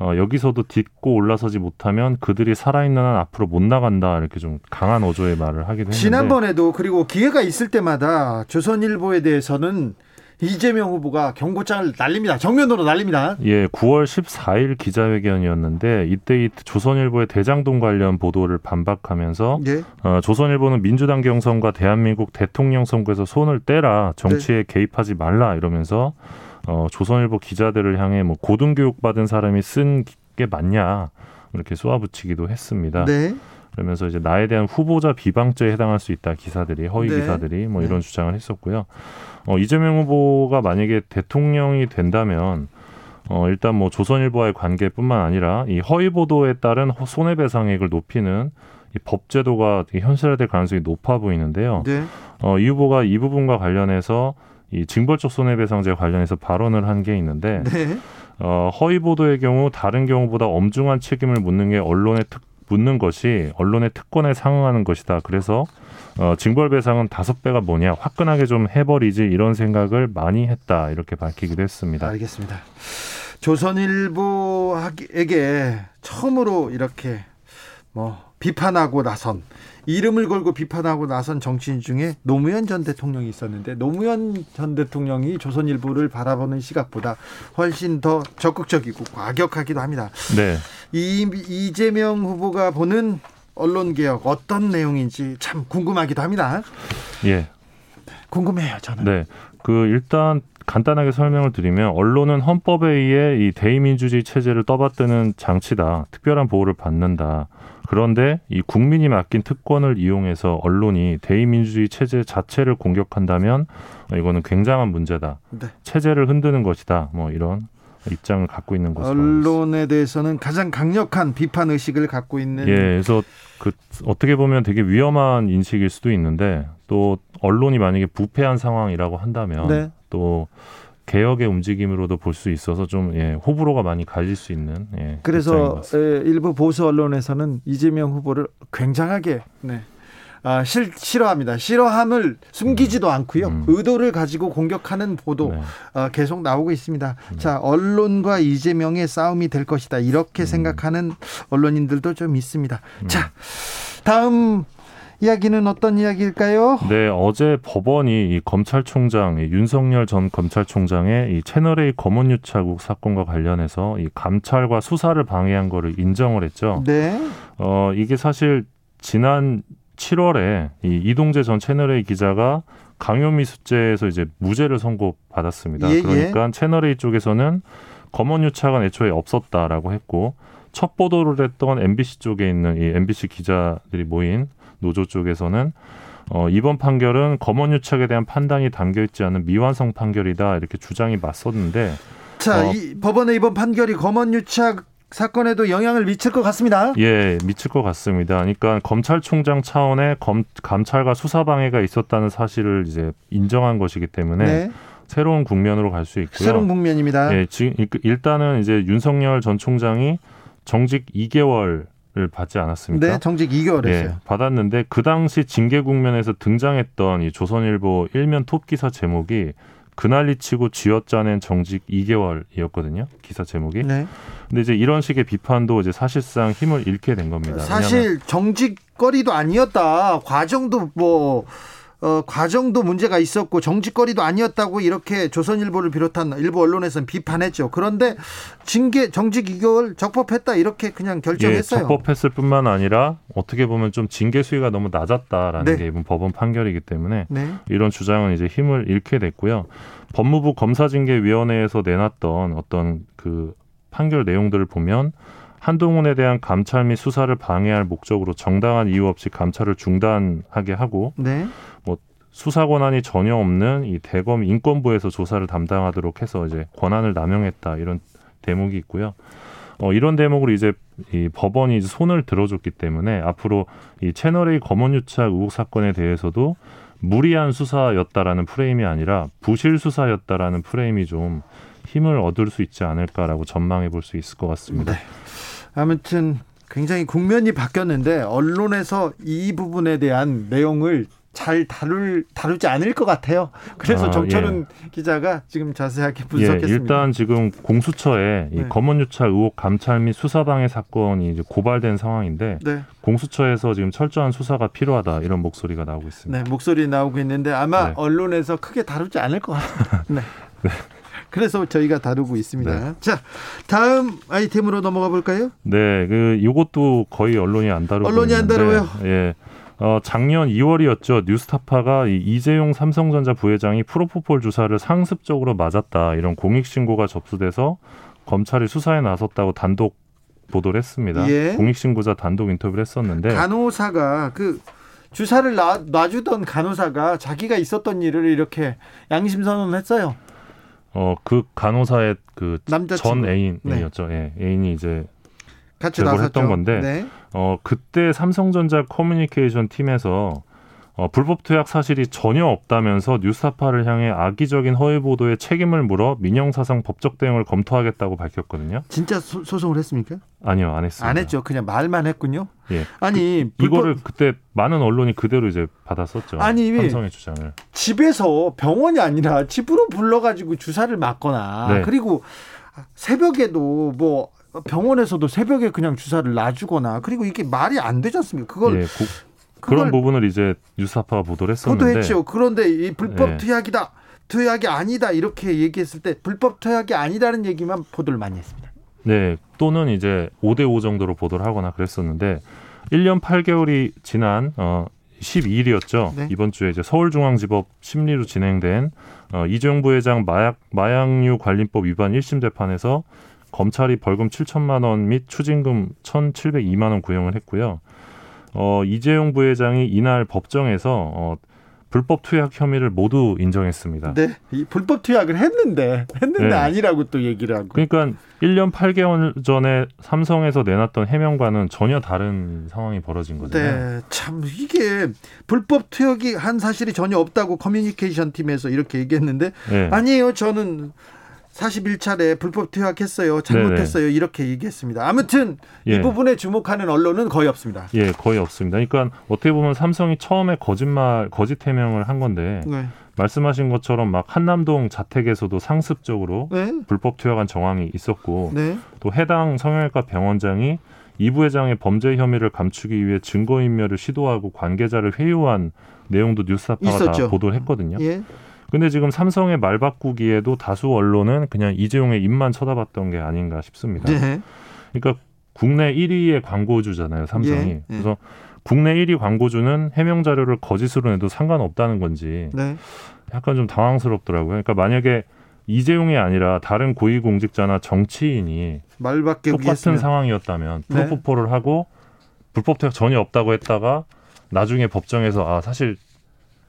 어, 여기서도 딛고 올라서지 못하면 그들이 살아있는 한 앞으로 못 나간다 이렇게 좀 강한 어조의 말을 하기도 했는데 지난번에도 그리고 기회가 있을 때마다 조선일보에 대해서는 이재명 후보가 경고장을 날립니다. 정면으로 날립니다. 예, 9월 14일 기자회견이었는데 이때 이 조선일보의 대장동 관련 보도를 반박하면서 예? 어, 조선일보는 민주당 경선과 대한민국 대통령 선거에서 손을 떼라 정치에 네. 개입하지 말라 이러면서 어, 조선일보 기자들을 향해 뭐 고등교육 받은 사람이 쓴 게 맞냐 이렇게 쏘아붙이기도 했습니다. 네. 그러면서 이제 나에 대한 후보자 비방죄에 해당할 수 있다 기사들이 허위 네. 기사들이 뭐 이런 네. 주장을 했었고요. 어, 이재명 후보가 만약에 대통령이 된다면 어, 일단 뭐 조선일보와의 관계뿐만 아니라 이 허위 보도에 따른 손해배상액을 높이는 이 법제도가 현실화될 가능성이 높아 보이는데요. 네. 어, 이 후보가 이 부분과 관련해서 이 징벌적 손해배상제 관련해서 발언을 한 게 있는데 네. 어, 허위 보도의 경우 다른 경우보다 엄중한 책임을 묻는 게 언론의 특 묻는 것이 언론의 특권에 상응하는 것이다. 그래서 어, 징벌배상은 다섯 배가 뭐냐 화끈하게 좀 해버리지 이런 생각을 많이 했다 이렇게 밝히기도 했습니다. 알겠습니다. 조선일보에게 처음으로 이렇게 뭐 비판하고 나선 이름을 걸고 비판하고 나선 정치인 중에 노무현 전 대통령이 있었는데 노무현 전 대통령이 조선일보를 바라보는 시각보다 훨씬 더 적극적이고 과격하기도 합니다. 네. 이, 이재명 후보가 보는 언론 개혁 어떤 내용인지 참 궁금하기도 합니다. 예. 궁금해요, 저는. 네. 그 일단 간단하게 설명을 드리면 언론은 헌법에 의해 이 대의민주주의 체제를 떠받드는 장치다. 특별한 보호를 받는다. 그런데 이 국민이 맡긴 특권을 이용해서 언론이 대의민주주의 체제 자체를 공격한다면 이거는 굉장한 문제다. 네. 체제를 흔드는 것이다. 뭐 이런 입장을 갖고 있는 것으로 언론에 대해서는 가장 강력한 비판 의식을 갖고 있는 예, 그래서 그 어떻게 보면 되게 위험한 인식일 수도 있는데 또 언론이 만약에 부패한 상황이라고 한다면 네. 또 개혁의 움직임으로도 볼 수 있어서 좀 예, 호불호가 많이 갈릴 수 있는. 예, 그래서 예, 일부 보수 언론에서는 이재명 후보를 굉장하게 네. 아, 실, 싫어합니다. 싫어함을 숨기지도 음. 않고요. 음. 의도를 가지고 공격하는 보도 네. 어, 계속 나오고 있습니다. 음. 자, 언론과 이재명의 싸움이 될 것이다. 이렇게 음. 생각하는 언론인들도 좀 있습니다. 음. 자, 다음 이야기는 어떤 이야기일까요? 네, 어제 법원이 이 검찰총장 이 윤석열 전 검찰총장의 이 채널A 검언유착국 사건과 관련해서 이 감찰과 수사를 방해한 거를 인정을 했죠. 네. 어, 이게 사실 지난 7월에 이 이동재 전 채널A 기자가 강요미 수죄에서 이제 무죄를 선고받았습니다. 예, 예. 그러니까 채널A 쪽에서는 검언유착은 애초에 없었다라고 했고 첫 보도를 했던 MBC 쪽에 있는 이 MBC 기자들이 모인 노조 쪽에서는 어, 이번 판결은 검언유착에 대한 판단이 담겨 있지 않은 미완성 판결이다 이렇게 주장이 맞섰는데 자, 어, 이 법원의 이번 판결이 검언유착 사건에도 영향을 미칠 것 같습니다. 예, 미칠 것 같습니다. 그러니까 검찰총장 차원의 검, 감찰과 수사 방해가 있었다는 사실을 이제 인정한 것이기 때문에 네. 새로운 국면으로 갈 수 있고요. 새로운 국면입니다. 예, 지금 일단은 이제 윤석열 전 총장이 정직 2개월 을 받지 않았습니까? 네, 정직 2개월 했어요. 예, 받았는데 그 당시 징계 국면에서 등장했던 이 조선일보 일면 톱 기사 제목이 그날리 치고 쥐어짜낸 정직 2개월이었거든요. 기사 제목이. 네. 근데 이제 이런 식의 비판도 이제 사실상 힘을 잃게 된 겁니다. 사실 정직거리도 아니었다. 과정도 뭐 어, 과정도 문제가 있었고 정직거리도 아니었다고 이렇게 조선일보를 비롯한 일부 언론에서는 비판했죠. 그런데 징계 정직 2개월 적법했다 이렇게 그냥 결정했어요. 예, 적법했을 뿐만 아니라 어떻게 보면 좀 징계 수위가 너무 낮았다라는 네. 게 이번 법원 판결이기 때문에 네. 이런 주장은 이제 힘을 잃게 됐고요. 법무부 검사징계위원회에서 내놨던 어떤 그 판결 내용들을 보면 한동훈에 대한 감찰 및 수사를 방해할 목적으로 정당한 이유 없이 감찰을 중단하게 하고 네. 뭐 수사 권한이 전혀 없는 이 대검 인권부에서 조사를 담당하도록 해서 이제 권한을 남용했다 이런 대목이 있고요. 어, 이런 대목으로 이제 이 법원이 이제 손을 들어줬기 때문에 앞으로 이 채널A 검언유착 의혹 사건에 대해서도 무리한 수사였다라는 프레임이 아니라 부실 수사였다라는 프레임이 좀 힘을 얻을 수 있지 않을까라고 전망해 볼 수 있을 것 같습니다. 네. 아무튼 굉장히 국면이 바뀌었는데 언론에서 이 부분에 대한 내용을 잘 다룰 다루지 않을 것 같아요. 그래서 아, 정철은 예. 기자가 지금 자세하게 분석했습니다. 예, 일단 지금 공수처에 네. 검언유착 의혹 감찰 및 수사방해 사건이 이제 고발된 상황인데 네. 공수처에서 지금 철저한 수사가 필요하다 이런 목소리가 나오고 있습니다. 네, 목소리 나오고 있는데 아마 네. 언론에서 크게 다루지 않을 것 같습니다. 네. 네. 그래서 저희가 다루고 있습니다. 네. 자, 다음 아이템으로 넘어가 볼까요? 네, 그 이것도 거의 언론이 안 다루고 언론이 안 다루요. 예. 어, 작년 2월이었죠. 뉴스타파가 이 이재용 삼성전자 부회장이 프로포폴 주사를 상습적으로 맞았다. 이런 공익 신고가 접수돼서 검찰이 수사에 나섰다고 단독 보도를 했습니다. 예. 공익 신고자 단독 인터뷰를 했었는데 간호사가 그 주사를 놔, 놔주던 간호사가 자기가 있었던 일을 이렇게 양심 선언했어요. 어, 그 간호사의 그 전 애인이었죠. 네. 예, 애인이 이제 같이 나섰던 건데, 네. 어, 그때 삼성전자 커뮤니케이션 팀에서 어, 불법 투약 사실이 전혀 없다면서 뉴스타파를 향해 악의적인 허위 보도에 책임을 물어 민영사상 법적 대응을 검토하겠다고 밝혔거든요. 진짜 소, 송을 했습니까? 아니요, 안 했습니다. 안 했죠. 그냥 말만 했군요. 예. 아니 그, 불법... 이거를 그때 많은 언론이 그대로 이제 받았었죠. 아니 삼성의 주장을 집에서 병원이 아니라 집으로 불러가지고 주사를 맞거나 네. 그리고 새벽에도 뭐 병원에서도 새벽에 그냥 주사를 놔주거나 그리고 이게 말이 안 되지 않습니까? 그걸 예, 고... 그런 부분을 이제 뉴스타파가 보도를 했었는데 보도했죠. 그런데 이 불법 네. 투약이다, 투약이 아니다 이렇게 얘기했을 때 불법 투약이 아니라는 얘기만 보도를 많이 했습니다. 네, 또는 이제 5대 5 정도로 보도를 하거나 그랬었는데 1년 8개월이 지난 어 12일이었죠. 네. 이번 주에 이제 서울중앙지법 심리로 진행된 어, 이재용 부회장 마약 마약류 관리법 위반 1심 재판에서 검찰이 벌금 7천만 원 및 추징금 1,702만 원 구형을 했고요. 어, 이재용 부회장이 이날 법정에서 어, 불법 투약 혐의를 모두 인정했습니다. 네. 불법 투약을 했는데 했는데 네. 아니라고 또 얘기를 하고. 그러니까 1년 8개월 전에 삼성에서 내놨던 해명과는 전혀 다른 상황이 벌어진 거잖아요. 네. 참 이게 불법 투약이 한 사실이 전혀 없다고 커뮤니케이션 팀에서 이렇게 얘기했는데 네. 아니에요. 저는 41차례 불법 투약했어요. 잘못했어요. 네네. 이렇게 얘기했습니다. 아무튼 예. 이 부분에 주목하는 언론은 거의 없습니다. 예, 거의 없습니다. 그러니까 어떻게 보면 삼성이 처음에 거짓말, 거짓 해명을 한 건데 네. 말씀하신 것처럼 막 한남동 자택에서도 상습적으로 네. 불법 투약한 정황이 있었고 네. 또 해당 성형외과 병원장이 이 부회장의 범죄 혐의를 감추기 위해 증거인멸을 시도하고 관계자를 회유한 내용도 뉴스타파가 다 보도를 했거든요. 예. 근데 지금 삼성의 말 바꾸기에도 다수 언론은 그냥 이재용의 입만 쳐다봤던 게 아닌가 싶습니다. 네. 그러니까 국내 1위의 광고주잖아요, 삼성이. 예, 예. 그래서 국내 1위 광고주는 해명 자료를 거짓으로 내도 상관없다는 건지 네. 약간 좀 당황스럽더라고요. 그러니까 만약에 이재용이 아니라 다른 고위공직자나 정치인이 똑같은 했으면. 상황이었다면 네. 프로포폴을 하고 불법 투약 전혀 없다고 했다가 나중에 법정에서 아 사실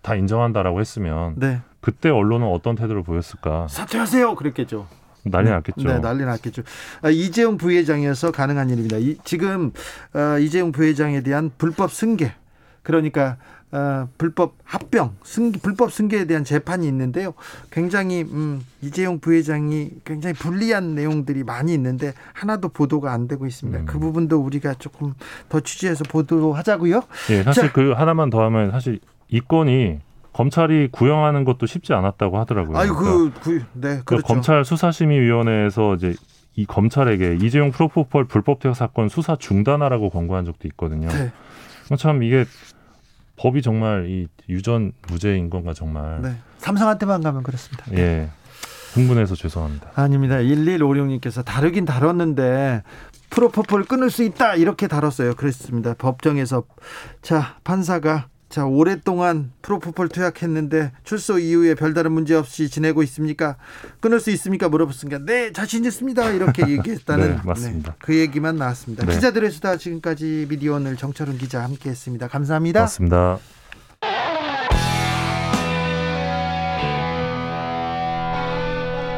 다 인정한다라고 했으면 네. 그때 언론은 어떤 태도를 보였을까? 사퇴하세요. 그랬겠죠. 난리 났겠죠. 네, 난리 났겠죠. 아, 이재용 부회장이어서 가능한 일입니다. 이, 지금 아, 이재용 부회장에 대한 불법 승계, 그러니까 아, 불법 합병, 승 불법 승계에 대한 재판이 있는데요. 굉장히 음, 이재용 부회장이 굉장히 불리한 내용들이 많이 있는데 하나도 보도가 안 되고 있습니다. 음. 그 부분도 우리가 조금 더 취재해서 보도하자고요. 예, 사실 자, 그 하나만 더 하면 사실 이 건이 검찰이 구형하는 것도 쉽지 않았다고 하더라고요. 아유, 그, 그러니까 그, 네, 그렇죠. 검찰 수사심의위원회에서 이제 이 검찰에게 이재용 프로포폴 불법 투약 사건 수사 중단하라고 권고한 적도 있거든요. 네. 참 이게 법이 정말 이 유전 무죄인 건가 정말. 네. 삼성한테만 가면 그렇습니다. 예. 흥분해서 죄송합니다. 아닙니다. 1156님께서 다루긴 다뤘는데 프로포폴 끊을 수 있다 이렇게 다뤘어요. 그랬습니다. 법정에서 자 판사가 자, 오랫동안 프로포폴 투약했는데 출소 이후에 별다른 문제 없이 지내고 있습니까? 끊을 수 있습니까? 물어봤습니다. 네, 자신 있습니다. 이렇게 얘기했다는 네, 맞습니다. 네, 그 얘기만 나왔습니다. 네. 기자들의 수다 지금까지 미디어 오늘 정철은 기자 함께 했습니다. 감사합니다. 맞습니다.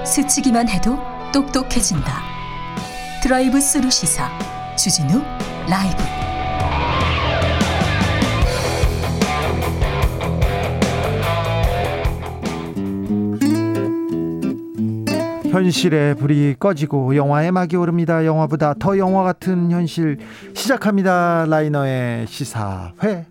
스치기만 해도 똑똑해진다. drive through 시사 주진우 라이브. 현실의 불이 꺼지고 영화의 막이 오릅니다. 영화보다 더 영화 같은 현실 시작합니다. 라이너의 시사회.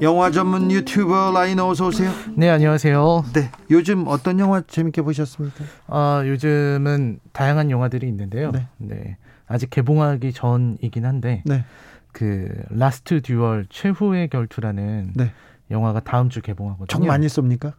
영화 전문 유튜버 라이너 어서 오세요. 네, 안녕하세요. 네. 요즘 어떤 영화 재밌게 보셨습니까? 아, 요즘은 다양한 영화들이 있는데요. 네. 네. 아직 개봉하기 전이긴 한데 네. 그 Last Duel 최후의 결투라는 네. 영화가 다음 주 개봉하거든요. 총 많이 쏩니까?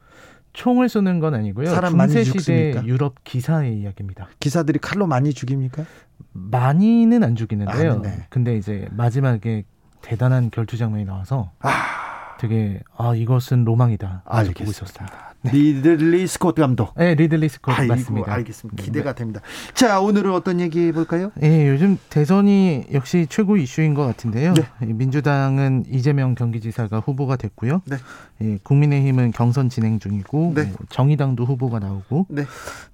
총을 쏘는 건 아니고요. 사람 중세 시대 유럽 기사의 이야기입니다. 기사들이 칼로 많이 죽입니까? 많이는 안 죽이는데요. 아, 네. 근데 이제 마지막에 대단한 결투 장면이 나와서 아. 되게 아 이것은 로망이다. 아, 보고 있었습니다. 네. 리들리 스콧 감독. 네, 리들리 스콧 아이고, 맞습니다. 알겠습니다. 기대가 네. 됩니다. 자, 오늘은 어떤 얘기 해볼까요? 네, 요즘 대선이 역시 최고 이슈인 것 같은데요. 네. 민주당은 이재명 경기지사가 후보가 됐고요. 네. 예, 국민의힘은 경선 진행 중이고 네. 뭐 정의당도 후보가 나오고 네.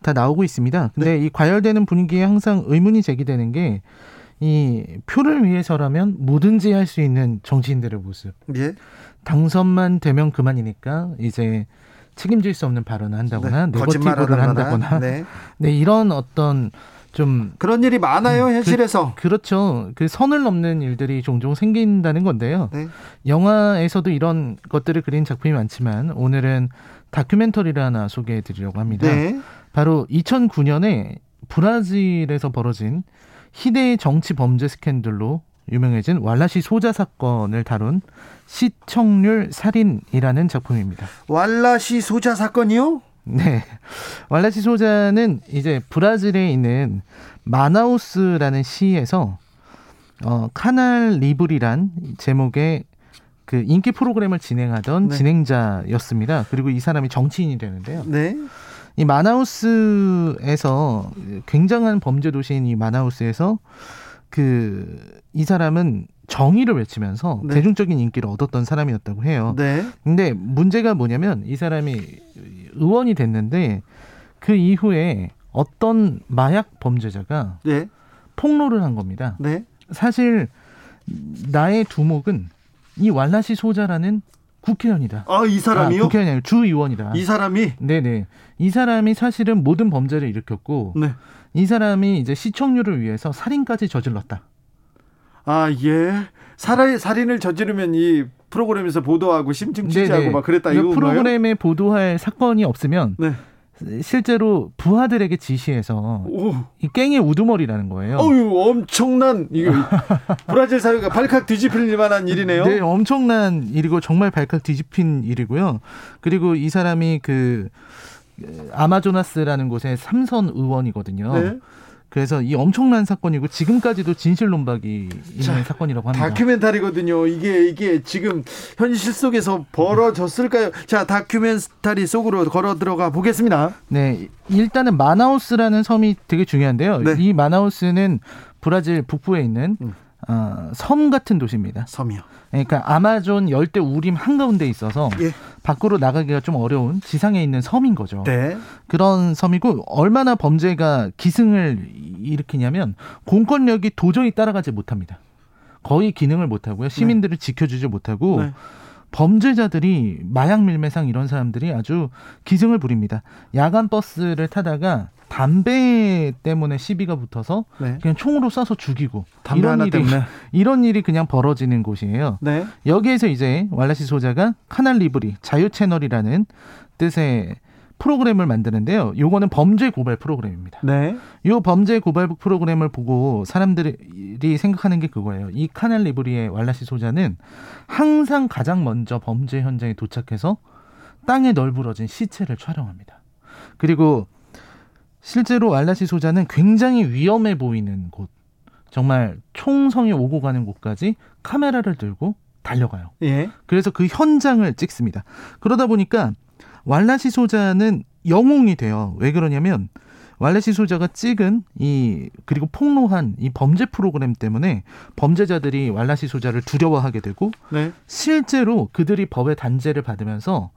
다 나오고 있습니다. 근데 네. 이 과열되는 분위기에 항상 의문이 제기되는 게 이 표를 위해서라면 뭐든지 할 수 있는 정치인들의 모습. 예. 당선만 되면 그만이니까 이제 책임질 수 없는 발언을 한다거나 네, 네거티브를 한다거나. 네. 네 이런 어떤 좀 그런 일이 많아요 음, 그 현실에서. 그, 렇죠 그 선을 넘는 일들이 종종 생긴다는 건데요. 네. 영화에서도 이런 것들을 그린 작품이 많지만 오늘은 다큐멘터리를 하나 소개해 드리려고 합니다. 네. 바로 2009년에 브라질에서 벌어진 희대의 정치 범죄 스캔들로 유명해진 왈라시 소자 사건을 다룬 시청률 살인이라는 작품입니다. 왈라시 소자 사건이요? 네. 왈라시 소자는 이제 브라질에 있는 마나우스라는 시에서 어, 카날 리블이란 제목의 그 인기 프로그램을 진행하던 네. 진행자였습니다. 그리고 이 사람이 정치인이 되는데요. 네. 이 마나우스에서 굉장한 범죄 도시인 이 마나우스에서 그 이 사람은 정의를 외치면서 네. 대중적인 인기를 얻었던 사람이었다고 해요. 네. 근데 문제가 뭐냐면 이 사람이 의원이 됐는데 그 이후에 어떤 마약 범죄자가 네. 폭로를 한 겁니다. 네. 사실 나의 두목은 이 왈라시 소자라는 국회의원이다. 아, 이 사람이요? 아, 국회의원이 아니라 주의원이다. 이 사람이? 네네. 이 사람이 사실은 모든 범죄를 일으켰고, 네. 이 사람이 이제 시청률을 위해서 살인까지 저질렀다. 아, 예. 살인, 살인을 저지르면 이 프로그램에서 보도하고 심층 취재하고 막 그랬다 이거 프로그램에 보도할 사건이 없으면 네. 실제로 부하들에게 지시해서 오. 이 깽의 우두머리라는 거예요. 어유 엄청난 이거 브라질 사회가 발칵 뒤집힐 만한 일이네요. 네, 엄청난 일이고 정말 발칵 뒤집힌 일이고요. 그리고 이 사람이 그 아마조나스라는 곳의 삼선 의원이거든요. 네. 그래서 이 엄청난 사건이고 지금까지도 진실 논박이 있는 자, 사건이라고 합니다. 다큐멘터리거든요. 이게 이게 지금 현실 속에서 벌어졌을까요? 자, 다큐멘터리 속으로 걸어 들어가 보겠습니다. 네, 일단은 마나우스라는 섬이 되게 중요한데요. 네. 이 마나우스는 브라질 북부에 있는 음. 어, 섬 같은 도시입니다. 섬이요. 그러니까 아마존 열대 우림 한가운데 있어서 예. 밖으로 나가기가 좀 어려운 지상에 있는 섬인 거죠. 네. 그런 섬이고 얼마나 범죄가 기승을 일으키냐면 공권력이 도저히 따라가지 못합니다. 거의 기능을 못하고요. 시민들을 네. 지켜주지 못하고 네. 범죄자들이 마약 밀매상 이런 사람들이 아주 기승을 부립니다. 야간 버스를 타다가 담배 때문에 시비가 붙어서 네. 그냥 총으로 쏴서 죽이고 이런 일이 때문에. 이런 일이 그냥 벌어지는 곳이에요. 네. 여기에서 이제 왈라시 소자가 카날 리브리 자유 채널이라는 뜻의 프로그램을 만드는데요. 요거는 범죄 고발 프로그램입니다. 네. 요 범죄 고발 프로그램을 보고 사람들이 생각하는 게 그거예요. 이 카날 리브리의 왈라시 소자는 항상 가장 먼저 범죄 현장에 도착해서 땅에 널브러진 시체를 촬영합니다. 그리고 실제로 알라시 소자는 굉장히 위험해 보이는 곳, 정말 총성이 오고 가는 곳까지 카메라를 들고 달려가요. 예. 그래서 그 현장을 찍습니다. 그러다 보니까 왈라시 소자는 영웅이 돼요. 왜 그러냐면 왈라시 소자가 찍은 이 그리고 폭로한 이 범죄 프로그램 때문에 범죄자들이 왈라시 소자를 두려워하게 되고 네. 실제로 그들이 법의 단죄를 받으면서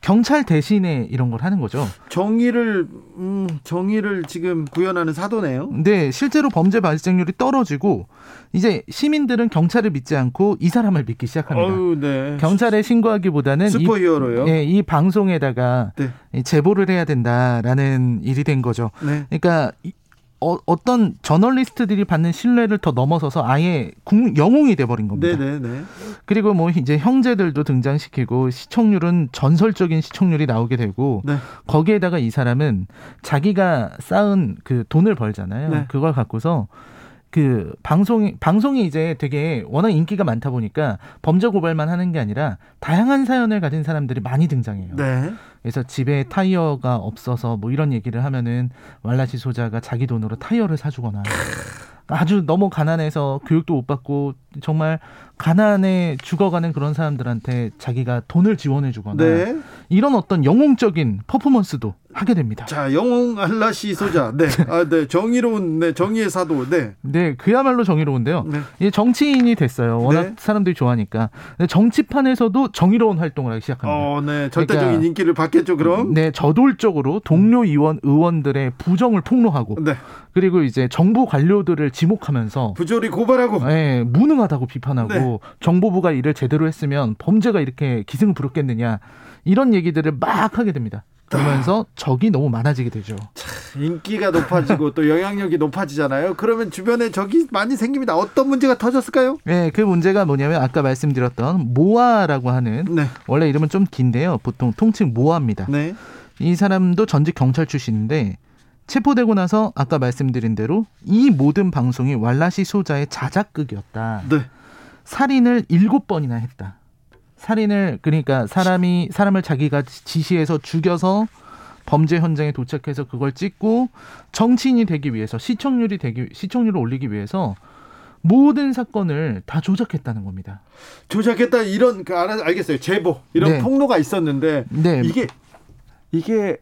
경찰 대신에 이런 걸 하는 거죠. 정의를 음, 정의를 지금 구현하는 사도네요. 네, 실제로 범죄 발생률이 떨어지고 이제 시민들은 경찰을 믿지 않고 이 사람을 믿기 시작합니다. 어휴, 네. 경찰에 신고하기보다는 슈퍼히어로요. 이, 예, 이 방송에다가 네. 제보를 해야 된다라는 일이 된 거죠. 네. 그러니까 어, 어떤 저널리스트들이 받는 신뢰를 더 넘어서서 아예 국, 영웅이 돼버린 겁니다. 네네네. 그리고 뭐 이제 형제들도 등장시키고 시청률은 전설적인 시청률이 나오게 되고 네. 거기에다가 이 사람은 자기가 쌓은 그 돈을 벌잖아요. 네. 그걸 갖고서 그 방송이 방송이 이제 되게 워낙 인기가 많다 보니까 범죄 고발만 하는 게 아니라 다양한 사연을 가진 사람들이 많이 등장해요. 네. 그래서 집에 타이어가 없어서 뭐 이런 얘기를 하면은 왈라시 소자가 자기 돈으로 타이어를 사주거나 아주 너무 가난해서 교육도 못 받고 정말 가난에 죽어가는 그런 사람들한테 자기가 돈을 지원해 주거나 네. 이런 어떤 영웅적인 퍼포먼스도 하게 됩니다. 자, 영웅 알라시 소자. 네. 아, 네. 정의로운 네, 정의의 사도. 네. 네, 그야말로 정의로운데요. 네. 이 정치인이 됐어요. 워낙 네. 사람들이 좋아하니까. 정치판에서도 정의로운 활동을 하기 시작합니다. 어, 네. 절대적인 그러니까, 인기를 받겠죠, 그럼? 네, 저돌적으로 동료 의원 의원들의 부정을 폭로하고 네. 그리고 이제 정부 관료들을 지목하면서 부조리 고발하고 네, 무능하다고 비판하고 네. 정보부가 일을 제대로 했으면 범죄가 이렇게 기승을 부렸겠느냐 이런 얘기들을 막 하게 됩니다. 그러면서 적이 너무 많아지게 되죠. 인기가 높아지고 또 영향력이 높아지잖아요. 그러면 주변에 적이 많이 생깁니다. 어떤 문제가 터졌을까요? 네, 그 문제가 뭐냐면 아까 말씀드렸던 모아라고 하는 네. 원래 이름은 좀 긴데요. 보통 통칭 모아입니다. 네. 이 사람도 전직 경찰 출신인데 체포되고 나서 아까 말씀드린 대로 이 모든 방송이 왈라시 소자의 자작극이었다. 네. 살인을 일곱 번이나 했다. 살인을 그러니까 사람이 사람을 자기가 지시해서 죽여서 범죄 현장에 도착해서 그걸 찍고 정치인이 되기 위해서 시청률이 되기 시청률을 올리기 위해서 모든 사건을 다 조작했다는 겁니다. 조작했다 이런 그 알겠어요 제보 이런 네. 폭로가 있었는데 네. 이게 이게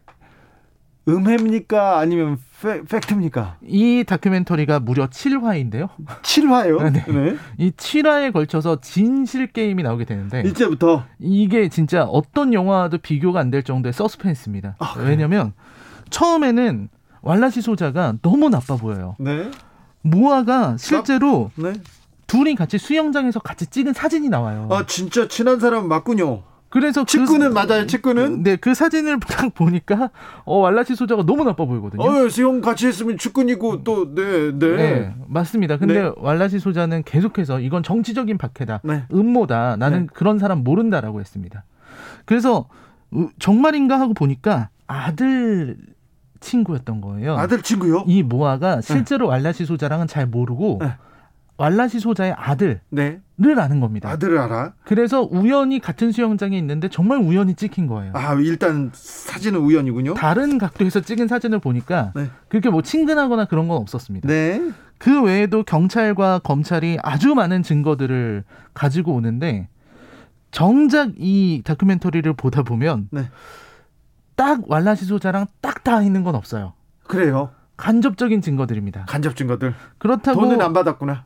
음해입니까 아니면 팩, 트입니까 이 다큐멘터리가 무려 7화인데요. 7화요? 네. 네. 이 7화에 걸쳐서 진실 게임이 나오게 되는데 이제부터 이게 진짜 어떤 영화도 비교가 안 될 정도의 서스펜스입니다. 아, 왜냐면 처음에는 왈라시 소자가 너무 나빠 보여요. 네. 모아가 실제로 나... 네. 둘이 같이 수영장에서 같이 찍은 사진이 나와요. 아 진짜 친한 사람 맞군요. 그래서 직구는 그, 맞아요. 직구는 네, 그 사진을 딱 보니까 어 왈라시 소자가 너무 나빠 보이거든요. 어, 수영 같이 했으면 직군이고 또 네, 네. 네 맞습니다. 근데 네. 왈라시 소자는 계속해서 이건 정치적인 박해다. 네. 음모다. 나는 네. 그런 사람 모른다라고 했습니다. 그래서 정말인가 하고 보니까 아들 친구였던 거예요. 아들 친구요? 이 모아가 실제로 왈라시 소자랑은 잘 모르고 네. 왈라시 소자의 아들을 네. 아는 겁니다. 아들을 알아? 그래서 우연히 같은 수영장에 있는데 정말 우연히 찍힌 거예요. 아 일단 사진은 우연이군요. 다른 각도에서 찍은 사진을 보니까 네. 그렇게 뭐 친근하거나 그런 건 없었습니다. 네. 그 외에도 경찰과 검찰이 아주 많은 증거들을 가지고 오는데 정작 이 다큐멘터리를 보다 보면 네. 딱 왈라시 소자랑 딱 다 있는 건 없어요. 그래요. 간접적인 증거들입니다. 간접 증거들. 그렇다고 돈은 안 받았구나.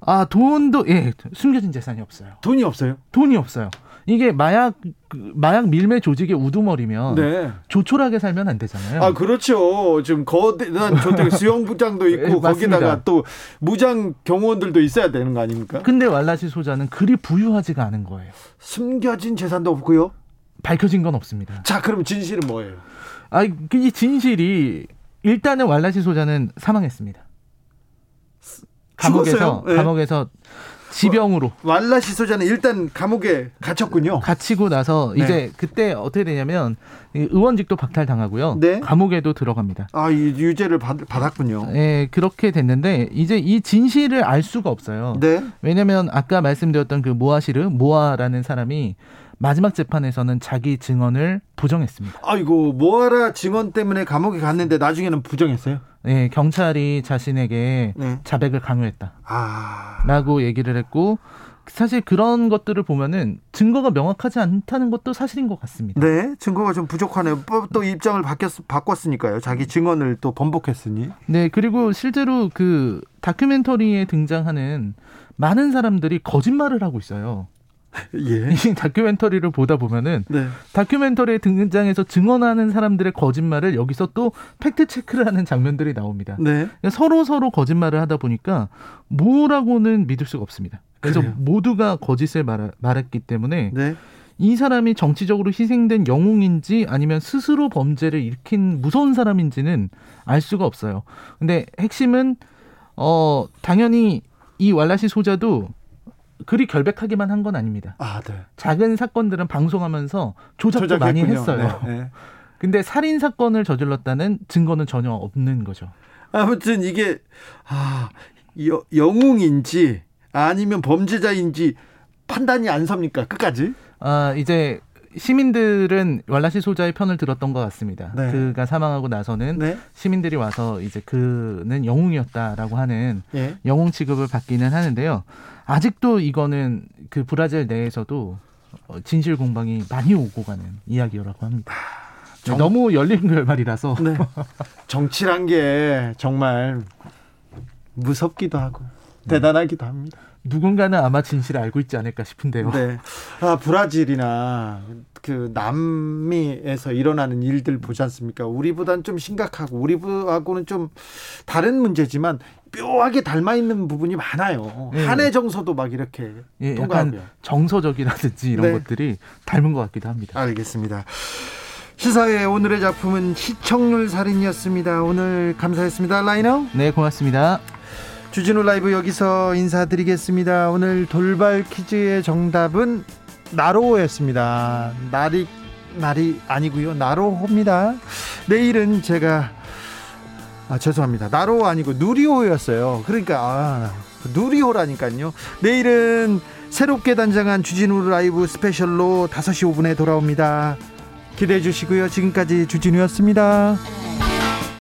아 돈도 예 숨겨진 재산이 없어요. 돈이 없어요? 돈이 없어요. 이게 마약 그 마약 밀매 조직의 우두머리면 네. 조촐하게 살면 안 되잖아요. 아 그렇죠. 지금 거대한 조택 수영부장도 있고 네, 거기다가 또 무장 경호원들도 있어야 되는 거 아닙니까? 근데 왈라시 소자는 그리 부유하지가 않은 거예요. 숨겨진 재산도 없고요. 밝혀진 건 없습니다. 자, 그럼 진실은 뭐예요? 아, 이 진실이 일단은 왈라시 소자는 사망했습니다. 감옥에서 네. 감옥에서 지병으로 왈라 시 소자는 일단 감옥에 갇혔군요. 갇히고 나서 네. 이제 그때 어떻게 되냐면 의원직도 박탈당하고요. 네. 감옥에도 들어갑니다. 아, 유죄를 받, 받았군요. 네, 그렇게 됐는데 이제 이 진실을 알 수가 없어요. 네. 왜냐면 아까 말씀드렸던 그 모아시르 모아라는 사람이 마지막 재판에서는 자기 증언을 부정했습니다. 아이고 모아라 증언 때문에 감옥에 갔는데 나중에는 부정했어요? 네, 경찰이 자신에게 네. 자백을 강요했다. 아... 라고 얘기를 했고 사실 그런 것들을 보면은 증거가 명확하지 않다는 것도 사실인 것 같습니다. 네, 증거가 좀 부족하네요. 또 입장을 바뀌었, 바꿨으니까요. 자기 증언을 또 번복했으니. 네, 그리고 실제로 그 다큐멘터리에 등장하는 많은 사람들이 거짓말을 하고 있어요. 예. 이 다큐멘터리를 보다 보면은 네. 다큐멘터리에 등장해서 증언하는 사람들의 거짓말을 여기서 또 팩트 체크를 하는 장면들이 나옵니다. 네. 서로 서로 거짓말을 하다 보니까 뭐라고는 믿을 수가 없습니다. 그래서 그래요. 모두가 거짓을 말, 말했기 때문에 네. 이 사람이 정치적으로 희생된 영웅인지 아니면 스스로 범죄를 일으킨 무서운 사람인지는 알 수가 없어요. 근데 핵심은 어 당연히 이 왈라시 소자도 그리 결백하기만 한 건 아닙니다. 아, 네. 작은 사건들은 방송하면서 조작도 조작했군요. 많이 했어요. 네, 네. 근데 살인 사건을 저질렀다는 증거는 전혀 없는 거죠. 아무튼 이게 아, 여, 영웅인지 아니면 범죄자인지 판단이 안 섭니까? 끝까지? 아, 이제 시민들은 왈라시 소자의 편을 들었던 것 같습니다. 네. 그가 사망하고 나서는 네. 시민들이 와서 이제 그는 영웅이었다라고 하는 네. 영웅 취급을 받기는 하는데요. 아직도 이거는 그 브라질 내에서도 어, 진실 공방이 많이 오고 가는 이야기라고 합니다. 정... 너무 열린 결말이라서 네. 정치란 게 정말 무섭기도 하고 대단하기도 합니다. 누군가는 아마 진실을 알고 있지 않을까 싶은데요. 네. 아, 브라질이나 그 남미에서 일어나는 일들 보지 않습니까? 우리보다는 좀 심각하고 우리하고는 좀 다른 문제지만 묘하게 닮아 있는 부분이 많아요. 네. 한해 정서도 막 이렇게 예, 약간 정서적이라든지 이런 네. 것들이 닮은 것 같기도 합니다. 알겠습니다. 시사회 오늘의 작품은 시청률 살인이었습니다. 오늘 감사했습니다. 라이너. 네, 고맙습니다. 주진우 라이브 여기서 인사드리겠습니다. 오늘 돌발 퀴즈의 정답은 나로호였습니다. 날이 날이 아니고요. 나로호입니다. 내일은 제가 아 죄송합니다. 나로호 아니고 누리호였어요. 그러니까 아, 누리호라니까요. 내일은 새롭게 단장한 주진우 라이브 스페셜로 5시 5분에 돌아옵니다. 기대해 주시고요. 지금까지 주진우였습니다.